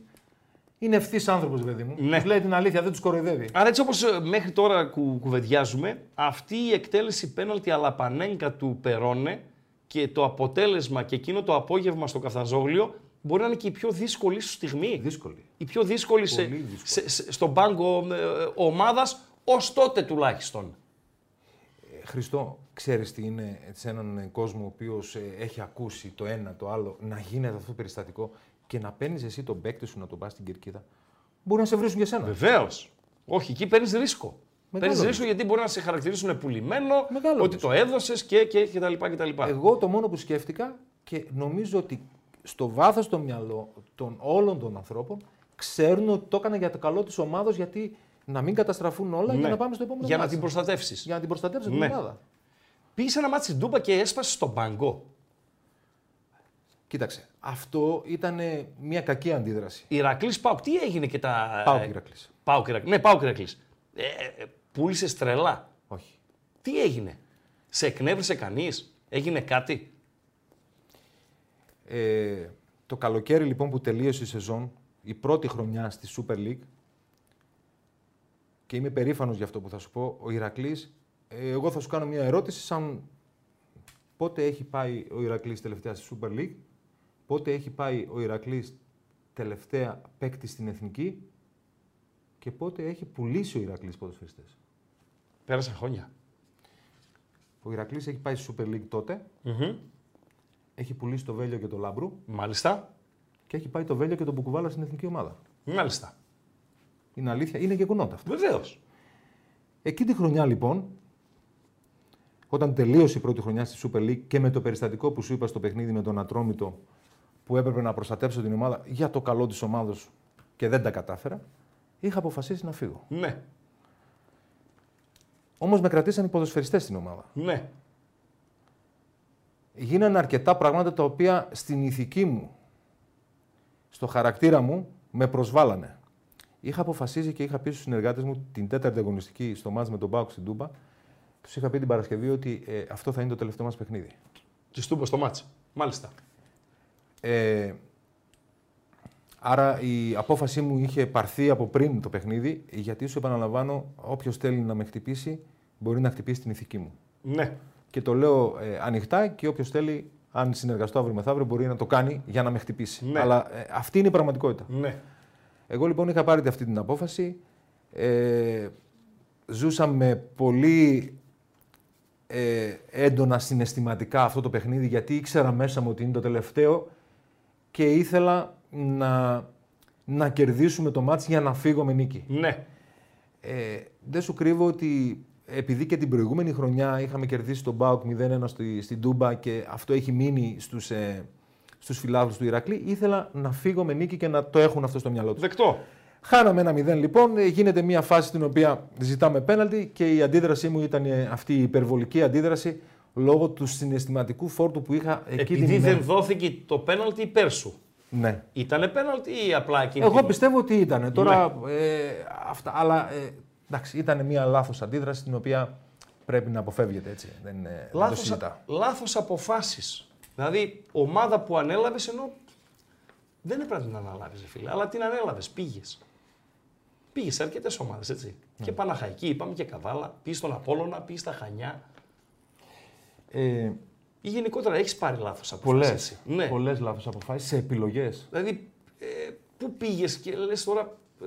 Είναι ευθύς άνθρωπος, παιδί μου. Ναι. Τους λέει την αλήθεια, δεν τους κοροϊδεύει. Άρα έτσι όπως ε, μέχρι τώρα κου, κουβεντιάζουμε, αυτή η εκτέλεση πέναλτι αλαπανέγκα του Περόνε και το αποτέλεσμα και εκείνο το απόγευμα στο Καφταζόγλιο μπορεί να είναι και η πιο δύσκολη ίσως στιγμή. Δύσκολη. Η πιο δύσκολη, σε, Πολύ δύσκολη. σε- σε- στον πάγκο ε, ομάδας ως τότε τουλάχιστον. Ε, Χριστό, ξέρεις τι είναι σε έναν ε, κόσμο ο οποίος ε, έχει ακούσει το ένα, το άλλο, να γίνεται αυτό το περιστατικό; Και να παίρνεις εσύ τον παίκτη σου να τον πας στην κερκίδα. Μπορεί να σε βρίσουν για σένα. Βεβαίως. Όχι, εκεί παίρνεις ρίσκο. Μεγάλο Παίρνεις ρίσκο ρίσκο. γιατί μπορεί να σε χαρακτηρίσουν πουλημένο, Μεγάλο ότι ρίσκο. το έδωσες και, και, και τα λοιπά και τα λοιπά. Εγώ το μόνο που σκέφτηκα και νομίζω ότι στο βάθος το μυαλό των όλων των ανθρώπων ξέρουν ότι το έκανα για το καλό της ομάδας γιατί να μην καταστραφούν όλα για Ναι. να πάμε στο επόμενο Για να μάτς. την προστατεύσεις. Για να την προστατεύσει Ναι. την ομάδα. Πήγες σε ένα μάτι στην Τούμπα και έσπασες στον πάγκο. Κοίταξε, αυτό ήταν μια κακή αντίδραση. Ηρακλής Πάουκ, τι έγινε και τα. Πάω Ηρακλής. Πάουκ Ηρακλής. Ναι, Πάουκ Ηρακλής. Ε, ε, πούλησε τρελά. Όχι. Τι έγινε. Σε εκνεύρισε κανείς. Έγινε κάτι; Ε, το καλοκαίρι λοιπόν που τελείωσε η σεζόν, η πρώτη χρονιά στη Super League, και είμαι περήφανος για αυτό που θα σου πω, ο Ηρακλής, ε, εγώ θα σου κάνω μια ερώτηση σαν πότε έχει πάει ο Ηρακλής τελευταία στη Super League, πότε έχει πάει ο Ηρακλής τελευταία παίκτη στην Εθνική και πότε έχει πουλήσει ο Ηρακλής ποδοσφαιριστές. Πέρασαν χρόνια. Ο Ηρακλής έχει πάει στη Super League τότε, έχει πουλήσει το Βέλιο και το Λάμπρου Μάλιστα. και έχει πάει το Βέλιο και τον Μπουκουβάλα στην Εθνική Ομάδα. Μάλιστα. Είναι αλήθεια, είναι γεγονότα αυτό. Βεβαίως. Εκείνη τη χρονιά λοιπόν, όταν τελείωσε η πρώτη χρονιά στη Super League και με το περιστατικό που σου είπα στο παιχνίδι με τον Ατρόμητο που έπρεπε να προστατέψω την ομάδα για το καλό της ομάδος και δεν τα κατάφερα, είχα αποφασίσει να φύγω. Ναι. Όμως με κρατήσαν οι ποδοσφαιριστές στην ομάδα. Ναι. Γίνανε αρκετά πράγματα τα οποία στην ηθική μου, στο χαρακτήρα μου, με προσβάλανε. Είχα αποφασίσει και είχα πει στους συνεργάτες μου την τέταρτη αγωνιστική στο μάτς με τον Μπάουκ στην Τούμπα. Τους είχα πει την Παρασκευή ότι ε, αυτό θα είναι το τελευταίο μας παιχνίδι. Της Τούμπας στο μάτς. Μάλιστα. Ε, άρα η απόφασή μου είχε πάρθει από πριν το παιχνίδι, γιατί σου επαναλαμβάνω, όποιος θέλει να με χτυπήσει, μπορεί να χτυπήσει την ηθική μου. Ναι. Και το λέω ε, ανοιχτά και όποιος θέλει, αν συνεργαστώ αύριο μεθαύριο, μπορεί να το κάνει για να με χτυπήσει. Ναι. Αλλά ε, αυτή είναι η πραγματικότητα. Ναι. Εγώ λοιπόν είχα πάρει αυτή την απόφαση. Ε, ζούσα με πολύ ε, έντονα συναισθηματικά αυτό το παιχνίδι γιατί ήξερα μέσα μου ότι είναι το τελευταίο και ήθελα να, να κερδίσουμε το μάτς για να φύγω με νίκη. Ναι. Ε, δεν σου κρύβω ότι επειδή και την προηγούμενη χρονιά είχαμε κερδίσει τον Μπάουκ 0-1 στη, στην Τούμπα και αυτό έχει μείνει στους, ε, στους φιλάθλους του Ηρακλή, ήθελα να φύγω με νίκη και να το έχουν αυτό στο μυαλό τους. Δεκτό. Χάναμε ένα 0 λοιπόν, ε, γίνεται μια φάση στην οποία ζητάμε πέναλτι και η αντίδρασή μου ήταν ε, αυτή η υπερβολική αντίδραση λόγω του συναισθηματικού φόρτου που είχα εκεί την Επειδή ημέρα. δεν δόθηκε το πέναλτι υπέρ σου. Ναι. Ήτανε πέναλτι ή απλά εκείνη Εγώ την- πιστεύω ότι ήταν. Τώρα, Ναι. ε, αυτά, αλλά ε, εντάξει, ήταν μια λάθος αντίδραση την οποία πρέπει να αποφεύγεται έτσι. Δεν, ε, δεν το Λάθος, συζητά. λάθος αποφάσεις. Δηλαδή, ομάδα που ανέλαβες ενώ δεν έπρεπε να την αναλάβεις, ρε φίλε, αλλά την ανέλαβες, πήγες. Πήγες σε αρκετές ομάδες, έτσι. Ναι. Και Παναχαϊκή, είπαμε και Καβάλα, πήγες στον Απόλλωνα, πήγες στα Χανιά. Ε, Ή γενικότερα έχεις πάρει λάθος αποφάσεις. πολλές, έτσι. Ναι. πολλές λάθος αποφάσεις σε επιλογές. Δηλαδή, ε, πού πήγες και λες τώρα. ε,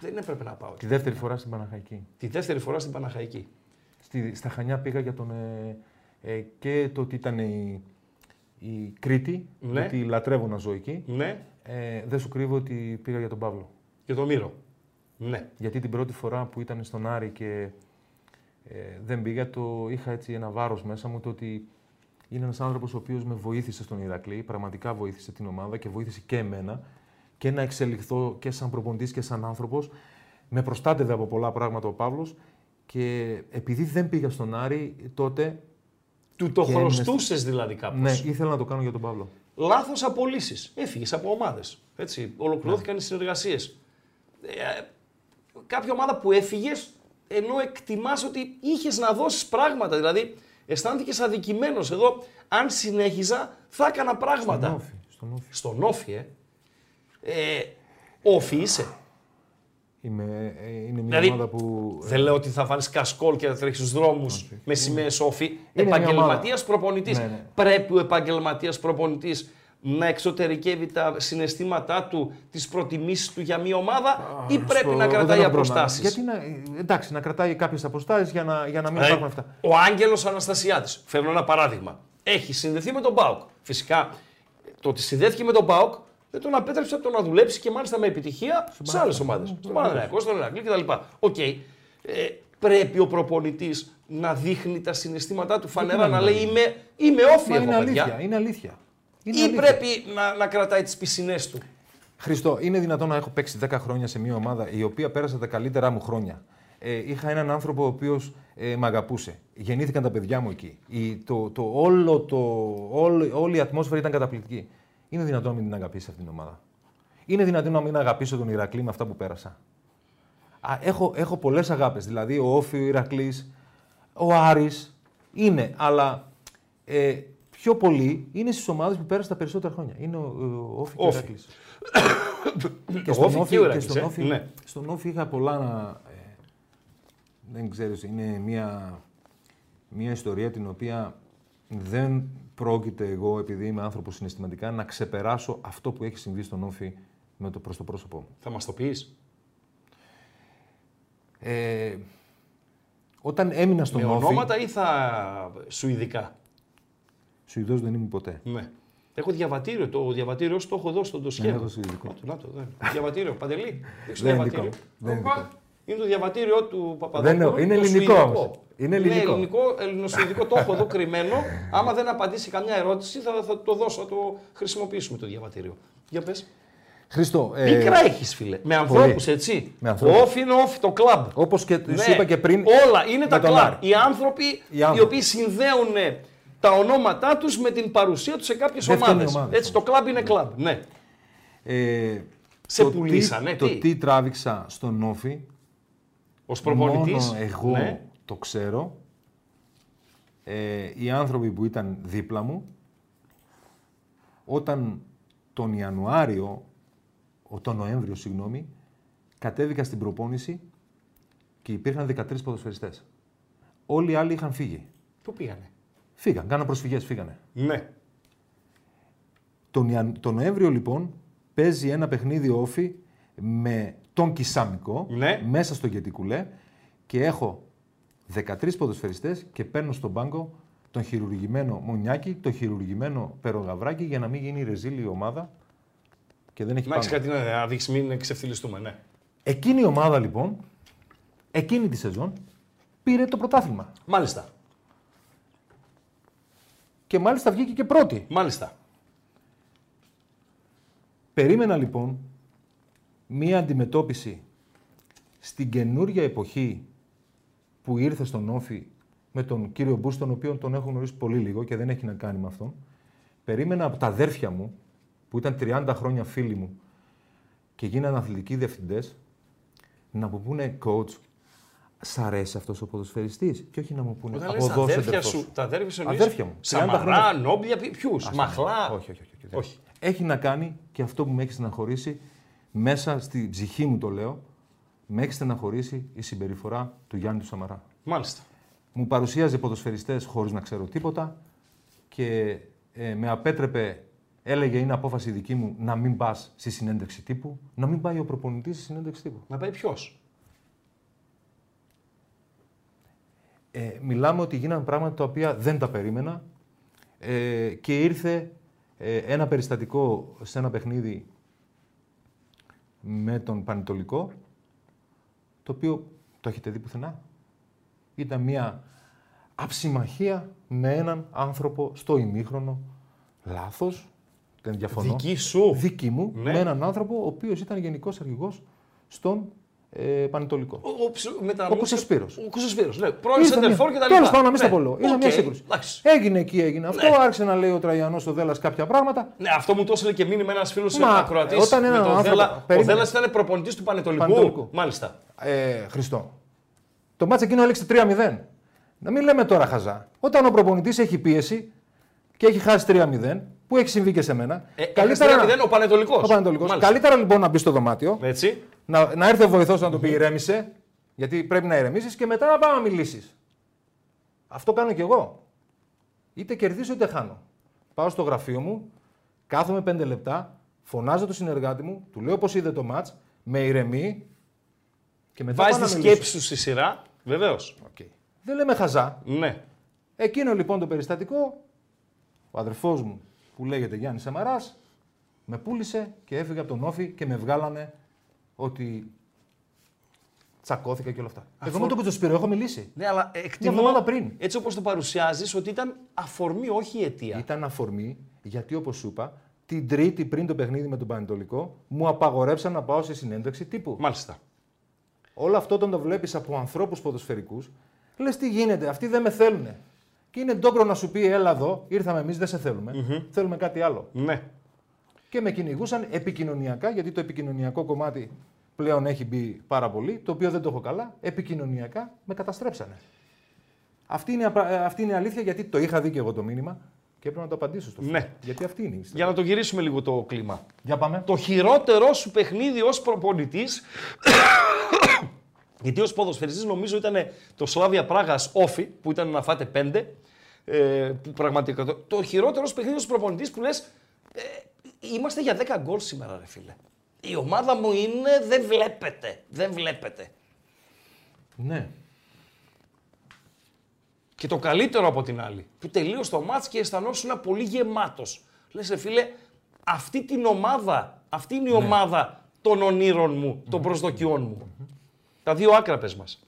δεν έπρεπε να πάω. Τη δεύτερη φορά στην Παναχαϊκή. Τη δεύτερη φορά στην Παναχαϊκή. Στη, στα Χανιά πήγα για τον. Ε, ε, και το ότι ήταν η, η Κρήτη, Ναι. ότι λατρεύω να ζω εκεί. Ναι, Ε, δεν σου κρύβω ότι πήγα για τον Παύλο. και το Μύρο. Ναι. Γιατί την πρώτη φορά που ήταν στον Άρη και ε, δεν πήγα, το είχα έτσι ένα βάρος μέσα μου το ότι είναι ένας άνθρωπος ο οποίος με βοήθησε στον Ηρακλή, πραγματικά βοήθησε την ομάδα και βοήθησε και εμένα και να εξελιχθώ και σαν προπονητής και σαν άνθρωπος. Με προστάτευε από πολλά πράγματα ο Παύλος και επειδή δεν πήγα στον Άρη τότε, Του το Και έμεινε χρωστούσε δηλαδή κάπως. ναι, ήθελα να το κάνω για τον Παύλο. Λάθος απολύσεις. Έφυγες από ομάδες. Έτσι. Ολοκληρώθηκαν Ναι. οι συνεργασίες. Ε, κάποια ομάδα που έφυγες ενώ εκτιμάς ότι είχες να δώσεις πράγματα. Δηλαδή αισθάνθηκες αδικημένος. Εγώ, αν συνέχιζα, θα έκανα πράγματα. Στον Όφη, στον Όφη. Στον Όφη, ε. ε όφη είσαι. Είμαι, ε, είναι μια Δηλαδή, ομάδα που... Δεν λέω ότι θα βάλεις κασκόλ και θα τρέχει στου δρόμου με σημαίες όφη. μια Επαγγελματίας ομάδα. προπονητής. Ναι, ναι. Πρέπει ο επαγγελματίας προπονητής να εξωτερικεύει τα συναισθήματά του, τις προτιμήσεις του για μια ομάδα ή πρέπει Στο- να εγώ κρατάει δεν έχω πρόβλημα. αποστάσεις; Γιατί να, εντάξει, να κρατάει κάποιες αποστάσεις για να, για να μην Ε, υπάρχουν αυτά. Ο Άγγελος Αναστασιάδης. Φέρνω ένα παράδειγμα. Έχει συνδεθεί με τον ΠΑΟΚ. Φυσικά το ότι συνδέθηκε με τον ΠΑΟΚ δεν τον απέτρεψε από το να δουλέψει και μάλιστα με επιτυχία σε άλλες ομάδες. Στον Παναχαϊκό, στον Ηρακλή κτλ. Οκ. Ε, πρέπει ο προπονητής να δείχνει τα συναισθήματά του φανερά, να να μην λέει είμαι, είμαι ΟΦΗ Μα εγώ, είναι παιδιά. αλήθεια, είναι αλήθεια. Είναι Ή αλήθεια. πρέπει να, να κρατάει τις πισινές του. Χριστό, είναι δυνατόν να έχω παίξει 10 χρόνια σε μια ομάδα η οποία πέρασε τα καλύτερά μου χρόνια. Ε, είχα έναν άνθρωπο ο οποίος ε, με αγαπούσε. Γεννήθηκαν τα παιδιά μου εκεί. Η, το, το, όλο, το, όλη, όλη η ατμόσφαιρα ήταν καταπληκτική. Είναι δυνατόν να μην την αγαπήσεις αυτή την ομάδα; Είναι δυνατόν να μην αγαπήσω τον Ηρακλή με αυτά που πέρασα; Α, έχω έχω πολλές αγάπες. Δηλαδή, ο Όφη, ο Ηρακλής, ο Άρης είναι, αλλά ε, πιο πολύ είναι στις ομάδες που πέρασαν τα περισσότερα χρόνια. Είναι ο, ο Όφη και ο Όφη. Ηρακλής. (coughs) Ο Όφη και ο και Ηρακλής, στον, ε. Όφη, Ναι. στον Όφη είχα πολλά να... ε, δεν ξέρεις, είναι μια, μια ιστορία την οποία δεν πρόκειται εγώ, επειδή είμαι άνθρωπος συναισθηματικά, να ξεπεράσω αυτό που έχει συμβεί στον Όφη με το, προς το πρόσωπό μου. Θα μας το πεις. Ε, όταν έμεινα στον Με Όφη, ονόματα ή θα σουηδικά. Σουηδός δεν ήμουν ποτέ. Ναι. Έχω διαβατήριο. Το διαβατήριο σου το έχω δώσει στον τοσχέ. Ναι, μου. έχω σουηδικό. Να το, να το, δεν. Διαβατήριο, Παντελή. Δείξε το Δεν είναι δικό διαβατήριο. μου. Δεν είναι Οπα. δικό μου. Είναι το διαβατήριο του Παπαδόπουλου. Δεν είναι- είναι το ελληνικό σουηδικό. όμως. Είναι ελληνικό. ελληνικό, ελληνοσουηδικό. το έχω εδώ κρυμμένο. Άμα δεν απαντήσει καμιά ερώτηση, θα, θα το δώσω, θα το χρησιμοποιήσουμε το διαβατήριο. Για πες. Χριστό, ε, Πίκρα έχεις φίλε. Με ανθρώπους έτσι. Με ανθρώπους. Όφι είναι όφι το κλαμπ. όπως και Ναι, σου είπα και πριν, Όλα είναι τα τον κλαμπ. Άρη. Οι άνθρωποι, Οι άνθρωποι. οι οποίοι συνδέουν ε, τα ονόματά τους με την παρουσία τους σε κάποιες Δεν φταίνουν οι ομάδες. ομάδες Έτσι, το κλαμπ είναι κλαμπ. Ναι. ε, Σε το πουλήσανε, τι, τι; Το τι; τράβηξα στον Όφη, Ως προπονητής. Μόνο εγώ Ναι. το ξέρω. Ε, οι άνθρωποι που ήταν δίπλα μου, όταν τον Ιανουάριο, ο, τον Νοέμβριο, συγγνώμη, κατέβηκα στην προπόνηση και υπήρχαν 13 ποδοσφαιριστές. Όλοι οι άλλοι είχαν φύγει. Πού πήγανε; Φύγαν, κάναν προσφυγές, φύγανε. Ναι. Τον, Ιαν... τον Νοέμβριο λοιπόν παίζει ένα παιχνίδι όφη με τον Κισάμικο Ναι. μέσα στο Γετικουλέ και έχω 13 ποδοσφαιριστές και παίρνω στον πάγκο τον χειρουργημένο Μονιάκη, τον χειρουργημένο Περογαβράκη για να μην γίνει ρεζίλη η ομάδα και δεν έχει Να έχεις πάγκο. κάτι να, να δείξεις, μην ξεφτυλιστούμε. Ναι. Εκείνη η ομάδα λοιπόν, εκείνη τη σεζόν, πήρε το πρωτάθλημα. Μάλιστα. Και μάλιστα βγήκε και πρώτη. Μάλιστα. Περίμενα λοιπόν μία αντιμετώπιση στην καινούρια εποχή που ήρθε στον Όφη με τον κύριο Μπούς, τον οποίο τον έχω γνωρίσει πολύ λίγο και δεν έχει να κάνει με αυτόν. Περίμενα από τα αδέρφια μου, που ήταν 30 χρόνια φίλοι μου και γίνανε αθλητικοί διευθυντές, να μου πούνε coach, σ' αρέσει αυτός ο ποδοσφαιριστής; Και όχι να μου πούνε Όταν από λες τα εδώ αδέρφια σεντερφός». σου, τα αδέρφια σου εννοείς Αδέρφια μου, 30 Σαμαρά, χρόνια. Νόμπλια, ποιους, Μαχλά. Όχι, όχι, όχι. όχι, δεν. Όχι. Έχει να κάνει και αυτό που με έχει στεναχωρήσει μέσα στη ψυχή μου το λέω. Με έχει στεναχωρήσει η συμπεριφορά του Γιάννη του Σαμαρά. Μάλιστα. Μου παρουσίαζε ποδοσφαιριστές χωρίς να ξέρω τίποτα και ε, με απέτρεπε έλεγε είναι απόφαση δική μου να μην πας στη συνέντευξη τύπου, να μην πάει ο προπονητής στη συνέντευξη τύπου. Να πάει ποιος; Ε, μιλάμε ότι γίνανε πράγματα τα οποία δεν τα περίμενα ε, και ήρθε ε, ένα περιστατικό σε ένα παιχνίδι με τον Πανετολικό το οποίο το έχετε δει πουθενά. Ήταν μια αψημαχία με έναν άνθρωπο στο ημίχρονο. Λάθος, δεν διαφωνώ. Δική σου. Δική μου, Ναι. με έναν άνθρωπο ο οποίος ήταν γενικός αρχηγός στον ε, Πανετολικό. Ο, ο, ψ- μετα- Ο Κουσεσπύρος. Ο Κουσεσπύρος, ναι. Πρώην Ήρθε Σεντερφόρ μια- και τα λοιπά. Τέλος πάντων, να μην Ναι. στα πολλώ. Ήταν Οκ, μια σύγκρουση. εντάξει. Έγινε εκεί, έγινε αυτό. Ναι. Άρχισε να λέει ο Τραγιανό ο Δέλλα κάποια πράγματα. Ναι, αυτό μου το έστειλε και μήνυμα ένας φίλος Μα, ακροατή. όταν με έναν τον άνθρωπο- Δέλλα. Ο περίμενε. Δέλλα ήταν προπονητής του Πανετολικού. Πανετολικού. Μάλιστα. Ε, Χριστό. Το μάτς εκείνο έληξε 3-0. Να μην λέμε τώρα χαζά. Όταν ο προπονητής έχει πίεση και έχει χάσει 3-0, που έχει συμβεί και σε μένα. Ε, καλύτερα να... ο Πανετολικός. ο Πανετολικός. Καλύτερα λοιπόν να μπει στο δωμάτιο, Έτσι. να, να έρθει ο βοηθός να το πει ηρέμησε, γιατί πρέπει να ηρεμήσεις και μετά να πάμε να μιλήσεις. Αυτό κάνω κι εγώ. Είτε κερδίζω είτε χάνω. Πάω στο γραφείο μου, κάθομαι 5 λεπτά, φωνάζω τον συνεργάτη μου, του λέω πώς είδε το ματ, με ηρεμεί και μετά Βάζεις πάω τη να μιλήσω. σκέψη σου στη σειρά. Βεβαίως. Οκ. Δεν λέμε χαζά. Ναι. Εκείνο λοιπόν το περιστατικό, ο αδερφός μου που λέγεται Γιάννης Σαμαράς, με πούλησε και έφυγε από τον ΟΦΗ και με βγάλανε ότι τσακώθηκα και όλα αυτά. Εγώ με τον Κουτσοσπύρο έχω μιλήσει. Ναι, αλλά εκτιμώ εβδομάδα πριν. έτσι όπως το παρουσιάζεις ότι ήταν αφορμή, όχι η αιτία. Ήταν αφορμή γιατί όπως σου είπα, την Τρίτη πριν το παιχνίδι με τον Πανετολικό, μου απαγορέψαν να πάω σε συνέντευξη τύπου. Μάλιστα. Όλο αυτό όταν το βλέπεις από ανθρώπους ποδοσφαιρικούς, λες τι γίνεται, αυτοί δεν με θέλουν. Και είναι ντόκρο να σου πει: Έλα εδώ, ήρθαμε εμείς, δεν σε θέλουμε. Θέλουμε κάτι άλλο. Ναι. Και με κυνηγούσαν επικοινωνιακά, γιατί το επικοινωνιακό κομμάτι πλέον έχει μπει πάρα πολύ, το οποίο δεν το έχω καλά. Επικοινωνιακά με καταστρέψανε. Αυτή είναι, η απρα- ε, αυτή είναι η αλήθεια, γιατί το είχα δει και εγώ το μήνυμα και έπρεπε να το απαντήσω στο Ναι. φίλο. Γιατί αυτή είναι η ιστορία. Για να το γυρίσουμε λίγο το κλίμα. Για πάμε. Το χειρότερό σου παιχνίδι ως προπονητής. (coughs) γιατί ως ποδοσφαιριστής νομίζω ήταν το Σλάβια Πράγας όφι που ήταν να φάτε πέντε. Ε, που πραγματικά. Το, το χειρότερο σου παιχνίδι ω προπονητής που λες. Ε, είμαστε για 10 γκολ σήμερα, ρε φίλε. Η ομάδα μου είναι. Δεν βλέπετε. Δεν βλέπετε. Ναι. Και το καλύτερο από την άλλη, που τελείωσε το μάτς και αισθανόσουν πολύ γεμάτος. Λες, ρε φίλε, αυτή την ομάδα, αυτή είναι η ομάδα των ονείρων μου, των προσδοκιών μου. Τα δύο άκρα πες μας.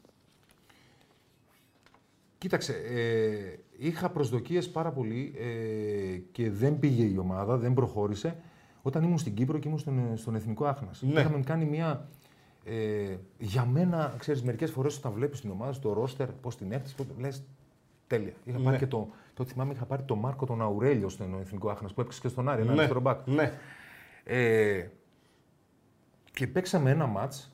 Κοίταξε, ε, είχα προσδοκίες πάρα πολύ ε, και δεν πήγε η ομάδα, δεν προχώρησε. Όταν ήμουν στην Κύπρο και ήμουν στον, στον Εθνικό Άχνας. Ναι. Είχαμε κάνει μια... Ε, για μένα, ξέρεις, μερικές φορές όταν βλέπεις την ομάδα στο ρόστερ, πώς την έχτισες, πώς λες, τέλεια. Είχα πάρει Ναι. και το, το θυμάμαι, είχα πάρει το Μάρκο τον Αουρέλιο στον Εθνικό Άχνας που έπαιξε και στον Άρη, ένα ναι, αριστερό μπακ. ναι. Ε, και παίξαμε ένα μάτς,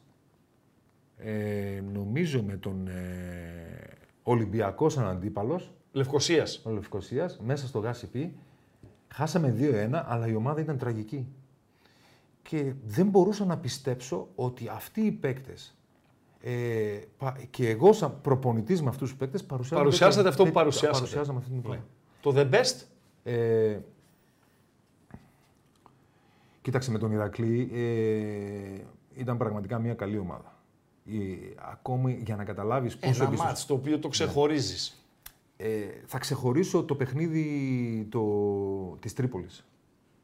ε, νομίζω με τον ε, Ολυμπιακός σαν αντίπαλος, Λευκοσίας. ο Λευκοσίας, μέσα στο ΓΑΣΥΠΗ. Χάσαμε 2-1, αλλά η ομάδα ήταν τραγική. Και δεν μπορούσα να πιστέψω ότι αυτοί οι παίκτες ε, πα- και εγώ σαν προπονητής με αυτούς τους παίκτες παρουσιάζαμε... Παρουσιάσατε τέτοια- αυτό που τέτοια- παρουσιάσατε. Παρουσιάζαμε αυτή την Ναι. εικόνα. Το the best, Ε, κοίταξε με τον Ηρακλή, ε, ήταν πραγματικά μια καλή ομάδα. Ε, ακόμη για να καταλάβεις πόσο ένα εμπιστοσύνη- μάτς το οποίο το ξεχωρίζεις. Ε, θα ξεχωρίσω το παιχνίδι το, της Τρίπολης,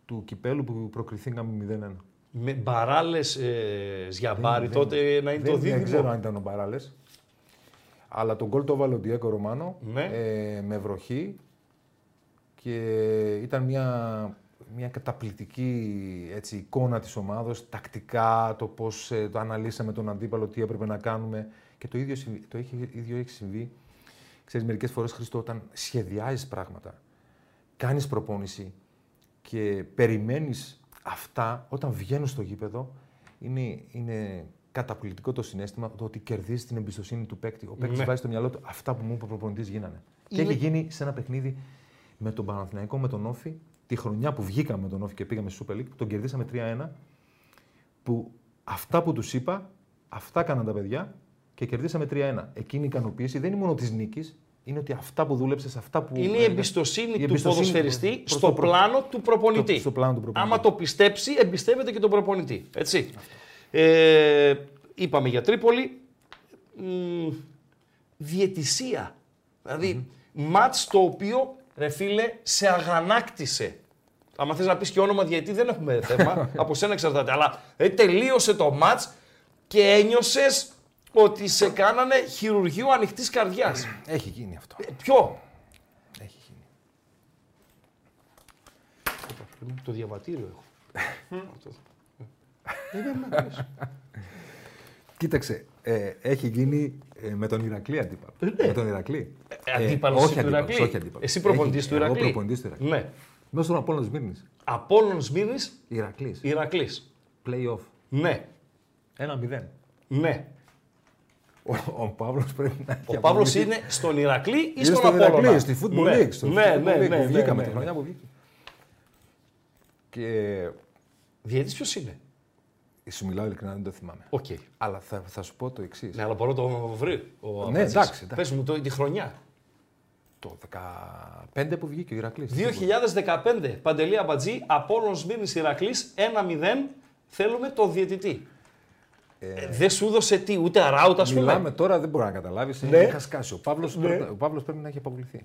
του Κυπέλου που προκριθήκαμε 0-1. Με μπαράλες ε, Σγιαμπάρη Δεν- τότε να είναι δεν, το Δεν ξέρω δίδυμο. αν ήταν ο Μπαράλες. Αλλά τον γκολ το έβαλε ο Ντιέκο Ρωμάνο Ναι. ε, με βροχή και ήταν μια, μια καταπληκτική έτσι, εικόνα της ομάδος, τακτικά, το πώς ε, το αναλύσαμε τον αντίπαλο, τι έπρεπε να κάνουμε και το ίδιο, συμβεί- το έχει, ίδιο έχει συμβεί. Ξέρεις, μερικές φορές, Χριστό, όταν σχεδιάζεις πράγματα, κάνεις προπόνηση και περιμένεις αυτά, όταν βγαίνουν στο γήπεδο, είναι, είναι καταπληκτικό το συνέστημα το ότι κερδίζεις την εμπιστοσύνη του παίκτη. Ο παίκτης Ναι. βάζει στο μυαλό του αυτά που μου είπε ο προπονητής γίνανε. Είναι- Και έχει γίνει σε ένα παιχνίδι με τον Παναθηναϊκό, με τον Όφη, τη χρονιά που βγήκαμε με τον Όφη και πήγαμε στη Super League, τον κερδίσαμε 3-1. Που αυτά που τους είπα, αυτά κάναν τα παιδιά και κερδίσαμε 3-1. Εκείνη η ικανοποίηση δεν είναι μόνο της νίκης, είναι ότι αυτά που δούλεψες, αυτά που. Είναι η εμπιστοσύνη, η του ποδοσφαιριστή προς στο το προ- πλάνο του προπονητή. το- στο πλάνο του προπονητή. Άμα το πιστέψει, εμπιστεύεται και τον προπονητή. Έτσι. Ε, είπαμε για Τρίπολη. Μ, διαιτησία. Δηλαδή, μάτς το οποίο, ρε φίλε, σε αγανάκτησε. Αν θες να πεις και όνομα διαιτή, δεν έχουμε θέμα. (laughs) από σένα εξαρτάται. Αλλά ε, τελείωσε το μάτς και ένιωσες ότι σε κάνανε χειρουργείο ανοιχτής καρδιάς. (clears throat) Έχει γίνει αυτό. Ε, ποιο; Έχει γίνει. Το διαβατήριο έχω. (laughs) Αυτό. Κοίταξε, ε, έχει γίνει ε, με τον Ηρακλή αντίπαλος. Με τον Ηρακλή. Ε, αντίπαλος όχι του αντίπαλος, Ηρακλή. όχι αντίπαλος. Εσύ προπονητής Έχει- του Ηρακλή. Εγώ προπονητής του Ηρακλή. Ναι. Μέσα στον Απόλλωνα Σμύρνης. Απόλλων Σμύρνης, Ηρακλής. Ηρακλής. Play-off. Ναι. 1-0. Ναι. Ο, ο Παύλος πρέπει να έχει Ο Παύλος αποβληθεί. είναι στον Ηρακλή ή Είναι στον στον Απόλλωνα; Ηρακλή, στη Football ναι. League. στο ναι, Football ναι, League ναι, που ναι, βγήκαμε ναι, τη ναι. χρονιά που βγήκε. Και διαιτητής ποιος είναι; σου μιλάω ειλικρινά, δεν το θυμάμαι. Οκ. Αλλά θα, θα σου πω το εξής. Ναι, αλλά μπορώ να το βρει. Ο Ναι, Αμπατζής. εντάξει, εντάξει. Πες μου το, τη χρονιά. Το 15 που βγήκε ο Ηρακλής. 2015. Παντελή Αμπατζή, Απόλλων Σμύρνης Ηρακλής, 1-0. Θέλουμε το διαιτητή. Ε, δεν σου έδωσε τι, ούτε αράουτ, ας πούμε. Μιλάμε τώρα, δεν μπορώ να καταλάβεις. Ναι. Είχα σκάσει. Ο Παύλος, Ναι. πρέπει, ο Παύλος πρέπει να έχει αποβληθεί.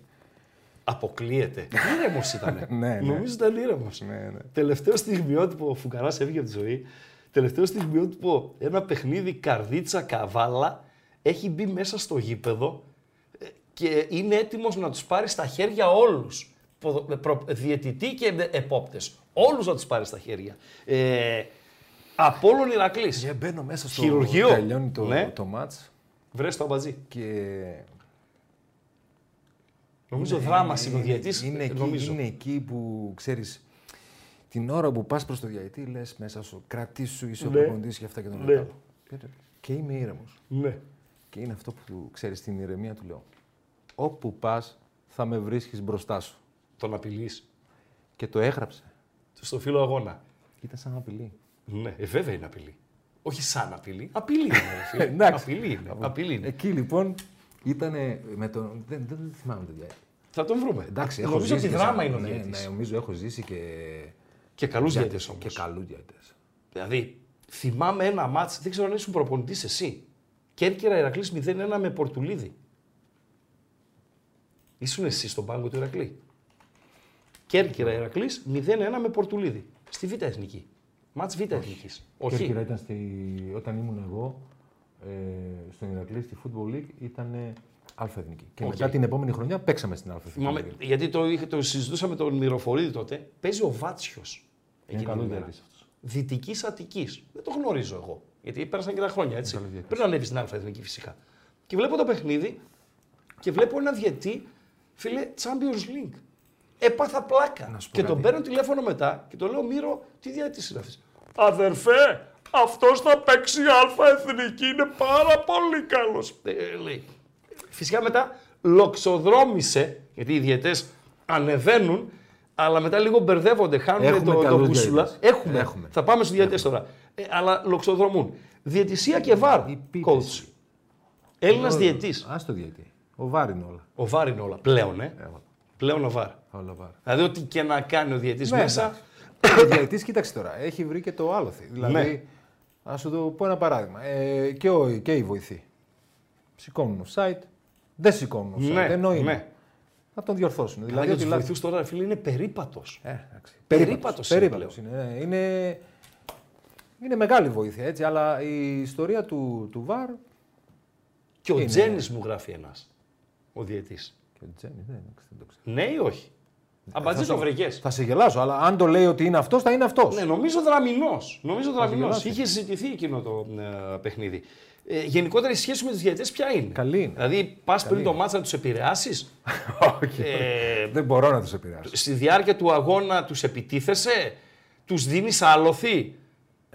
Αποκλείεται. (laughs) Ήρεμος ήταν. (laughs) Ναι, ναι. Νομίζω ήταν ήρεμος. Ναι, ναι. Τελευταίο στιγμιότυπο, ο Φουκαράς έφυγε από τη ζωή. Τελευταίο στιγμιότυπο, ένα παιχνίδι καρδίτσα καβάλα έχει μπει μέσα στο γήπεδο ε, και είναι έτοιμος να τους πάρει στα χέρια όλους. Διαιτητή και επόπτες. Όλους να τους πάρει στα χέρια. Ε, Απόλλων Ηρακλής. Και μπαίνω μέσα στο Χειρουργείο. τελειώνει το, Ναι. το μάτς Βρες το αμπατζή. και Νομίζω δράμα είναι ο διαιτής. είναι, εκεί, νομίζω. είναι εκεί που ξέρεις την ώρα που πας προς το διαιτή λες μέσα σου κρατήσου είσαι ο Ναι. προπονητής και αυτά και τον Ναι. άλλο. Και είμαι ήρεμος. Ναι. Και είναι αυτό που του, ξέρεις την ηρεμία του λέω. Όπου πας θα με βρίσκεις μπροστά σου. Τον απειλείς. Και το έγραψε. Στο φύλλο αγώνα. Ήταν σαν απειλή. Ναι, ε, βέβαια είναι απειλή. Όχι σαν απειλή. Απειλή είναι. ρε φίλε. (laughs) Εντάξει. απειλή είναι. Απειλή είναι. Εκεί λοιπόν ήταν με τον. Δεν, δεν θυμάμαι τον διαιτή. Θα τον βρούμε. Εντάξει, έχω Νομίζω ζήσει ότι και δράμα σαν- είναι ο ναι, διαιτής. Ναι, νομίζω έχω ζήσει και. Και καλούς διαιτητές διαιτές όμως. Και καλούς διαιτητές. Δηλαδή, θυμάμαι ένα ματς, δεν ξέρω αν ήσουν προπονητής εσύ. Κέρκυρα Ηρακλής 0-1 με Πορτουλίδη. Ήσουν εσύ στον πάγκο του Ηρακλή. Κέρκυρα Ηρακλής 0-1 με Πορτουλίδη. Στη Β' Εθνική. Ματς Β' Εθνικής. Όχι. Κέρκυρα ήταν στη... όταν ήμουν εγώ ε, στον Ηρακλή στη Football League ήταν Άλφα Εθνική. Και Οκ. μετά την επόμενη χρονιά παίξαμε στην Άλφα Εθνική. Θυμάμαι, γιατί το, είχε- το συζητούσαμε με τον Μυροφορίδη τότε. Παίζει ο Βάτσιος. Είναι καλό διαιτητής αυτός. Δυτικής Αττικής. Δεν το γνωρίζω εγώ. Γιατί πέρασαν και τα χρόνια έτσι. Καλός διαιτητής. Πριν ανέβεις στην Α' Εθνική φυσικά. Και βλέπω το παιχνίδι και βλέπω ένα διαιτή, φίλε, Champions League. Έπαθα πλάκα. Να σου πω Και τον κάτι. παίρνω τηλέφωνο μετά και το λέω Μύρο, τι διαιτή είναι αυτή. Αδερφέ, αυτός θα παίξει Α' Εθνική, είναι πάρα πολύ καλός. Ε, λέει. Φυσικά μετά λοξοδρόμησε, γιατί οι διαιτές ανεβαίνουν, αλλά μετά λίγο μπερδεύονται, χάνουν Έχουμε το, το καλούς κουσουλά. διαιτητές. Έχουμε. Έχουμε. Θα πάμε στους διαιτές τώρα. Ε, αλλά λοξοδρομούν. Διαιτησία και βαρ, Η πίτες. coach. Έλληνας διαιτής. Α το διαιτή. Ο Βάρ είναι όλα. Ο βάρ είναι όλα. Πλέον, ε. Έλα. Πλέον ο βάρ. Όλα Βάρ. Δηλαδή, ό,τι και να κάνει ο διαιτής Ναι, μέσα. Εντάξει. (coughs) Ο διαιτητής, κοίταξε τώρα, έχει βρει και το άλοθη. Δηλαδή, Ναι. ας σου το πω ένα παράδειγμα. Ε, και, ο, και οι βοηθοί. Σηκώνουν site, δεν σηκώνουν site. Ναι, ενώ είναι. ναι. Να τον διορθώσουν. Δηλαδή, για ότι τους λάθη- βοηθούς τώρα, φίλε, είναι περίπατος. Ε, εντάξει. Περίπατος είναι Περίπατος είναι. ναι. είναι, είναι μεγάλη βοήθεια έτσι, αλλά η ιστορία του, του Βαρ. Και ο Είναι. Τζένις μου γράφει ένας. Ο διαιτής. Και ο Τζένις, δεν, δεν το ξέρω. Ναι ή όχι; Αμπατζή Θα το σε- βρεκές. Θα σε γελάσω, αλλά αν το λέει ότι είναι αυτός, θα είναι αυτός. Ναι, νομίζω δραμηνός. Νομίζω δραμηνός. γελάσεις. Είχε συζητηθεί εκείνο το ε, παιχνίδι. Ε, γενικότερα η σχέση με τους διαιτητές ποια είναι; Καλή είναι. Δηλαδή, πας πριν το είναι. μάτσα να τους επηρεάσεις; (laughs) Όχι. ε, δεν μπορώ να τους επηρεάσω. στη διάρκεια του αγώνα τους επιτίθεσαι, τους δίνεις άλοθη;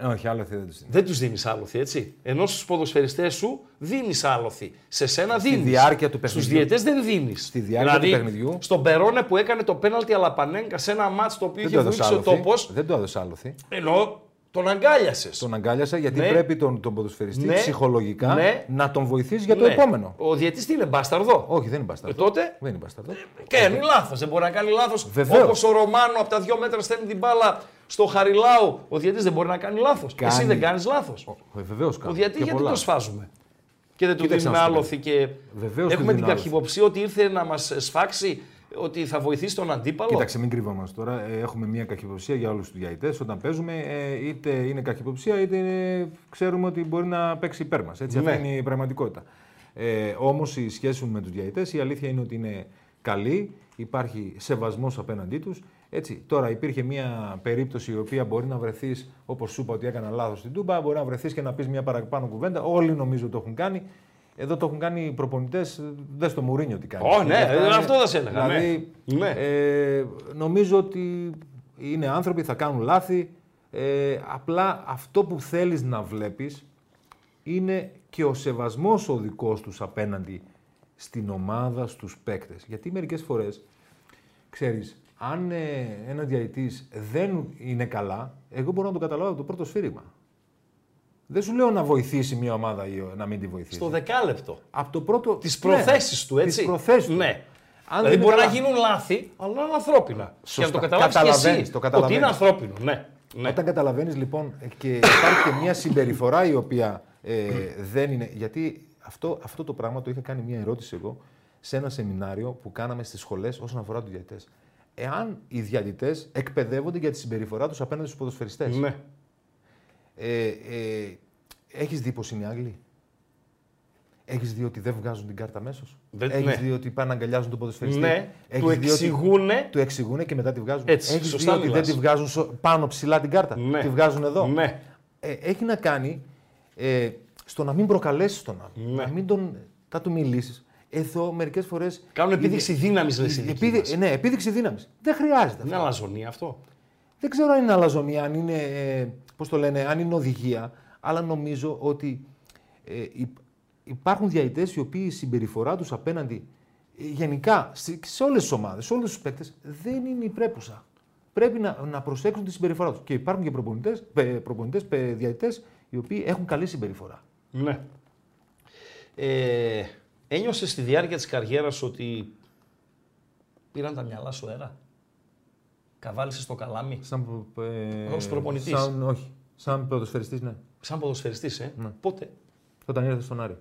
Ε, Όχι, άλλο δεν τους δίνεις. Δεν τους δίνεις άλοθη, έτσι. Ενώ στους ποδοσφαιριστές σου δίνεις άλοθη. Σε σένα δίνεις. διάρκεια του Στους παιχνιδιού. διαιτέ δεν δίνεις. Στη διάρκεια του παιχνιδιού. Στον Περόνε που έκανε το πέναλτι Αλαπανέγκα σε ένα μάτς το οποίο Δεν είχε το έδωσε βοήθησε ο άλοθη. τόπος. Δεν το έδωσε άλοθη. Ενώ Τον αγκάλιασες. Τον αγκάλιασα γιατί Ναι. πρέπει τον, τον ποδοσφαιριστή Ναι. ψυχολογικά Ναι. να τον βοηθήσει για το επόμενο. Ο διαιτητής τι είναι, μπάσταρδο; Όχι, δεν είναι μπαστάρδο. Ε, τότε; Δεν είναι μπαστάρδο. Κάνει λάθος. Δεν μπορεί να κάνει λάθος. Βεβαίως. Όπως ο Ρωμάνο από τα δύο μέτρα στέλνει την μπάλα στο Χαριλάου. Ο διαιτητής δεν μπορεί να κάνει λάθος. Κάνει. Εσύ δεν κάνεις λάθος. Βεβαίως Ο κάνω. διαιτητή Και γιατί πολλά. το σφάζουμε; Και δεν του Κοίταξε δίνουμε να σου πω άλοθη και Βεβαίως του έχουμε την δίνω άλοθη. καχυποψία ότι ήρθε να μας σφάξει ότι θα βοηθήσει τον αντίπαλο. Κοίταξε, μην κρύβομαστε τώρα. Ε, Έχουμε μια καχυποψία για όλους τους διαητέ. Όταν παίζουμε, ε, είτε είναι καχυποψία, είτε είναι- ξέρουμε ότι μπορεί να παίξει υπέρ μας. Έτσι, Ναι. αυτή είναι η πραγματικότητα. Ε, Όμως η σχέση μου με τους διαητέ, η αλήθεια είναι ότι είναι καλή, υπάρχει σεβασμός απέναντί τους. Έτσι, τώρα υπήρχε μια περίπτωση η οποία μπορεί να βρεθείς, όπως σου είπα ότι έκανα λάθος στην Τούμπα, μπορεί να βρεθείς και να πεις μια παραπάνω κουβέντα. Όλοι νομίζω το έχουν κάνει. Εδώ το έχουν κάνει οι προπονητές. Δεν στο Μουρίνιο τι κάνει. Ω, ναι, Και αυτά ε, είναι- αυτό θα σε έλεγα, ναι. Δηλαδή, Ναι. ε, νομίζω ότι είναι άνθρωποι, θα κάνουν λάθη. Ε, απλά αυτό που θέλεις να βλέπεις είναι και ο σεβασμός ο δικός τους απέναντι στην ομάδα, στους παίκτες. Γιατί μερικές φορές, ξέρεις, αν ε, ένα διαητής δεν είναι καλά, εγώ μπορώ να τον καταλάβω από το πρώτο σφύριγμα. Δεν σου λέω να βοηθήσει μια ομάδα ή να μην τη βοηθήσει. Στο δεκάλεπτο. Από το πρώτο. Τις προθέσεις του, έτσι. Τις προθέσεις του. Ναι. Αν δηλαδή δεν μπορεί είναι να καλά- γίνουν λάθη, αλλά είναι ανθρώπινα. Και να Σωστά. το καταλάβεις και Καταλαβαίνεις, εσύ. το ότι καταλαβαίνεις. είναι ανθρώπινο. Ναι. ναι. Όταν καταλαβαίνεις λοιπόν και υπάρχει και μια συμπεριφορά η οποία ε, δεν είναι. Γιατί αυτό, αυτό το πράγμα το είχα κάνει μια ερώτηση εγώ σε ένα σεμινάριο που κάναμε στις σχολές όσον αφορά τους διαιτητές. Εάν οι διαιτητές εκπαιδεύονται για τη συμπεριφορά τους απέναντι στους ποδοσφαιριστές. ναι. Ε, ε, Έχεις δει πώ είναι οι Άγγλοι; Έχεις δει ότι δεν βγάζουν την κάρτα αμέσως; Δεν- Έχεις ναι. δει ότι πάνε να αγκαλιάζουν τον ποδοσφαιριστή; Ναι, Έχεις του δει ότι- εξηγούνε. Του εξηγούν και μετά τη βγάζουν; Έτσι, Έχεις σωστά δει ότι δεν μιλάς. τη βγάζουν σο- πάνω ψηλά την κάρτα; Ναι. Τη βγάζουν εδώ; Ναι. Ε, έχει να κάνει ε, στο να μην προκαλέσεις τον άλλον. Ναι. Να μην τον. Θα του μιλήσεις. Εδώ μερικές φορές. Κάνουν επίδειξη δύναμης, λες, οι δικοί μας. Ναι, επίδειξη δύναμης. Δεν χρειάζεται. Είναι αλαζονία αυτό. Δεν ξέρω αν είναι αλαζονία, αν είναι, ε, πώς το λένε, αν είναι οδηγία, αλλά νομίζω ότι ε, υ- υπάρχουν διαητές οι οποίοι η συμπεριφορά τους απέναντι ε, γενικά σε, σε όλες τις ομάδες, σε όλους τους παίκτες, δεν είναι υπρέπουσα. Πρέπει να, να προσέξουν τη συμπεριφορά τους. Και υπάρχουν και προπονητές, πε, προπονητές πε, διαητές οι οποίοι έχουν καλή συμπεριφορά. Ναι. Ε, ένιωσες στη διάρκεια της καριέρας ότι πήραν τα μυαλά σου αέρα; Καβάλισες το καλάμι; Σαν, ε, Ως προπονητής. Σαν, όχι. Σαν ποδοσφαιριστής, ναι. Σαν ποδοσφαιριστής, ε; Πότε; Όταν ήρθες στον Άρη.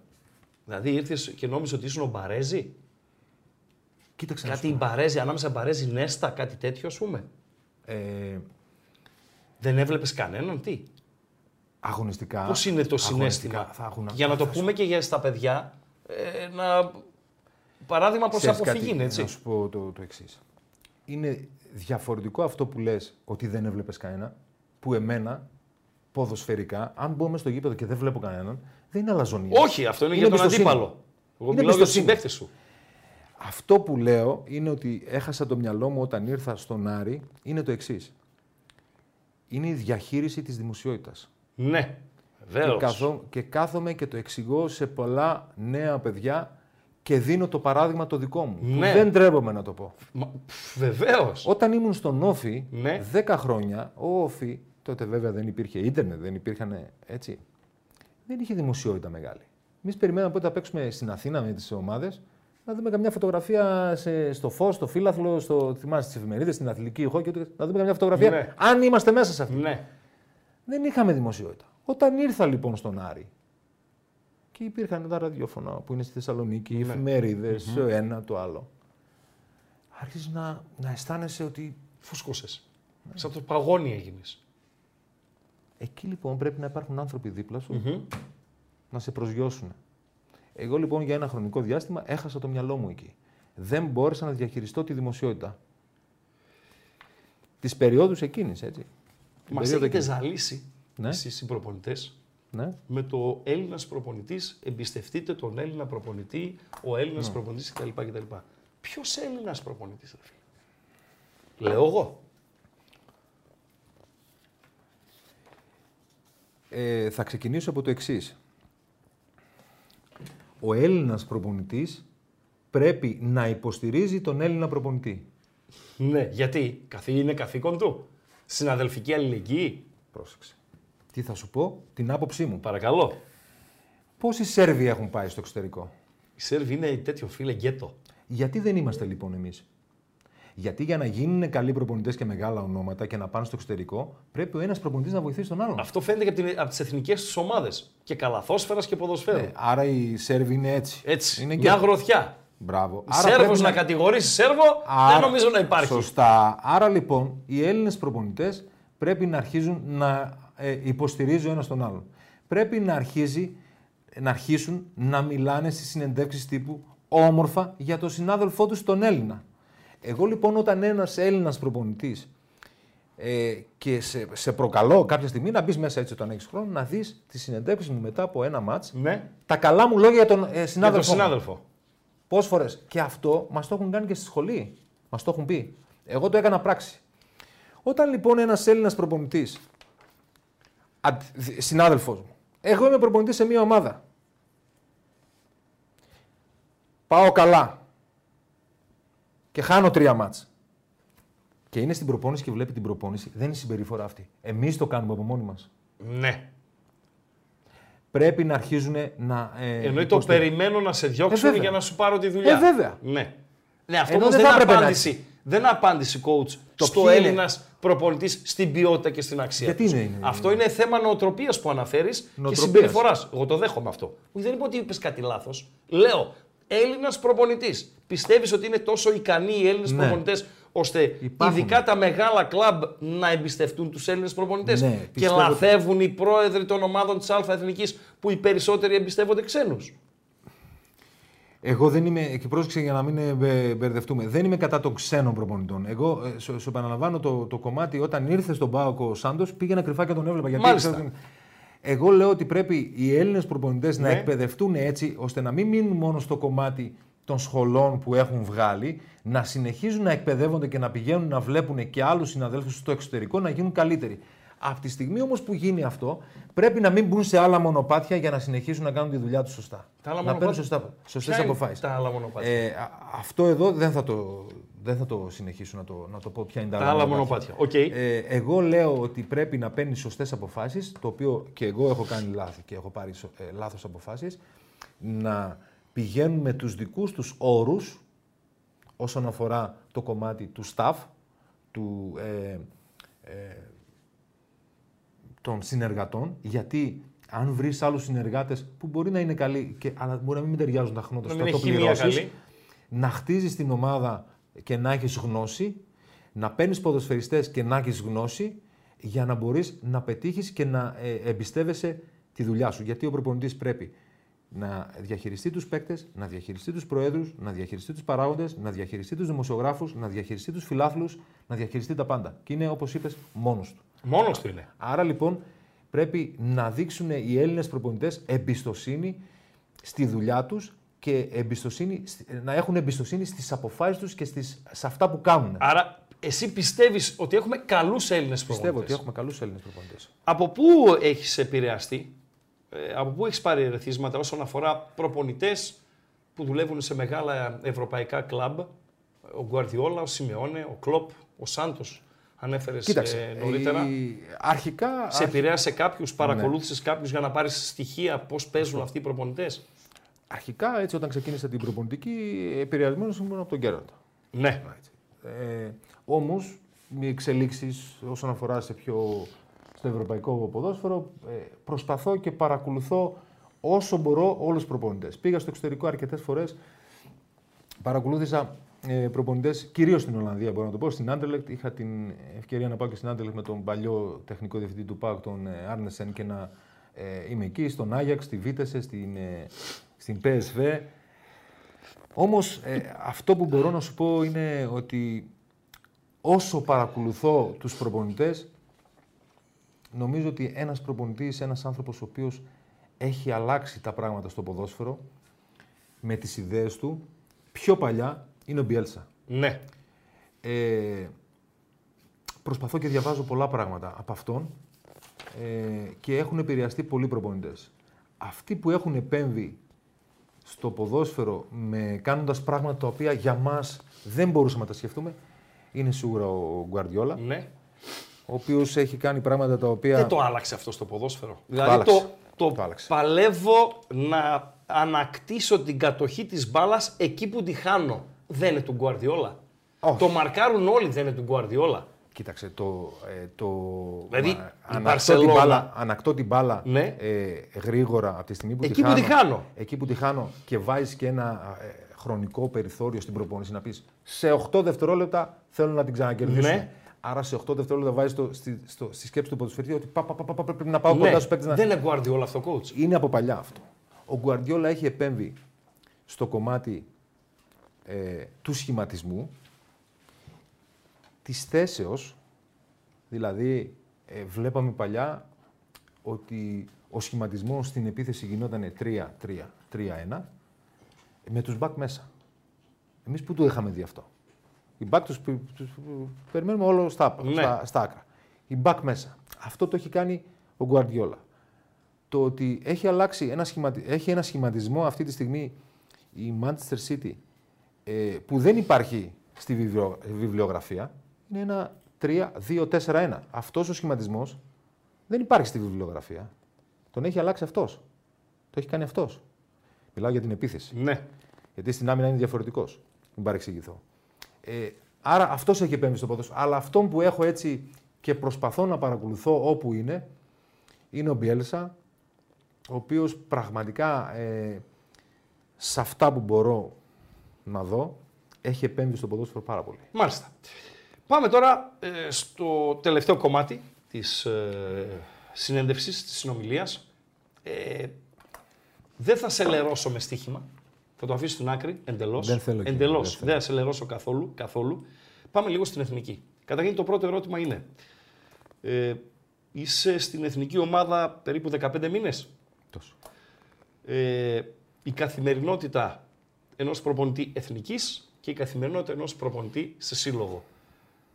Δηλαδή ήρθες και νόμιζες ότι ήσουν ο Μπαρέζη; Κοίταξε να σου Κάτι πω. Μπαρέζη, ανάμεσα Μπαρέζη Νέστα, κάτι τέτοιο ας πούμε; Ε, Δεν έβλεπες κανέναν, τι; αγωνιστικά. Πώς είναι το αγωνιστικά συνέστημα; Θα έχουν, Για να το θα σου- πούμε και για στα παιδιά, ε, να... παράδειγμα προς Ξέρεις αποφυγή, κάτι, έτσι. Να σου πω το, το εξής. Είναι διαφορετικό αυτό που λες ότι δεν έβλεπες κανένα, που εμένα, ποδοσφαιρικά, αν μπω μες στο γήπεδο και δεν βλέπω κανέναν, δεν είναι αλαζονία. Όχι, αυτό είναι, για τον εμπιστοσύνη. αντίπαλο. Εγώ Είναι μιλάω για τους εμπιστοσύνη. συμπαίκτες σου. Αυτό που λέω είναι ότι έχασα το μυαλό μου όταν ήρθα στον Άρη, είναι το εξής. Είναι η διαχείριση της δημοσιότητας. Ναι, Και, βεβαίως. καθό, και κάθομαι και το εξηγώ σε πολλά νέα παιδιά και δίνω το παράδειγμα το δικό μου. που Ναι. δεν τρέπομαι να το πω. Μα, πφ, βεβαίως. Όταν ήμουν στον Όφη, Ναι. 10 χρόνια, ο Όφη, τότε βέβαια δεν υπήρχε ίντερνετ, δεν υπήρχαν έτσι. Δεν είχε δημοσιότητα μεγάλη. Εμείς περιμέναμε πότε θα παίξουμε στην Αθήνα με τις ομάδες, να δούμε καμιά φωτογραφία σε, στο φως, στο φύλαθλο, στο, θυμάσαι τις εφημερίδες, στην αθλητική ηχό και ούτε- να δούμε καμιά φωτογραφία. Ναι. Αν είμαστε μέσα σε αυτή. Ναι. Δεν είχαμε δημοσιότητα. Όταν ήρθα λοιπόν στον Άρη και υπήρχαν τα ραδιόφωνα που είναι στη Θεσσαλονίκη, οι εφημερίδες, το ένα, το άλλο. Άρχισες να, να αισθάνεσαι ότι Φούσκωσες. Σαν το παγόνι έγινες. εκεί λοιπόν πρέπει να υπάρχουν άνθρωποι δίπλα σου να σε προσγειώσουν. Εγώ λοιπόν για ένα χρονικό διάστημα έχασα το μυαλό μου εκεί. Δεν μπόρεσα να διαχειριστώ τη δημοσιότητα. Τις περιόδους εκείνης, έτσι. Την Μας περίοδο έχετε εκείνης. ζαλίσει, Ναι. εσείς οι προπονητές, Ναι. με το Έλληνας προπονητής, εμπιστευτείτε τον Έλληνα προπονητή, ο Έλληνας Ναι. προπονητής κτλ. κτλ. Ποιος Έλληνας προπονητής, ρε φίλε; Λέω εγώ. Ε, θα ξεκινήσω από το εξής. Ο Έλληνας προπονητής πρέπει να υποστηρίζει τον Έλληνα προπονητή. Ναι, γιατί καθή είναι καθήκον του. Συναδελφική αλληλεγγύη. Πρόσεξε. Τι θα σου πω, την άποψή μου. Παρακαλώ. Πόσοι Σέρβοι έχουν πάει στο εξωτερικό; Η Σέρβη είναι τέτοιο φίλε γκέτο. Γιατί δεν είμαστε λοιπόν εμείς; Γιατί για να γίνουν καλοί προπονητές και μεγάλα ονόματα και να πάνε στο εξωτερικό, πρέπει ο ένας προπονητής να βοηθήσει τον άλλον; Αυτό φαίνεται και από, την- από τις εθνικές τους ομάδες. Και καλαθόσφαιρας και ποδοσφαίρου. Ε, άρα οι Σέρβοι είναι έτσι. Έτσι. Είναι Μια και... γροθιά. Μπράβο. Σέρβος πρέπει να, κατηγορήσει Σέρβο Άρα- δεν νομίζω να υπάρχει. Σωστά. Άρα λοιπόν οι Έλληνες προπονητές πρέπει να αρχίζουν να ε, υποστηρίζει ο ένα τον άλλον. Πρέπει να, αρχίζει, να αρχίσουν να μιλάνε στις συνεντεύξεις τύπου όμορφα για τον συνάδελφό τους τον Έλληνα. Εγώ λοιπόν όταν ένας Έλληνας προπονητής ε, και σε, σε προκαλώ κάποια στιγμή να μπεις μέσα έτσι όταν έχεις χρόνο να δεις τη συνεντεύξη μου μετά από ένα μάτς. Ναι. Τα καλά μου λόγια για τον ε, Για συνάδελφο. τον μου. συνάδελφο. Πόσες φορές. Και αυτό μας το έχουν κάνει και στη σχολή. Μας το έχουν πει. Εγώ το έκανα πράξη. Όταν λοιπόν ένας Έλληνας προπονητής, συνάδελφός μου, εγώ είμαι προπονητής σε μια ομάδα. Πάω καλά. Και χάνω τρία μάτς. Και είναι στην προπόνηση και βλέπει την προπόνηση. Δεν είναι η συμπεριφορά αυτή. Εμείς το κάνουμε από μόνοι μας. Ναι. Πρέπει να αρχίζουν να. Ε, Εννοεί το υποστηρίζουν. περιμένω να σε διώξουν βέβαια. για να σου πάρω τη δουλειά. Ε, βέβαια. Ναι. Ναι, αυτό Ενώ όμως δεν δεν, θα είναι έπρεπε να απάντηση. Δεν είναι απάντηση, coach, Το στο ποιοι είναι; Έλληνας προπονητής στην ποιότητα και στην αξία. Γιατί τους. είναι- είναι- Αυτό είναι θέμα νοοτροπίας που αναφέρεις και Νοοτροπίας. συμπεριφοράς. Εγώ το δέχομαι αυτό. Όχι, δεν είπα ότι είπες κάτι λάθος. Λέω Έλληνας προπονητής. Πιστεύεις ότι είναι τόσο ικανοί οι Έλληνες Ναι. προπονητές ώστε Υπάρχουν. ειδικά τα μεγάλα κλαμπ να εμπιστευτούν τους Έλληνες προπονητές; Ναι, και πιστεύω ότι- λαθεύουν οι πρόεδροι των ομάδων της ΑΕθνική που οι περισσότεροι εμπιστεύονται ξένους. Εγώ δεν είμαι, και πρόσεξε για να μην ε, μπε- μπερδευτούμε, δεν είμαι κατά των ξένων προπονητών. Εγώ ε, σου, σου επαναλαμβάνω το, το κομμάτι όταν ήρθε στον Πάοκ ο Σάντος, πήγαινα κρυφά και τον έβλεπα. Γιατί Μάλιστα. ήξερα ότι- Εγώ λέω ότι πρέπει οι Έλληνες προπονητές να Ναι. εκπαιδευτούν έτσι ώστε να μην μείνουν μόνο στο κομμάτι των σχολών που έχουν βγάλει, να συνεχίζουν να εκπαιδεύονται και να πηγαίνουν να βλέπουν και άλλους συναδέλφους στο εξωτερικό να γίνουν καλύτεροι. Από τη στιγμή όμως που γίνει αυτό, πρέπει να μην μπουν σε άλλα μονοπάτια για να συνεχίσουν να κάνουν τη δουλειά τους σωστά. Τα άλλα να παίρνουν μονοπάτια- σωστά, σωστές Ποια είναι αποφάσεις. Τα άλλα μονοπάτια; Ε, α- αυτό εδώ δεν θα το, δεν θα το συνεχίσω να το, να το πω ποια είναι τα, τα άλλα μονοπάτια. Οκ. Ε, εγώ λέω ότι πρέπει να παίρνει σωστές αποφάσεις, το οποίο και εγώ έχω κάνει λάθη και έχω πάρει σο- ε, λάθος αποφάσεις, να πηγαίνουν με τους δικούς τους όρους όσον αφορά το κομμάτι του staff, του, ε, ε, των συνεργατών, γιατί αν βρεις άλλους συνεργάτες που μπορεί να είναι καλοί, και, αλλά μπορεί να μην ταιριάζουν τα χνότα Να στο μην το έχει χημεία πληρώσεις, καλή. να χτίζεις την ομάδα και να έχεις γνώση, να παίρνεις ποδοσφαιριστές και να έχεις γνώση, για να μπορείς να πετύχεις και να ε, εμπιστεύεσαι τη δουλειά σου. Γιατί ο προπονητής πρέπει να διαχειριστεί τους παίκτες, να διαχειριστεί τους προέδρους, να διαχειριστεί τους παράγοντες, να διαχειριστεί τους δημοσιογράφους, να διαχειριστεί τους φιλάθλους, να διαχειριστεί τα πάντα. Και είναι όπως είπες, μόνος του. Μόνος του είναι. Άρα λοιπόν πρέπει να δείξουν οι Έλληνες προπονητές εμπιστοσύνη στη δουλειά τους και εμπιστοσύνη, να έχουν εμπιστοσύνη στις αποφάσεις τους και στις, σε αυτά που κάνουν. Άρα, εσύ πιστεύεις ότι έχουμε καλούς Έλληνες προπονητές; Πιστεύω ότι έχουμε καλούς Έλληνες προπονητές. Από πού έχεις επηρεαστεί, ε, από πού έχεις πάρει ερεθίσματα όσον αφορά προπονητές που δουλεύουν σε μεγάλα ευρωπαϊκά κλαμπ. Ο Γκουαρδιόλα, ο Σιμεώνε, ο Κλοπ, ο Σάντο. Ανέφερες Κοίταξε, νωρίτερα. η- αρχικά... Σε επηρέασε κάποιους, Ναι. παρακολούθησες κάποιους για να πάρεις στοιχεία πώς παίζουν αυτοί οι προπονητές; Αρχικά, έτσι, όταν ξεκίνησα την προπονητική, επηρεασμένος ήμουν από τον Γκέροντα. Ναι. Ε, Όμως, με εξελίξεις όσον αφορά σε πιο, στο ευρωπαϊκό ποδόσφαιρο, ε, προσπαθώ και παρακολουθώ όσο μπορώ όλους τους προπονητές. Πήγα στο εξωτερικό αρκετές φορές, παρακολούθησα ε, προπονητές, κυρίως στην Ολλανδία μπορώ να το πω. Στην Άντερλεκτ είχα την ευκαιρία να πάω και στην Άντερλεκτ με τον παλιό τεχνικό διευθυντή του ΠΑΟΚ, τον ε, Άρνεσεν, και να ε, είμαι εκεί, στον Άγιαξ, στη Βίτεσε, στην, ε, στην PSV. Όμως ε, αυτό που μπορώ να σου πω είναι ότι όσο παρακολουθώ τους προπονητές, νομίζω ότι ένας προπονητής, ένας άνθρωπος ο οποίος έχει αλλάξει τα πράγματα στο ποδόσφαιρο με τις ιδέες του, πιο παλιά είναι ο Μπιέλσα. Ναι. Ε, προσπαθώ και διαβάζω πολλά πράγματα από αυτόν ε, και έχουν επηρεαστεί πολλοί προπονητές. Αυτοί που έχουν επέμβει στο ποδόσφαιρο με, κάνοντας πράγματα τα οποία για μας δεν μπορούσαμε να τα σκεφτούμε είναι σίγουρα ο Γκουαρδιόλα, Ναι. ο ο οποίος έχει κάνει πράγματα τα οποία. Δεν το άλλαξε αυτό στο ποδόσφαιρο. Δηλαδή άλλαξε. το, το, Το άλλαξε. παλεύω να ανακτήσω την κατοχή της μπάλας εκεί που τη χάνω. Δεν είναι του Γκουαρδιόλα. Όχι. Το μαρκάρουν όλοι, δεν είναι του Γκουαρδιόλα. Κοίταξε, το. Ε, το Δηλαδή, μα- η ανακτώ, την Barcelona- μπάλα, ανακτώ την μπάλα Ναι. ε, γρήγορα από τη στιγμή που Εκεί τη που χάνω. τη χάνω. Εκεί που τη χάνω και βάζεις και ένα ε, χρονικό περιθώριο στην προπόνηση να πεις σε 8 δευτερόλεπτα θέλω να την ξανακερδίσουμε. Ναι. Άρα σε 8 δευτερόλεπτα βάζεις στη, στο, στη σκέψη του ποδοσφαιριστή ότι πα, πα, πα, πα, πα, πρέπει να πάω Ναι, κοντά στους παίκτες να. Δεν είναι Γκουαρδιόλα αυτό, coach. Είναι από παλιά αυτό. Ο Γκουαρδιόλα έχει επέμβει στο κομμάτι ε, του σχηματισμού, της θέσεως, δηλαδή ε, βλέπαμε παλιά ότι ο σχηματισμός στην επίθεση γινόταν 3-3-3-1 με τους μπακ μέσα. Εμείς που το είχαμε δει αυτό. Οι μπακ τους, πη- τους περιμένουμε όλο στα, Ναι. στα, στα άκρα. Οι μπακ μέσα. Αυτό το έχει κάνει ο Γκουαρδιόλα το ότι έχει αλλάξει ένα, σχηματι... έχει ένα σχηματισμό αυτή τη στιγμή η Manchester City ε, που δεν υπάρχει στη βιβλιο... βιβλιογραφία είναι ένα 3-2-4-1. Αυτός ο σχηματισμός δεν υπάρχει στη βιβλιογραφία. Τον έχει αλλάξει αυτός. Το έχει κάνει αυτός. Μιλάω για την επίθεση. Ναι. Γιατί στην άμυνα είναι διαφορετικός. Μην παρεξηγηθώ. Ε, άρα αυτός έχει επέμβει στο ποδόσφαιρο. Αλλά αυτόν που έχω έτσι και προσπαθώ να παρακολουθώ όπου είναι, είναι ο Μπιέλσα, ο οποίος πραγματικά ε, σε αυτά που μπορώ να δω, έχει επέμβει στο ποδόσφαιρο πάρα πολύ. Μάλιστα. Πάμε τώρα ε, στο τελευταίο κομμάτι της ε, συνέντευξης, της συνομιλίας. Ε, δεν θα σε λερώσω με στοίχημα. Θα το αφήσω στην άκρη, εντελώς. Δεν θέλω, κύριε, Εντελώς. δεν Δεν, θέλω. θα σε λερώσω καθόλου, καθόλου. Πάμε λίγο στην εθνική. Καταρχήν το πρώτο ερώτημα είναι, ε, είσαι στην εθνική ομάδα περίπου 15 μήνες; Τόσο. Ε, η καθημερινότητα ενός προπονητή εθνικής και η καθημερινότητα ενός προπονητή σε σύλλογο.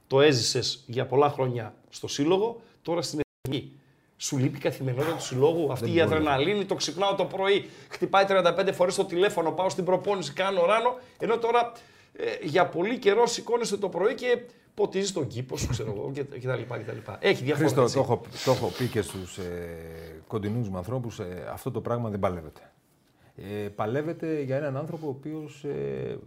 Το έζησες για πολλά χρόνια στο σύλλογο, τώρα στην εθνική. Σου λείπει η καθημερινότητα του συλλόγου, αυτή η μπορεί. αδρεναλίνη, το ξυπνάω το πρωί, χτυπάει 35 φορές το τηλέφωνο, πάω στην προπόνηση, κάνω ράνο, ενώ τώρα ε, για πολύ καιρό σηκώνεσαι το πρωί και ποτίζεις τον κήπο σου, ξέρω εγώ, και, και τα λοιπά, και τα λοιπά. Έχει διαφορά. Χρήστο, έτσι. το έχω, το έχω πει και στους ε, κοντινούς μου ανθρώπους, ε, αυτό το πράγμα δεν παλεύεται. Ε, παλεύεται για έναν άνθρωπο ο οποίος ε,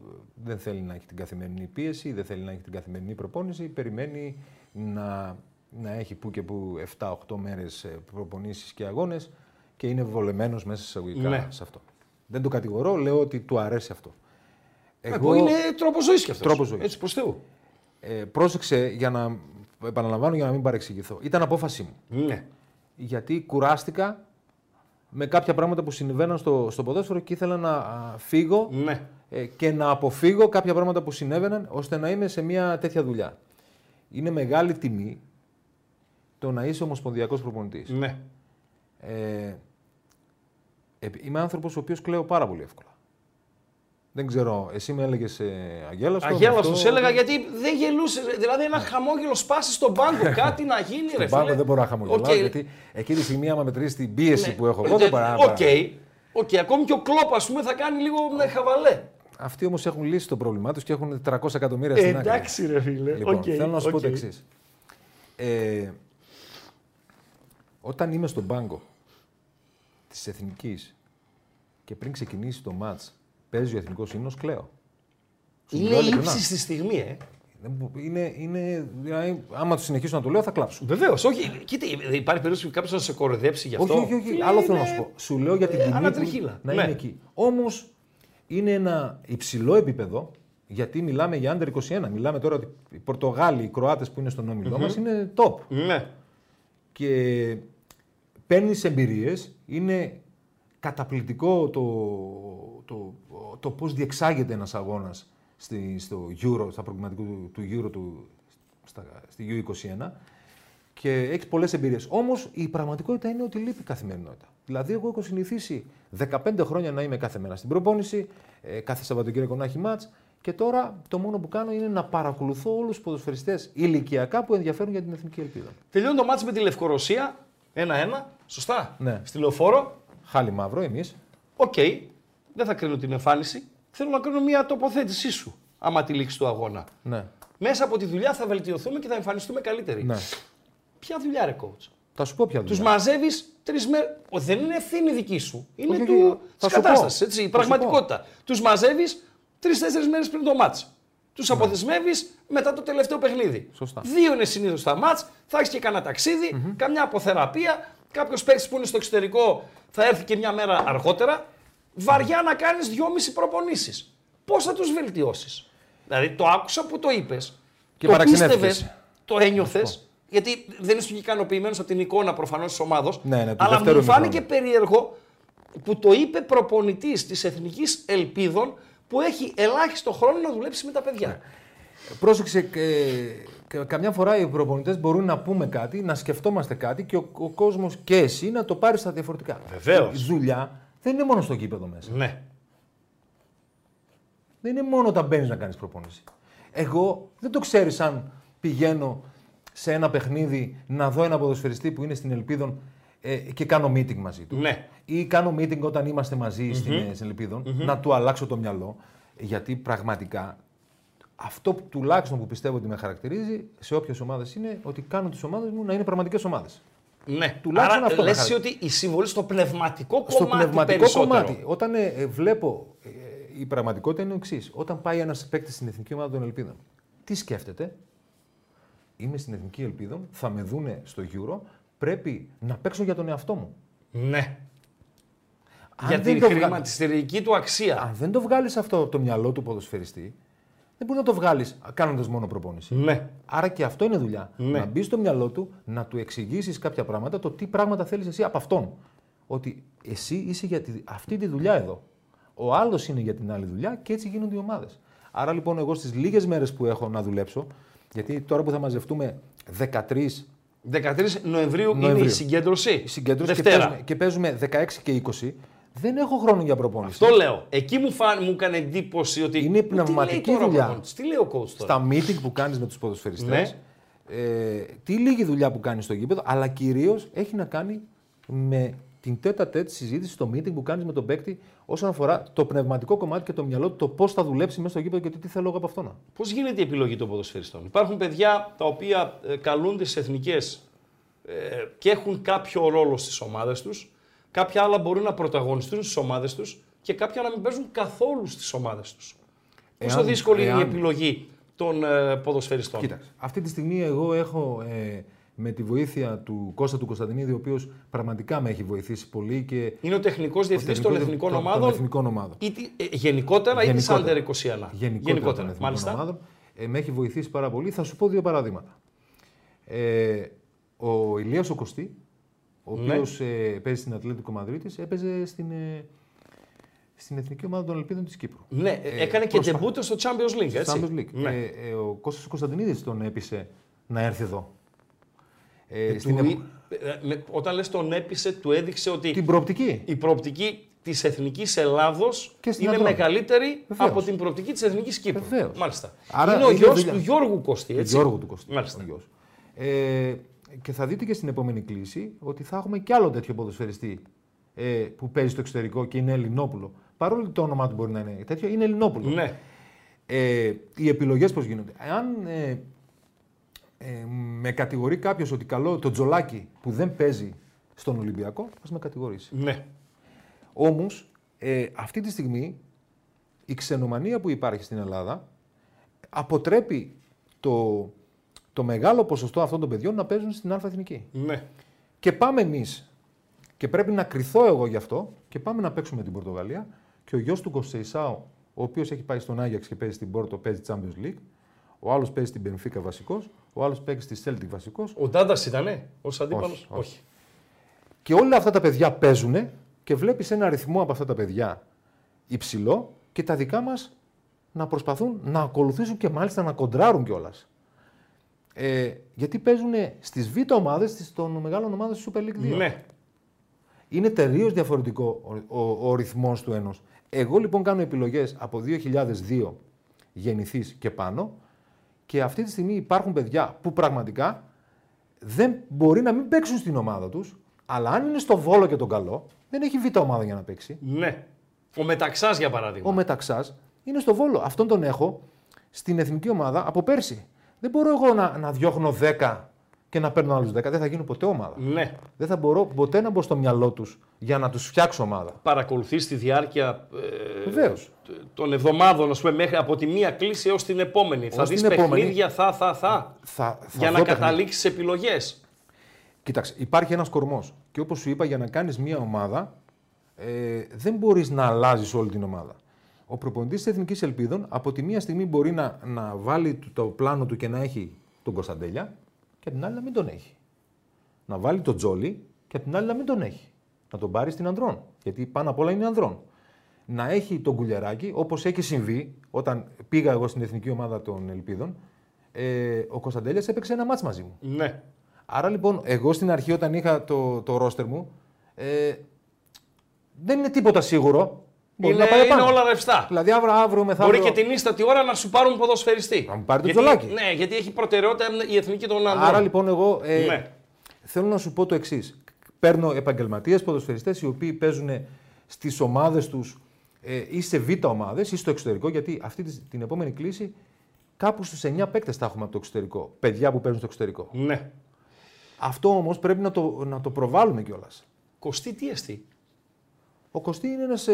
δεν θέλει να έχει την καθημερινή πίεση, δεν θέλει να έχει την καθημερινή προπόνηση, περιμένει να, να έχει που και που 7-8 μέρες ε, προπονήσεις και αγώνες και είναι βολεμένος μέσα σε εισαγωγικά Ναι. σε αυτό. Δεν το κατηγορώ, λέω ότι του αρέσει αυτό. Ε, που είναι τρόπος ζωής κι αυτός. Τρόπος ζωής. Έτσι προς Θεού. ε, πρόσεξε για να επαναλαμβάνω για να μην παρεξηγηθώ. Ήταν απόφασή μου. Ναι. γιατί κουράστηκα με κάποια πράγματα που συμβαίναν στο, στο ποδόσφαιρο και ήθελα να α, φύγω Ναι. ε, και να αποφύγω κάποια πράγματα που συνέβαιναν ώστε να είμαι σε μια τέτοια δουλειά. Είναι μεγάλη τιμή το να είσαι ομοσπονδιακός προπονητής. Ναι. Ε, επ- είμαι άνθρωπος ο οποίος κλαίω πάρα πολύ εύκολα. Δεν ξέρω, εσύ με έλεγες ε, Αγέλαστο. Αγέλαστο αυτό- έλεγα γιατί δεν γελούσε. Δηλαδή ένα χαμόγελο σπάσει στον πάγκο, κάτι να γίνει. ρε Στον πάγκο φίλε. δεν μπορώ να χαμογελάω, Οκ. γιατί εκείνη τη στιγμή άμα μετρήσεις την πίεση Ναι. που έχω εγώ δεν παρά. Οκ. Οκ, ακόμη και ο Κλοπ, ας πούμε, θα κάνει λίγο με χαβαλέ. Αυτοί όμως έχουν λύσει το πρόβλημά τους και έχουν 400 εκατομμύρια στην άκρη. εντάξει, ρε φίλε. Λοιπόν, Οκ, θέλω να σου πω οκ. το εξής. Ε, όταν είμαι στον πάγκο της εθνικής και πριν ξεκινήσει το ματς, παίζει ο εθνικός ύμνος, κλαίω. Σου Είναι μιλάω ειλικρινά. ύψιστη στιγμή, ε. Δεν μπο- Είναι, είναι, δηλαδή, άμα το συνεχίσω να το λέω, θα κλάψω. Βεβαίως, όχι. Κοίτα, υπάρχει περίπτωση κάποιος να σε κοροϊδέψει γι' αυτό. Όχι, όχι, όχι. Φίλε, Άλλο θέλω να είναι- σου πω. Σου λέω για την ε, τιμή ανατριχύλα. του να Ναι. είναι εκεί. Όμως είναι ένα υψηλό επίπεδο γιατί μιλάμε για under 21. Μιλάμε τώρα ότι οι Πορτογάλοι, οι Κροάτες που είναι στον όμιλό μας είναι top. Ναι. Και παίρνεις εμπειρίες. Είναι καταπληκτικό το, το, το πώς διεξάγεται ένας αγώνας στο Euro, στα προκριματικού του, του Euro του, στα, στη U21 και έχει πολλές εμπειρίες. Όμως η πραγματικότητα είναι ότι λείπει η καθημερινότητα. Δηλαδή, εγώ έχω συνηθίσει 15 χρόνια να είμαι κάθε μέρα στην προπόνηση, ε, κάθε Σαββατοκύριακο να έχει ματς και τώρα το μόνο που κάνω είναι να παρακολουθώ όλους τους ποδοσφαιριστές ηλικιακά που ενδιαφέρουν για την εθνική ελπίδα. Τελειώνει το ματς με τη Λευκορωσία. 1-1. Σωστά. Ναι. Στη Λεωφόρο. Χάλι μαύρο, εμείς. Οκ. Δεν θα κρίνω την εμφάνιση. Θέλω να κρίνω μια τοποθέτησή σου. Άμα τη λήξη του αγώνα. Ναι. Μέσα από τη δουλειά θα βελτιωθούμε και θα εμφανιστούμε καλύτεροι. ναι. Ποια δουλειά, ρε coach; Θα σου πω ποια Τους δουλειά. μαζεύεις τρεις μέρε. Δεν είναι ευθύνη δική σου. Είναι Όχι, του όχι, της θα σου πω. κατάστασης. Η Θα σου πραγματικότητα. Τους μαζεύεις τρει-τέσσερι μέρες πριν το μάτς. Τους αποδεσμεύει μετά το τελευταίο παιχνίδι. Ναι. Σωστά. Δύο είναι συνήθως τα μάτς. Θα έχεις και κανένα ταξίδι, καμιά αποθεραπεία. Κάποιος παίκτης που είναι στο εξωτερικό θα έρθει και μια μέρα αργότερα. Βαριά να κάνεις δυόμιση προπονήσεις. Πώς θα τους βελτιώσεις; Δηλαδή το άκουσα που το είπες. Και το παραξενεύτηκες. πίστευες, το ένιωθες. Γιατί δεν είσαι και ικανοποιημένος από την εικόνα προφανώς της ομάδος. Ναι, ναι, του αλλά δεύτερου μου φάνηκε ημιχρόνου. περίεργο που το είπε προπονητής της Εθνικής Ελπίδων που έχει ελάχιστο χρόνο να δουλέψει με τα παιδιά. Πρόσεξε, ε, κα- καμιά φορά οι προπονητές μπορούν να πούμε κάτι, να σκεφτόμαστε κάτι και ο, ο κόσμος και εσύ να το πάρεις στα διαφορετικά. Βεβαίως. Η δουλειά δεν είναι μόνο στο κήπεδο μέσα. Ναι. Δεν είναι μόνο όταν μπαίνεις να κάνεις προπόνηση. Εγώ δεν το ξέρεις αν πηγαίνω σε ένα παιχνίδι να δω ένα ποδοσφαιριστή που είναι στην Ελπίδων ε, και κάνω meeting μαζί του. Ναι. Ή κάνω meeting όταν είμαστε μαζί στην, ε, στην ελπιδων να του αλλάξω το μυαλό. Γιατί πραγματικά αυτό που τουλάχιστον που πιστεύω ότι με χαρακτηρίζει σε όποιες ομάδες είναι ότι κάνω τις ομάδες μου να είναι πραγματικές ομάδες. Ναι. Τουλάχιστον Άρα αυτό λες να εσύ ότι η συμβολή στο πνευματικό Στο κομμάτι πνευματικό περισσότερο. κομμάτι. Όταν ε, ε, βλέπω. ε, η πραγματικότητα είναι ο εξής. Όταν πάει ένας παίκτης στην εθνική ομάδα των Ελπίδων, τι σκέφτεται; Είμαι στην εθνική Ελπίδων, θα με δούνε στο Euro, πρέπει να παίξω για τον εαυτό μου. Ναι. Αν Για δεν την το βγα- χρηματιστηρική του αξία. Αν δεν το βγάλεις αυτό από το μυαλό του ποδοσφαιριστή, δεν μπορεί να το βγάλεις κάνοντας μόνο προπόνηση. Ναι. Άρα και αυτό είναι δουλειά. Ναι. Να μπει στο μυαλό του, να του εξηγήσεις κάποια πράγματα, το τι πράγματα θέλεις εσύ από αυτόν. Ότι εσύ είσαι για τη- αυτή τη δουλειά εδώ. Ο άλλος είναι για την άλλη δουλειά και έτσι γίνονται οι ομάδες. Άρα λοιπόν, εγώ στις λίγες μέρες που έχω να δουλέψω, γιατί τώρα που θα μαζευτούμε 13 13 Νοεμβρίου, είναι Νοεμβρίου. η συγκέντρωση. η συγκέντρωση και Δευτέρα. παίζουμε, και παίζουμε 16 και 20, δεν έχω χρόνο για προπόνηση. Αυτό λέω. Εκεί μου, φαν, μου έκανε εντύπωση ότι. Είναι «Μα τι λέει πνευματική τώρα ο δουλειά. προπονητής, Τι λέει ο coach τώρα; στα meeting που κάνεις με τους ποδοσφαιριστές, Ναι. ε, τι λίγη δουλειά που κάνεις στο γήπεδο, αλλά κυρίως έχει να κάνει με την τέτα τέτ συζήτηση στο meeting που κάνεις με τον παίκτη όσον αφορά το πνευματικό κομμάτι και το μυαλό του, το πώς θα δουλέψει μέσα στο γήπεδο και το τι θέλω εγώ από αυτόν. Πώς γίνεται η επιλογή των ποδοσφαιριστών; Υπάρχουν παιδιά τα οποία ε, καλούνται στις εθνικές ε, και έχουν κάποιο ρόλο στις ομάδες τους. Κάποια άλλα μπορούν να πρωταγωνιστούν στις ομάδες τους και κάποια να μην παίζουν καθόλου στις ομάδες τους. Πόσο Εάν- δύσκολη είναι η εάν- επιλογή των ε, ποδοσφαιριστών; Κοίταξε. Αυτή τη στιγμή εγώ έχω ε, με τη βοήθεια του Κώστα του Κωνσταντινίδη, ο οποίος πραγματικά με έχει βοηθήσει πολύ και. Είναι ο τεχνικός διευθυντής των τεχνικός εθνικών των- των ομάδων. εθνικών ομάδων. Ή, τι- ε, γενικότερα, ή της Γενικότερα. Under 21. γενικότερα, των εθνικών Μάλιστα. ομάδων. Ε, με έχει βοηθήσει πάρα πολύ. Θα σου πω δύο παραδείγματα. Ε, ο Ηλίας ο Κωστή, ο Ναι. οποίος ε, παίζει στην Ατλέτικο Μαδρίτης, έπαιζε στην, ε, στην Εθνική Ομάδα των Ελπίδων της Κύπρου. Ναι, ε, έκανε και προσπά- ντεμπούτο στο Champions League, έτσι. Champions League. Ναι. Ε, ε, ο Κώστας ο Κωνσταντινίδης τον έπεισε να έρθει εδώ. Ε, Του στην, ή- επο- ε, με- όταν λες τον έπεισε, του έδειξε ότι την προοπτική. η προοπτική της Εθνικής Ελλάδος Και στην είναι Ανδρών. μεγαλύτερη Βεβαίως. από την προοπτική της Εθνικής Κύπρου. Βεβαίως. Μάλιστα. Άρα είναι ο είχε γιος δουλειά. του Γιώργου Κώστη, έτσι. Γιώργου του Κωστή. Μάλιστα. ο γιος. Ε, και θα δείτε και στην επόμενη κλίση ότι θα έχουμε κι άλλο τέτοιο ποδοσφαιριστή ε, που παίζει στο εξωτερικό και είναι Ελληνόπουλο. Παρόλο που το όνομά του μπορεί να είναι τέτοιο, είναι Ελληνόπουλο. Ναι. Ε, οι επιλογές πώς γίνονται. Εάν ε, ε, με κατηγορεί κάποιος ότι καλό το τζολάκι που δεν παίζει στον Ολυμπιακό, ας με κατηγορήσει. ναι. Όμως, ε, αυτή τη στιγμή η ξενομανία που υπάρχει στην Ελλάδα αποτρέπει το, το μεγάλο ποσοστό αυτών των παιδιών να παίζουν στην Α' Εθνική. ναι. Και πάμε εμείς, και πρέπει να κρυθώ εγώ γι' αυτό, και πάμε να παίξουμε την Πορτογαλία. Και ο γιος του Κοσεϊσάου, ο οποίος έχει πάει στον Άγιαξ και παίζει στην Πόρτο, παίζει Champions League. Ο άλλος παίζει στην Benfica βασικός, ο άλλος παίζει στη Celtic βασικός. Ο Ντάντας ήτανε ως αντίπαλος; Όχι, όχι. Και όλα αυτά τα παιδιά παίζουν και βλέπεις ένα αριθμό από αυτά τα παιδιά υψηλό και τα δικά μας να προσπαθούν να ακολουθήσουν και μάλιστα να κοντράρουν κιόλας. Ε, γιατί παίζουν στις β' ομάδες των μεγάλων ομάδων τη Super League 2. Ναι. Είναι τελείως διαφορετικό ο, ο, ο ρυθμός του ενός. Εγώ λοιπόν κάνω επιλογές από 2002 γεννηθή και πάνω και αυτή τη στιγμή υπάρχουν παιδιά που πραγματικά δεν μπορεί να μην παίξουν στην ομάδα τους, αλλά αν είναι στο βόλο και τον καλό, δεν έχει β' ομάδα για να παίξει. ναι. Ο Μεταξάς για παράδειγμα. Ο Μεταξάς είναι στο βόλο. Αυτόν τον έχω στην εθνική ομάδα από πέρσι. Δεν μπορώ εγώ να, να διώχνω 10 και να παίρνω άλλους 10. Δεν θα γίνω ποτέ ομάδα. Ναι. Δεν θα μπορώ ποτέ να μπω στο μυαλό τους για να τους φτιάξω ομάδα. Παρακολουθείς τη διάρκεια ε, Βεβαίως. των εβδομάδων, ας πούμε, μέχρι από τη μία κλίση έως την επόμενη. θα Ως δεις την επόμενη. παιχνίδια, θα, θα, θα. Θα, θα για δω να παιχνίδια. καταλήξεις επιλογές. Κοίταξε, υπάρχει ένας κορμός. Και όπως σου είπα, για να κάνεις μια ομάδα, ε, δεν μπορείς να αλλάζεις όλη την ομάδα. Ο προπονητής της Εθνικής Ελπίδων από τη μία στιγμή μπορεί να, να βάλει το- το πλάνο του και να έχει τον Κωνσταντέλια και από την άλλη να μην τον έχει. Να βάλει τον Τζόλι και από την άλλη να μην τον έχει. Να τον πάρει στην ανδρών. Γιατί πάνω απ' όλα είναι ανδρών. Να έχει τον κουλιαράκι όπως έχει συμβεί όταν πήγα εγώ στην εθνική ομάδα των Ελπίδων. Ε, ο Κωνσταντέλιας έπαιξε ένα μάτς μαζί μου. Ναι. Άρα λοιπόν, εγώ στην αρχή όταν είχα το, το ρόστερ μου, ε, δεν είναι τίποτα σίγουρο. Μπορεί Είναι, να πάει είναι πάνω. όλα ρευστά. Δηλαδή αύριο, αύριο μεθαύριο. Μπορεί και την ίστατη ώρα να σου πάρουν ποδοσφαιριστή. Να μου πάρει το γιατί, τζολάκι. Ναι, γιατί έχει προτεραιότητα η εθνική των ανδρών. Άρα λοιπόν εγώ ε, Ναι. θέλω να σου πω το εξής. Παίρνω επαγγελματίες ποδοσφαιριστές οι οποίοι παίζουν στις ομάδες τους ε, ή σε β' ομάδες ή στο εξωτερικό. Γιατί αυτή τη- την επόμενη κλίση κάπου στους 9 παίκτες θα έχουμε από το εξωτερικό. Παιδιά που παίζουν στο εξωτερικό. Ναι. Αυτό όμως πρέπει να το, να το προβάλλουμε κιόλας. Κωστή τι εστί. Ο Κωστή είναι ένας. Ε,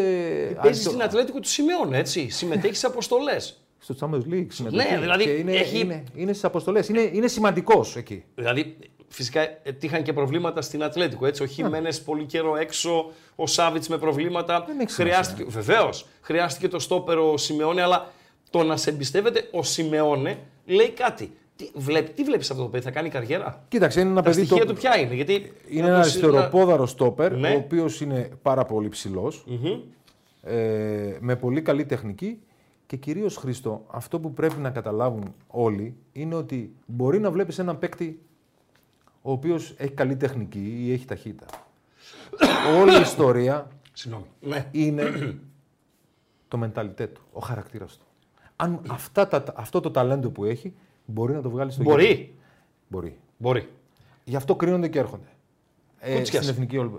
Παίζει άντιο- στην Ατλέτικο του Σιμεών, έτσι. Συμμετέχει σε αποστολές. στο Champions League συμμετοχή. Ναι, δηλαδή και είναι, έχει- είναι, είναι στις αποστολές. Είναι, είναι σημαντικός εκεί. Δηλαδή, φυσικά ε, τύχαν και προβλήματα στην Ατλέτικο. Έτσι. Ο Χιμένε πολύ καιρό έξω, ο Σάβιτς με προβλήματα. Δεν έχει σημασία. χρειάστηκε, βεβαίως, χρειάστηκε το στόπερ ο Σιμεώνε, αλλά το να σε εμπιστεύεται ο Σιμεώνε λέει κάτι. Τι, βλέπει, τι βλέπεις αυτό το παιδί, θα κάνει καριέρα; Κοίταξε, είναι ένα Τα παιδί. στοιχεία το- του ποια είναι, γιατί. Είναι να ένα το συ- αριστεροπόδαρο στόπερ, Ναι. ο οποίος είναι πάρα πολύ ψηλός, Μμμ. ε, με πολύ καλή τεχνική και κυρίως Χρήστο, αυτό που πρέπει να καταλάβουν όλοι είναι ότι μπορεί να βλέπεις έναν παίκτη ο οποίος έχει καλή τεχνική ή έχει ταχύτητα. (coughs) Όλη η ιστορία Συγγνώμη. Ναι. είναι (coughs) το μενταλιτέ του, ο χαρακτήρας του. Αν αυτά τα, αυτό το ταλέντο που έχει μπορεί να το βγάλει στο γήπεδο. Μπορεί. Μπορεί. Μπορεί. Γι' αυτό κρίνονται και έρχονται. Ε, Κούτσιας. στην Εθνική Όλυμπα.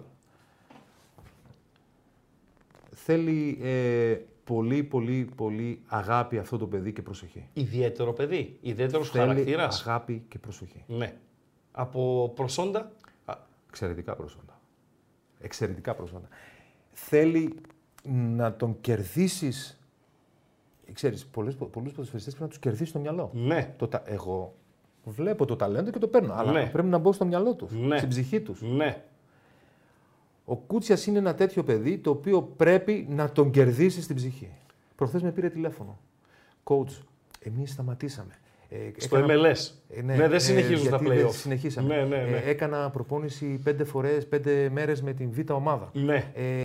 Θέλει ε, πολύ, πολύ, πολύ αγάπη αυτό το παιδί και προσοχή. Ιδιαίτερο παιδί. Ιδιαίτερος Θέλει χαρακτήρας. αγάπη και προσοχή. Ναι. Από προσόντα; Α, Εξαιρετικά προσόντα. Εξαιρετικά προσόντα. Θέλει να τον κερδίσεις... Ξέρεις, πολλές, πολλούς ποδοσφαιριστές πρέπει να τους κερδίσεις στο μυαλό. Ναι. Το, τα- εγώ βλέπω το ταλέντο και το παίρνω, αλλά Ναι. πρέπει να μπω στο μυαλό τους, Ναι. στην ψυχή τους. Ναι. Ο Κούτσιας είναι ένα τέτοιο παιδί το οποίο πρέπει να τον κερδίσει στην ψυχή. Προχθές με πήρε τηλέφωνο. Coach, εμείς σταματήσαμε. Ε, Στο έκανα- MLS. Ε, Ναι, δεν συνεχίζουν τα γιατί δεν play-off. συνεχίσαμε. Ναι, ναι, ναι. Ε, έκανα προπόνηση πέντε φορές, πέντε μέρες με την Β' ομάδα. Ναι. Ε,